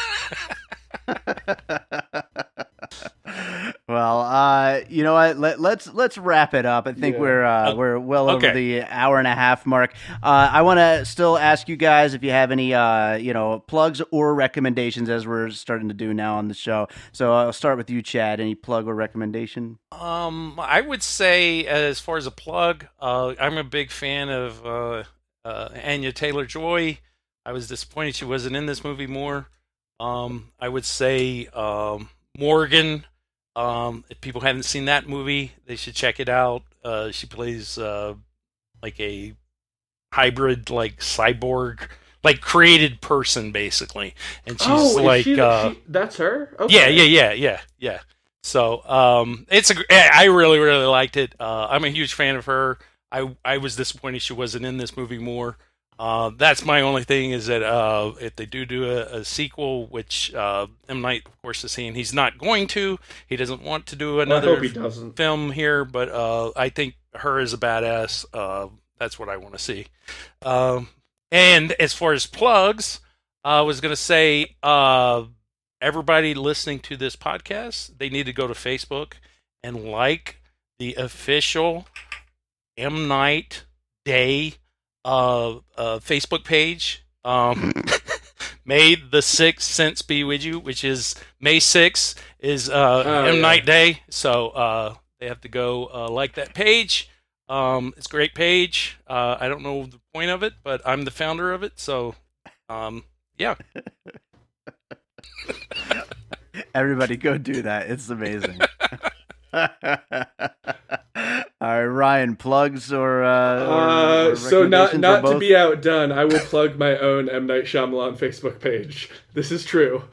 Speaker 1: well, uh, you know what? Let, us let's, let's wrap it up. I think yeah. we're uh, we're well
Speaker 2: okay.
Speaker 1: over the hour and a half mark. Uh, I want to still ask you guys if you have any uh, you know plugs or recommendations as we're starting to do now on the show. So I'll start with you, Chad. Any plug or recommendation?
Speaker 2: Um, I would say as far as a plug, uh, I'm a big fan of uh, uh, Anya Taylor Joy. I was disappointed she wasn't in this movie more. Um, I would say um, Morgan. Um, if people haven't seen that movie, they should check it out. Uh, she plays uh, like a hybrid, like cyborg, like created person, basically, and she's
Speaker 3: oh,
Speaker 2: like,
Speaker 3: she,
Speaker 2: uh,
Speaker 3: she, that's her. Okay.
Speaker 2: Yeah, yeah, yeah, yeah, yeah. So um, it's a. I really, really liked it. Uh, I'm a huge fan of her. I I was disappointed she wasn't in this movie more. Uh, that's my only thing is that uh, if they do do a, a sequel, which uh, M Night, of course, is saying he's not going to, he doesn't want to do another
Speaker 3: well,
Speaker 2: film here. But uh, I think her is a badass. Uh, that's what I want to see. Um, and as far as plugs, I was going to say uh, everybody listening to this podcast, they need to go to Facebook and like the official M Night Day uh, uh, Facebook page. Um, <laughs> May the sixth sense be with you, which is May sixth is uh, oh, M yeah. Night Day, so uh, they have to go uh, like that page. Um, it's a great page. Uh, I don't know the point of it, but I'm the founder of it, so um, yeah. <laughs>
Speaker 1: Everybody, go do that. It's amazing. <laughs> All right, Ryan, plugs or, uh, or,
Speaker 3: uh, or so not not to be outdone, I will plug my own M Night Shyamalan Facebook page. This is true. <laughs> <laughs>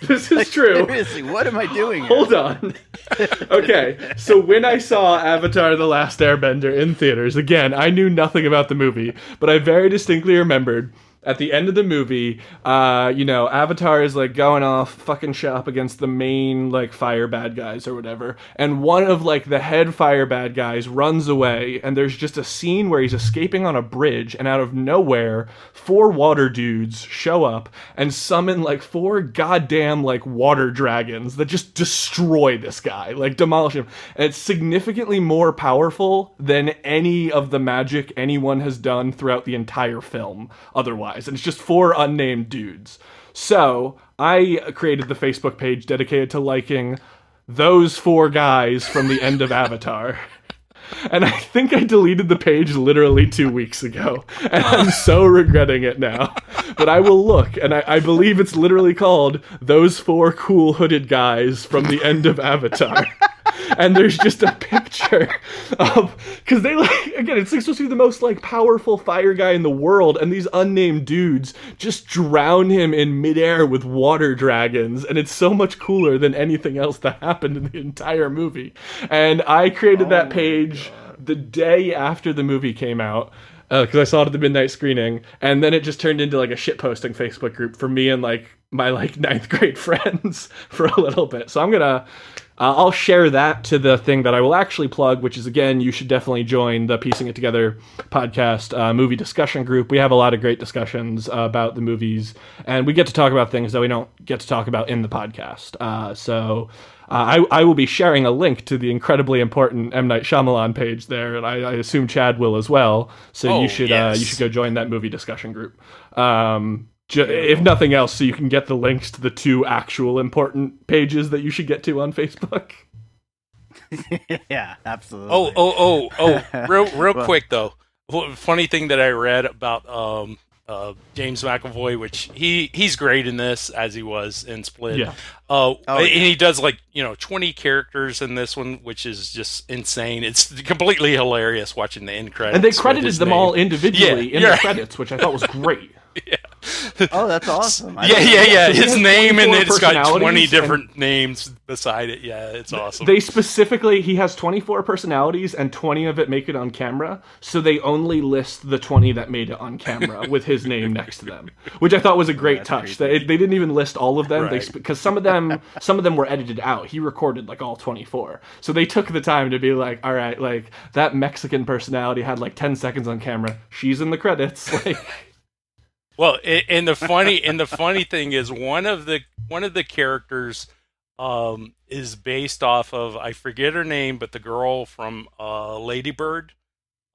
Speaker 3: this, is,
Speaker 1: like,
Speaker 3: true.
Speaker 1: Seriously, what am I doing?
Speaker 3: Hold on. <laughs> okay, so when I saw Avatar The Last Airbender in theaters, again, I knew nothing about the movie, but I very distinctly remembered at the end of the movie, uh, you know, Avatar is like going off fucking shop against the main like fire bad guys or whatever, and one of like the head fire bad guys runs away, and there's just a scene where he's escaping on a bridge, and out of nowhere, four water dudes show up and summon like four goddamn like water dragons that just destroy this guy, like demolish him, and it's significantly more powerful than any of the magic anyone has done throughout the entire film. Otherwise and it's just four unnamed dudes. So I created the Facebook page dedicated to liking those four guys from the end of Avatar. <laughs> And I think I deleted the page literally two weeks ago. <laughs> And I'm so regretting it now. But I will look, and I, I believe it's literally called Those Four Cool Hooded Guys from the End of Avatar <laughs> and there's just a picture of because they like again it's like supposed to be the most like powerful fire guy in the world and these unnamed dudes just drown him in midair with water dragons and it's so much cooler than anything else that happened in the entire movie. And i created oh that page the day after the movie came out because uh, I saw it at the midnight screening, and then it just turned into like a shit posting Facebook group for me and like my like <laughs> ninth grade friends <laughs> for a little bit. So I'm gonna uh, I'll share that to the thing that I will actually plug, which is again, you should definitely join the Piecing It Together podcast uh, movie discussion group. We have a lot of great discussions uh, about the movies, and we get to talk about things that we don't get to talk about in the podcast. Uh, so. Uh, I, I will be sharing a link to the incredibly important M Night Shyamalan page there, and I, I assume Chad will as well. So oh, you should uh, you should go join that movie discussion group. Um, if nothing else, so you can get the links to the two actual important pages that you should get to on Facebook. <laughs> <laughs>
Speaker 1: yeah, absolutely.
Speaker 2: Oh, oh, oh, oh! real, real <laughs> well, quick though. Funny thing that I read about um, uh, James McAvoy, which he he's great in this as he was in Split. Yeah. Uh, oh, and he does like you know twenty characters in this one, which is just insane. It's completely hilarious watching the end credits.
Speaker 3: And they credited them name. all individually yeah, in the right. credits, which I thought was great. <laughs>
Speaker 2: yeah.
Speaker 1: Oh, that's awesome. <laughs>
Speaker 2: yeah, yeah, yeah. His name and it's got 20 different names beside it. Yeah, it's awesome.
Speaker 3: They specifically, he has 24 personalities and 20 of it make it on camera. So they only list the 20 that made it on camera <laughs> with his name next to them, which I thought was a great touch. They, they didn't even list all of them right. because some of them, <laughs> some of them were edited out. He recorded like all 24. So they took the time to be like, all right, like that Mexican personality had like 10 seconds on camera. She's in the credits. Like,
Speaker 2: well, and the funny and the funny thing is one of the one of the characters um, is based off of I forget her name, but the girl from uh, Ladybird.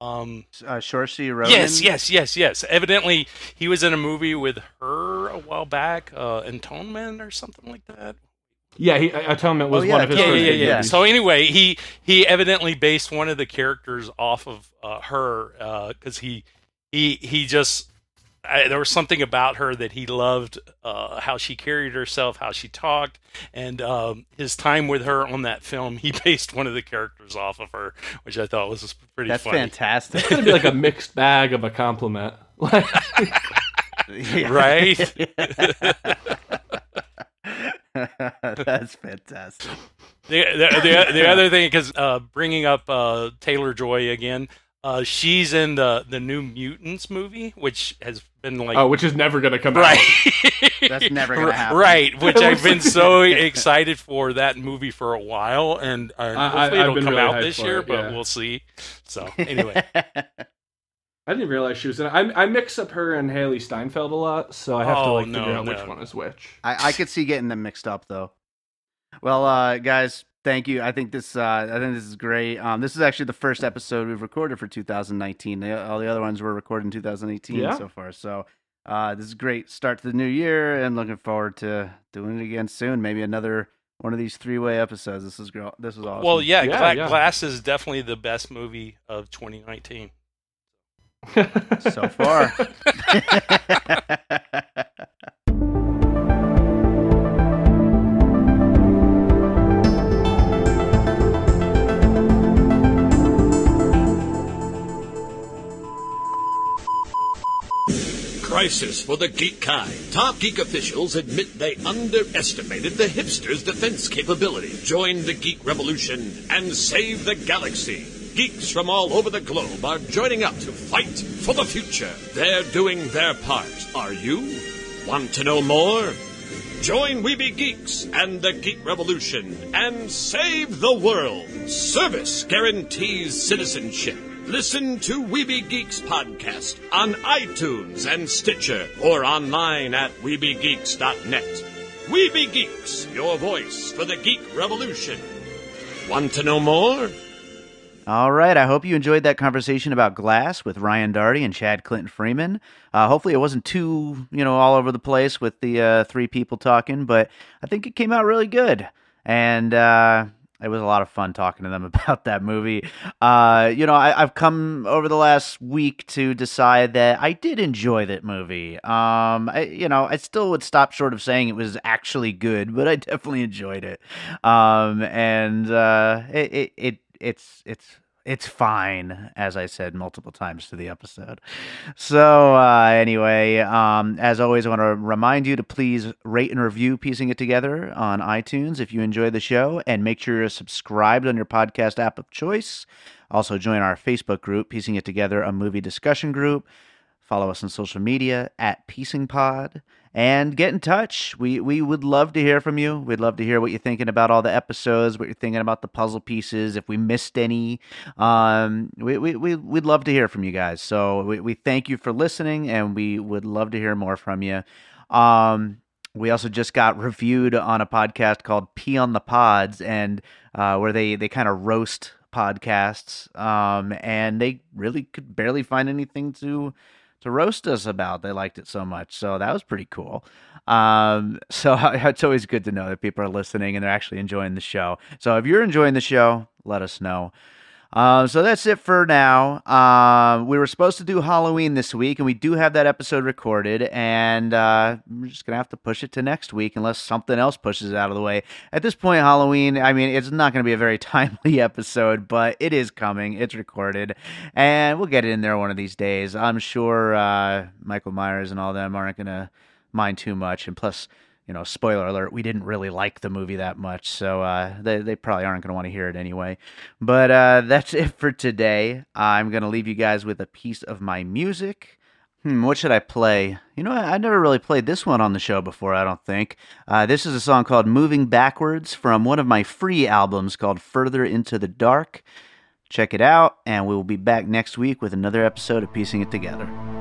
Speaker 2: Um,
Speaker 1: uh, Saoirse Ronan.
Speaker 2: Yes, yes, yes, yes. Evidently, he was in a movie with her a while back, uh, Atonement or something like that.
Speaker 3: Yeah, he, Atonement was oh, yeah, one of his.
Speaker 2: Yeah, yeah, yeah, yeah. So anyway, he he evidently based one of the characters off of uh, her because uh, he he he just I, there was something about her that he loved uh, how she carried herself, how she talked, and um, his time with her on that film. He <laughs> based one of the characters off of her, which I thought was pretty.
Speaker 1: That's
Speaker 2: funny.
Speaker 1: fantastic.
Speaker 3: It's gonna be like a mixed bag of a compliment, <laughs> right? <laughs>
Speaker 1: That's fantastic.
Speaker 2: The, the, the, the other thing, because uh, bringing up uh, Taylor Joy again, uh, she's in the the New Mutants movie, which has been like
Speaker 3: oh, which is never gonna come
Speaker 2: right.
Speaker 1: out. <laughs> That's never gonna happen.
Speaker 2: Right, which <laughs> I've been so <laughs> excited for that movie for a while, and uh, hopefully I, it'll come really out this year, it, but we'll see. So anyway.
Speaker 3: I didn't realize she was in. I, I mix up her and Hailee Steinfeld a lot, so I have oh, to like no, figure out no. which one is which.
Speaker 1: I, I could see getting them mixed up though. Well, uh, guys, Thank you. I think this. Uh, I think this is great. Um, this is actually the first episode we've recorded for 2019. The, all the other ones were recorded in 2018 yeah. so far. So uh, this is great start to the new year, and looking forward to doing it again soon. Maybe another one of these three way episodes. This is this was awesome.
Speaker 2: Well, yeah, yeah, Gla- yeah, Glass is definitely the best movie of 2019
Speaker 1: so far. <laughs> <laughs>
Speaker 4: crisis for the geek kind. Top geek officials admit they underestimated the hipsters' defense capability. Join the geek revolution and save the galaxy. Geeks from all over the globe are joining up to fight for the future. They're doing their part. Are you? Want to know more? Join Weeby Geeks and the Geek Revolution and save the world. Service guarantees citizenship. Listen to Weeby Geeks podcast on iTunes and Stitcher or online at WeebyGeeks.net. Weeby Geeks, your voice for the geek revolution. Want to know more?
Speaker 1: All right. I hope you enjoyed that conversation about Glass with Ryan Darty and Chad Clinton Freeman. Uh, hopefully, it wasn't too, you know, all over the place with the uh, three people talking, but I think it came out really good. And uh, it was a lot of fun talking to them <laughs> about that movie. Uh, you know, I, have come over the last week to decide that I did enjoy that movie. Um, I, you know, I still would stop short of saying it was actually good, but I <laughs> definitely enjoyed it. Um, and uh, it, it, it it's it's it's fine, as I said multiple times to the episode. So, uh, anyway, um, as always, I want to remind you to please rate and review Piecing It Together on iTunes if you enjoy the show, and make sure you're subscribed on your podcast app of choice. Also, join our Facebook group, Piecing It Together, a movie discussion group. Follow us on social media at Piecing Pod and get in touch. We we would love to hear from you. We'd love to hear what you're thinking about all the episodes, what you're thinking about the puzzle pieces, if we missed any. Um, we, we, we, we'd love to hear from you guys. So we, we thank you for listening, and we would love to hear more from you. Um, we also just got reviewed on a podcast called Pee on the Pods, and uh, where they, they kind of roast podcasts, um, and they really could barely find anything to to roast us about. They liked it so much, so that was pretty cool. Um, <laughs> so <laughs> it's always good to know that people are listening and they're actually enjoying the show. So if you're enjoying the show, let us know. Uh, so that's it for now. Uh, we were supposed to do Halloween this week, and we do have that episode recorded, and uh, we're just gonna have to push it to next week unless something else pushes it out of the way. At this point, Halloween, I mean, it's not gonna be a very <laughs> timely episode, but it is coming. It's recorded, and we'll get it in there one of these days. I'm sure uh, Michael Myers and all them aren't gonna mind too much, and plus you know, spoiler alert, we didn't really like the movie that much, so uh, they they probably aren't going to want to hear it anyway. But uh, <laughs> that's it for today. I'm going to leave you guys with a piece of my music. Hmm, what should I play? You know, I, never really played this one on the show before. I don't think. Uh, this is a song called "Moving Backwards" from one of my free albums called "Further Into the Dark." Check it out, and we will be back next week with another episode of Piecing It Together.